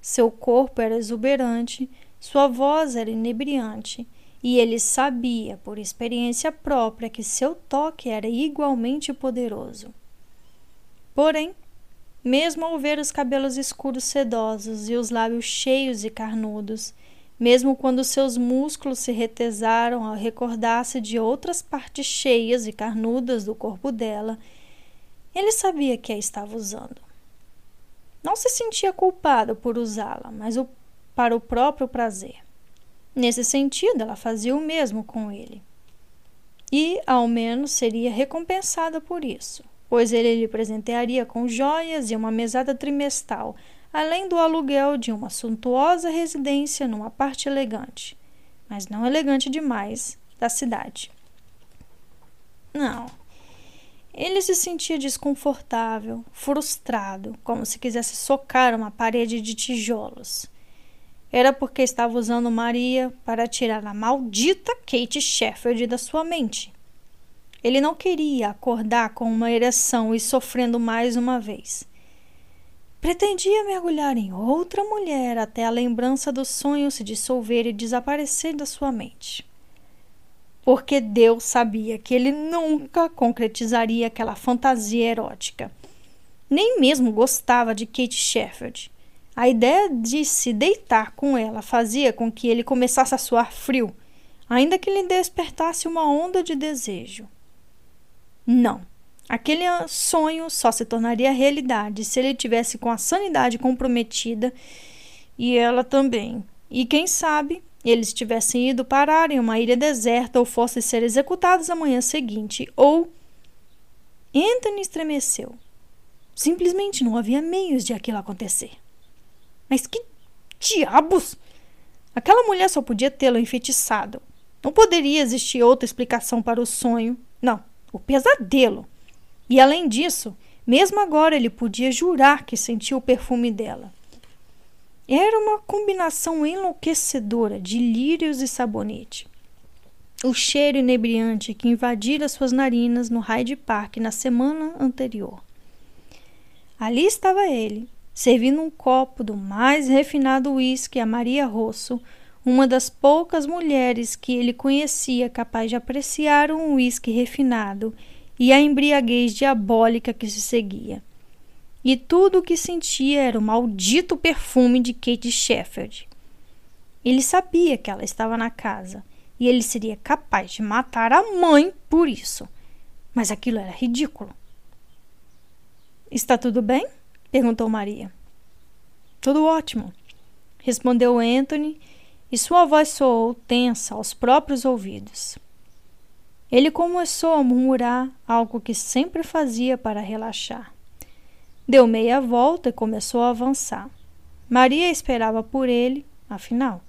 Seu corpo era exuberante, sua voz era inebriante, e ele sabia, por experiência própria, que seu toque era igualmente poderoso. Porém, mesmo ao ver os cabelos escuros sedosos e os lábios cheios e carnudos, mesmo quando seus músculos se retesaram ao recordar-se de outras partes cheias e carnudas do corpo dela, ele sabia que a estava usando. Não se sentia culpado por usá-la, mas o, para o próprio prazer. Nesse sentido, ela fazia o mesmo com ele. E, ao menos, seria recompensada por isso, pois ele lhe presentearia com joias e uma mesada trimestral além do aluguel de uma suntuosa residência numa parte elegante, mas não elegante demais, da cidade. Não. Ele se sentia desconfortável, frustrado, como se quisesse socar uma parede de tijolos. Era porque estava usando Maria para tirar a maldita Kate Sheffield da sua mente. Ele não queria acordar com uma ereção e sofrendo mais uma vez. Pretendia mergulhar em outra mulher até a lembrança do sonho se dissolver e desaparecer da sua mente. Porque Deus sabia que ele nunca concretizaria aquela fantasia erótica. Nem mesmo gostava de Kate Sheffield. A ideia de se deitar com ela fazia com que ele começasse a suar frio, ainda que lhe despertasse uma onda de desejo. Não, Aquele sonho só se tornaria realidade se ele tivesse com a sanidade comprometida e ela também. E quem sabe eles tivessem ido parar em uma ilha deserta ou fossem ser executados amanhã seguinte. Ou. Anthony estremeceu. Simplesmente não havia meios de aquilo acontecer. Mas que diabos! Aquela mulher só podia tê-lo enfeitiçado. Não poderia existir outra explicação para o sonho. Não, o pesadelo. E além disso, mesmo agora ele podia jurar que sentia o perfume dela. Era uma combinação enlouquecedora de lírios e sabonete. O cheiro inebriante que invadira suas narinas no Hyde Park na semana anterior. Ali estava ele, servindo um copo do mais refinado uísque a Maria Rosso, uma das poucas mulheres que ele conhecia capaz de apreciar um uísque refinado e a embriaguez diabólica que se seguia. E tudo o que sentia era o maldito perfume de Kate Sheffield. Ele sabia que ela estava na casa e ele seria capaz de matar a mãe por isso. Mas aquilo era ridículo. Está tudo bem? perguntou Maria. Tudo ótimo, respondeu Anthony, e sua voz soou tensa aos próprios ouvidos. Ele começou a murmurar algo que sempre fazia para relaxar. Deu meia volta e começou a avançar. Maria esperava por ele, afinal.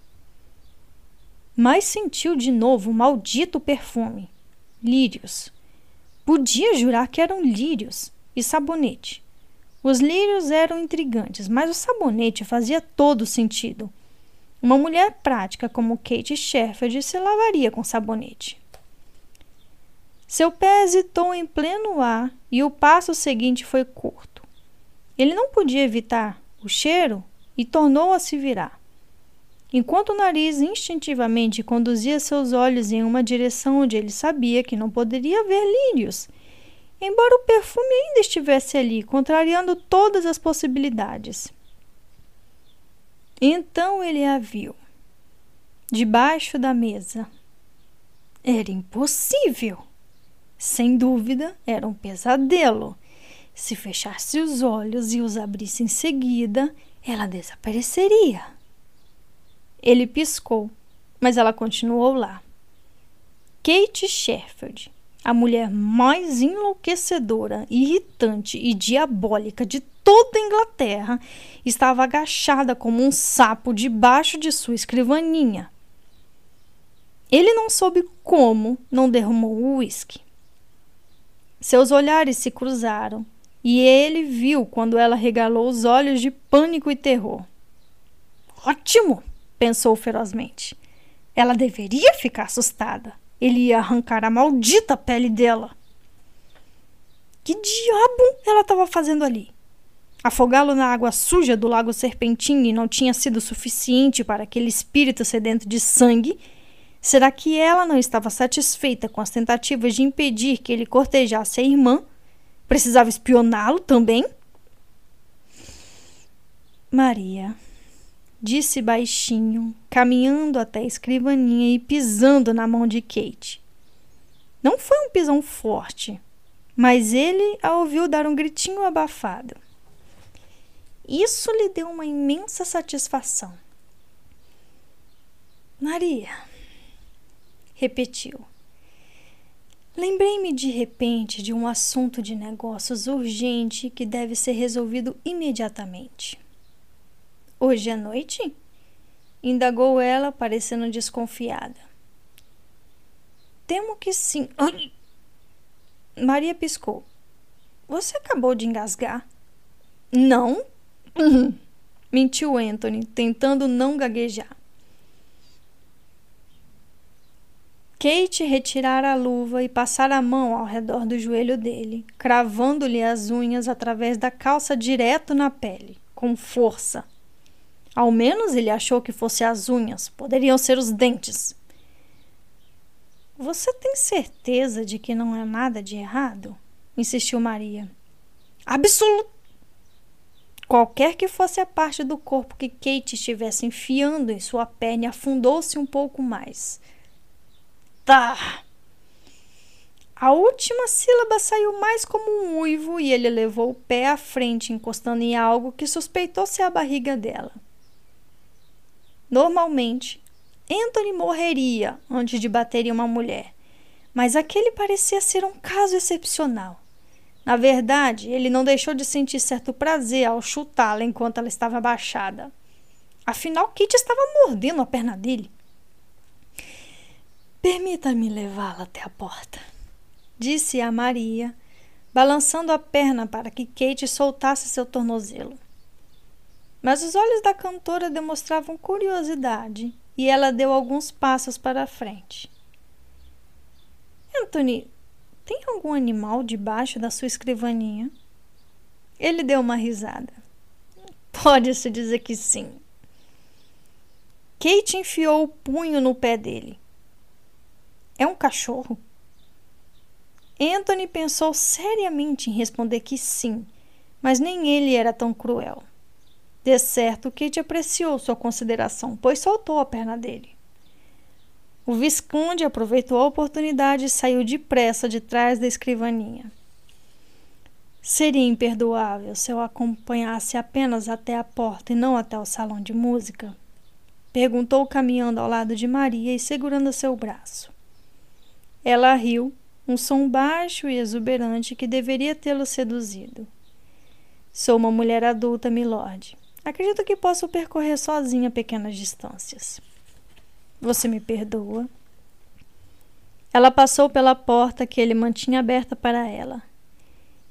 Mas sentiu de novo o maldito perfume. Lírios. Podia jurar que eram lírios e sabonete. Os lírios eram intrigantes, mas o sabonete fazia todo sentido. Uma mulher prática como Kate Sheffield se lavaria com sabonete. Seu pé hesitou em pleno ar e o passo seguinte foi curto. Ele não podia evitar o cheiro e tornou a se virar. Enquanto o nariz instintivamente conduzia seus olhos em uma direção onde ele sabia que não poderia ver lírios, embora o perfume ainda estivesse ali, contrariando todas as possibilidades. Então ele a viu, debaixo da mesa. Era impossível! Sem dúvida, era um pesadelo. Se fechasse os olhos e os abrisse em seguida, ela desapareceria. Ele piscou, mas ela continuou lá. Kate Sheffield, a mulher mais enlouquecedora, irritante e diabólica de toda a Inglaterra, estava agachada como um sapo debaixo de sua escrivaninha. Ele não soube como não derramou o uísque. Seus olhares se cruzaram e ele viu quando ela regalou os olhos de pânico e terror. Ótimo! pensou ferozmente. Ela deveria ficar assustada. Ele ia arrancar a maldita pele dela. Que diabo ela estava fazendo ali? Afogá-lo na água suja do lago Serpentine não tinha sido suficiente para aquele espírito sedento de sangue? Será que ela não estava satisfeita com as tentativas de impedir que ele cortejasse a irmã? Precisava espioná-lo também? Maria, disse baixinho, caminhando até a escrivaninha e pisando na mão de Kate. Não foi um pisão forte, mas ele a ouviu dar um gritinho abafado. Isso lhe deu uma imensa satisfação. Maria, repetiu. Lembrei-me de repente de um assunto de negócios urgente que deve ser resolvido imediatamente. Hoje à noite? indagou ela, parecendo desconfiada. Temo que sim. Ai! Maria piscou. Você acabou de engasgar? Não? *laughs* Mentiu Anthony, tentando não gaguejar. Kate retirara a luva e passara a mão ao redor do joelho dele, cravando-lhe as unhas através da calça direto na pele, com força. Ao menos ele achou que fosse as unhas, poderiam ser os dentes. Você tem certeza de que não é nada de errado? insistiu Maria. Absoluto. Qualquer que fosse a parte do corpo que Kate estivesse enfiando em sua perna afundou-se um pouco mais. A última sílaba saiu mais como um uivo e ele levou o pé à frente, encostando em algo que suspeitou ser a barriga dela. Normalmente, Anthony morreria antes de bater em uma mulher, mas aquele parecia ser um caso excepcional. Na verdade, ele não deixou de sentir certo prazer ao chutá-la enquanto ela estava abaixada. Afinal, Kit estava mordendo a perna dele. Permita-me levá-la até a porta, disse a Maria, balançando a perna para que Kate soltasse seu tornozelo. Mas os olhos da cantora demonstravam curiosidade e ela deu alguns passos para a frente. Anthony, tem algum animal debaixo da sua escrivaninha? Ele deu uma risada. Pode-se dizer que sim. Kate enfiou o punho no pé dele. É um cachorro? Anthony pensou seriamente em responder que sim, mas nem ele era tão cruel. De certo, Kate apreciou sua consideração, pois soltou a perna dele. O Visconde aproveitou a oportunidade e saiu depressa de trás da escrivaninha. Seria imperdoável se eu acompanhasse apenas até a porta e não até o salão de música? Perguntou, caminhando ao lado de Maria e segurando seu braço. Ela riu, um som baixo e exuberante que deveria tê-lo seduzido. Sou uma mulher adulta, milord. Acredito que posso percorrer sozinha pequenas distâncias. Você me perdoa? Ela passou pela porta que ele mantinha aberta para ela.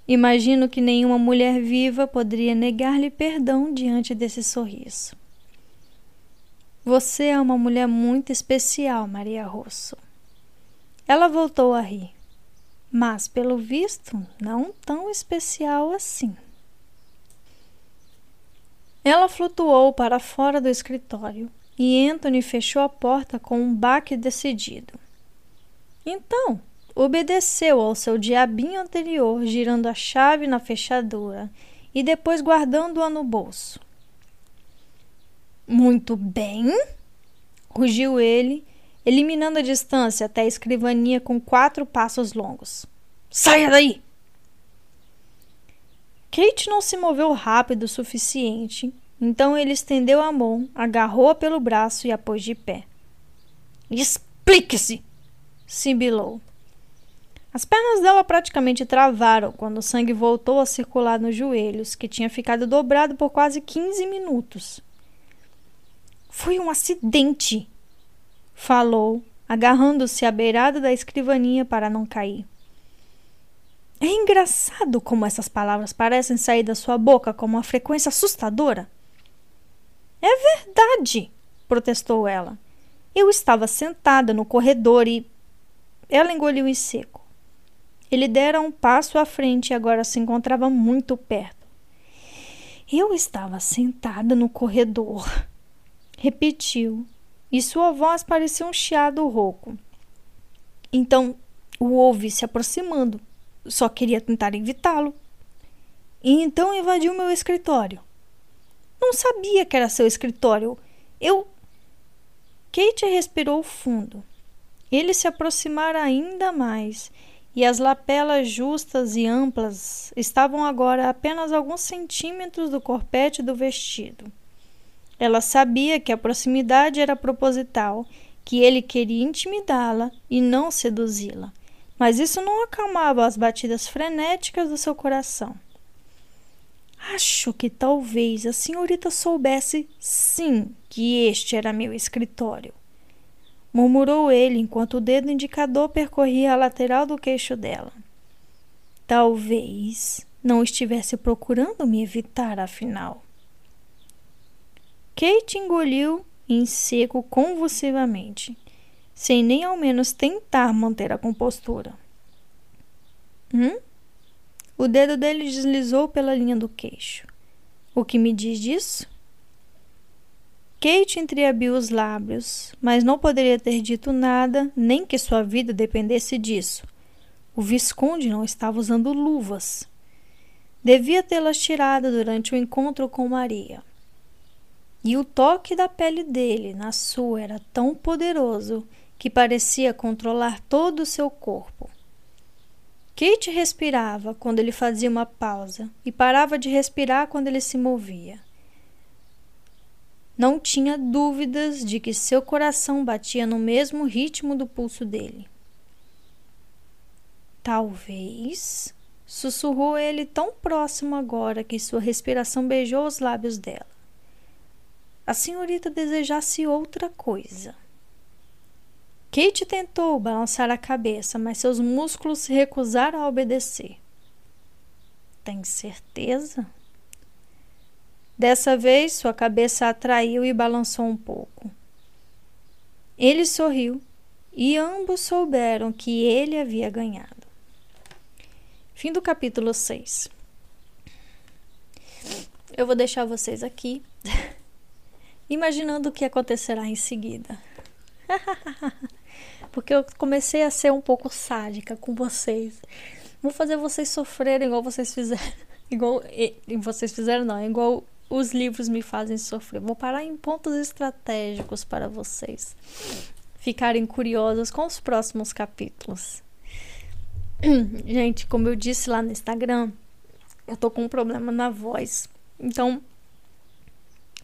Imagino que nenhuma mulher viva poderia negar-lhe perdão diante desse sorriso. Você é uma mulher muito especial, Maria Rosso. Ela voltou a rir, mas, pelo visto, não tão especial assim. Ela flutuou para fora do escritório e Anthony fechou a porta com um baque decidido. Então, obedeceu ao seu diabinho anterior, girando a chave na fechadura e depois guardando-a no bolso. Muito bem, rugiu ele, eliminando a distância até a escrivaninha com quatro passos longos. Saia daí! Kate não se moveu rápido o suficiente, então ele estendeu a mão, agarrou-a pelo braço e a pôs de pé. Explique-se! sibilou. As pernas dela praticamente travaram quando o sangue voltou a circular nos joelhos, que tinha ficado dobrado por quase 15 minutos. Foi um acidente, falou, agarrando-se à beirada da escrivaninha para não cair. É engraçado como essas palavras parecem sair da sua boca com uma frequência assustadora. É verdade, protestou ela. Eu estava sentada no corredor e. Ela engoliu em seco. Ele dera um passo à frente e agora se encontrava muito perto. Eu estava sentada no corredor, repetiu, e sua voz parecia um chiado rouco. Então o ouvi se aproximando. Só queria tentar evitá-lo. E então invadiu meu escritório. Não sabia que era seu escritório. Eu. Kate respirou fundo. Ele se aproximara ainda mais e as lapelas justas e amplas estavam agora a apenas alguns centímetros do corpete do vestido. Ela sabia que a proximidade era proposital, que ele queria intimidá-la e não seduzi-la, mas isso não acalmava as batidas frenéticas do seu coração. Acho que talvez a senhorita soubesse, sim, que este era meu escritório murmurou ele enquanto o dedo indicador percorria a lateral do queixo dela. Talvez não estivesse procurando me evitar, afinal. Kate engoliu em seco convulsivamente, sem nem ao menos tentar manter a compostura. Hum? O dedo dele deslizou pela linha do queixo. O que me diz disso? Kate entreabriu os lábios, mas não poderia ter dito nada, nem que sua vida dependesse disso. O Visconde não estava usando luvas. Devia tê-las tirado durante o encontro com Maria. E o toque da pele dele na sua era tão poderoso que parecia controlar todo o seu corpo. Kate respirava quando ele fazia uma pausa e parava de respirar quando ele se movia. Não tinha dúvidas de que seu coração batia no mesmo ritmo do pulso dele. Talvez, sussurrou ele tão próximo agora que sua respiração beijou os lábios dela. A senhorita desejasse outra coisa. Kate tentou balançar a cabeça, mas seus músculos se recusaram a obedecer. Tem certeza? Dessa vez, sua cabeça atraiu e balançou um pouco. Ele sorriu e ambos souberam que ele havia ganhado. Fim do capítulo 6. Eu vou deixar vocês aqui, *laughs* imaginando o que acontecerá em seguida. *laughs* Porque eu comecei a ser um pouco sádica com vocês. Vou fazer vocês sofrerem igual vocês fizeram. *laughs* Igual e, vocês fizeram, não, igual os livros me fazem sofrer. Vou parar em pontos estratégicos para vocês ficarem curiosos com os próximos capítulos. *clears throat* Gente, como eu disse lá no Instagram, eu tô com um problema na voz. Então,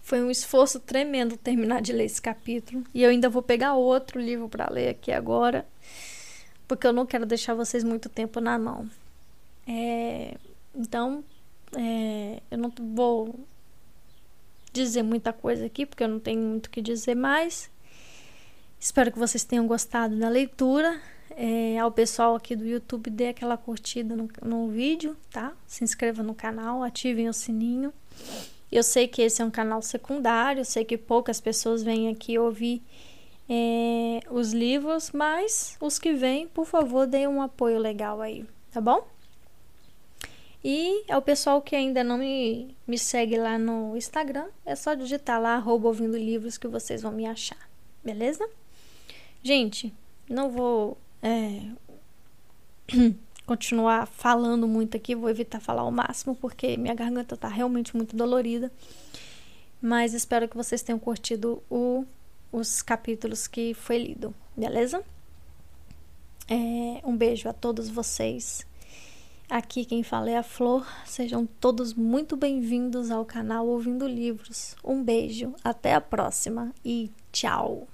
foi um esforço tremendo terminar de ler esse capítulo. E eu ainda vou pegar outro livro para ler aqui agora, porque eu não quero deixar vocês muito tempo na mão. É, então, é, eu não vou dizer muita coisa aqui, porque eu não tenho muito o que dizer mais. Espero que vocês tenham gostado da leitura. É, ao pessoal aqui do YouTube, dê aquela curtida no, no vídeo, tá? Se inscreva no canal, ativem o sininho. Eu sei que esse é um canal secundário, sei que poucas pessoas vêm aqui ouvir é, os livros, mas os que vêm, por favor, deem um apoio legal aí, tá bom? E é o pessoal que ainda não me, me segue lá no Instagram, é só digitar lá, arroba ouvindo livros que vocês vão me achar, beleza? Gente, não vou é, *clears throat* continuar falando muito aqui, vou evitar falar o máximo, porque minha garganta tá realmente muito dolorida. Mas espero que vocês tenham curtido o, os capítulos que foi lido, beleza? É, um beijo a todos vocês. Aqui quem fala é a Flor. Sejam todos muito bem-vindos ao canal Ouvindo Livros. Um beijo, até a próxima e tchau!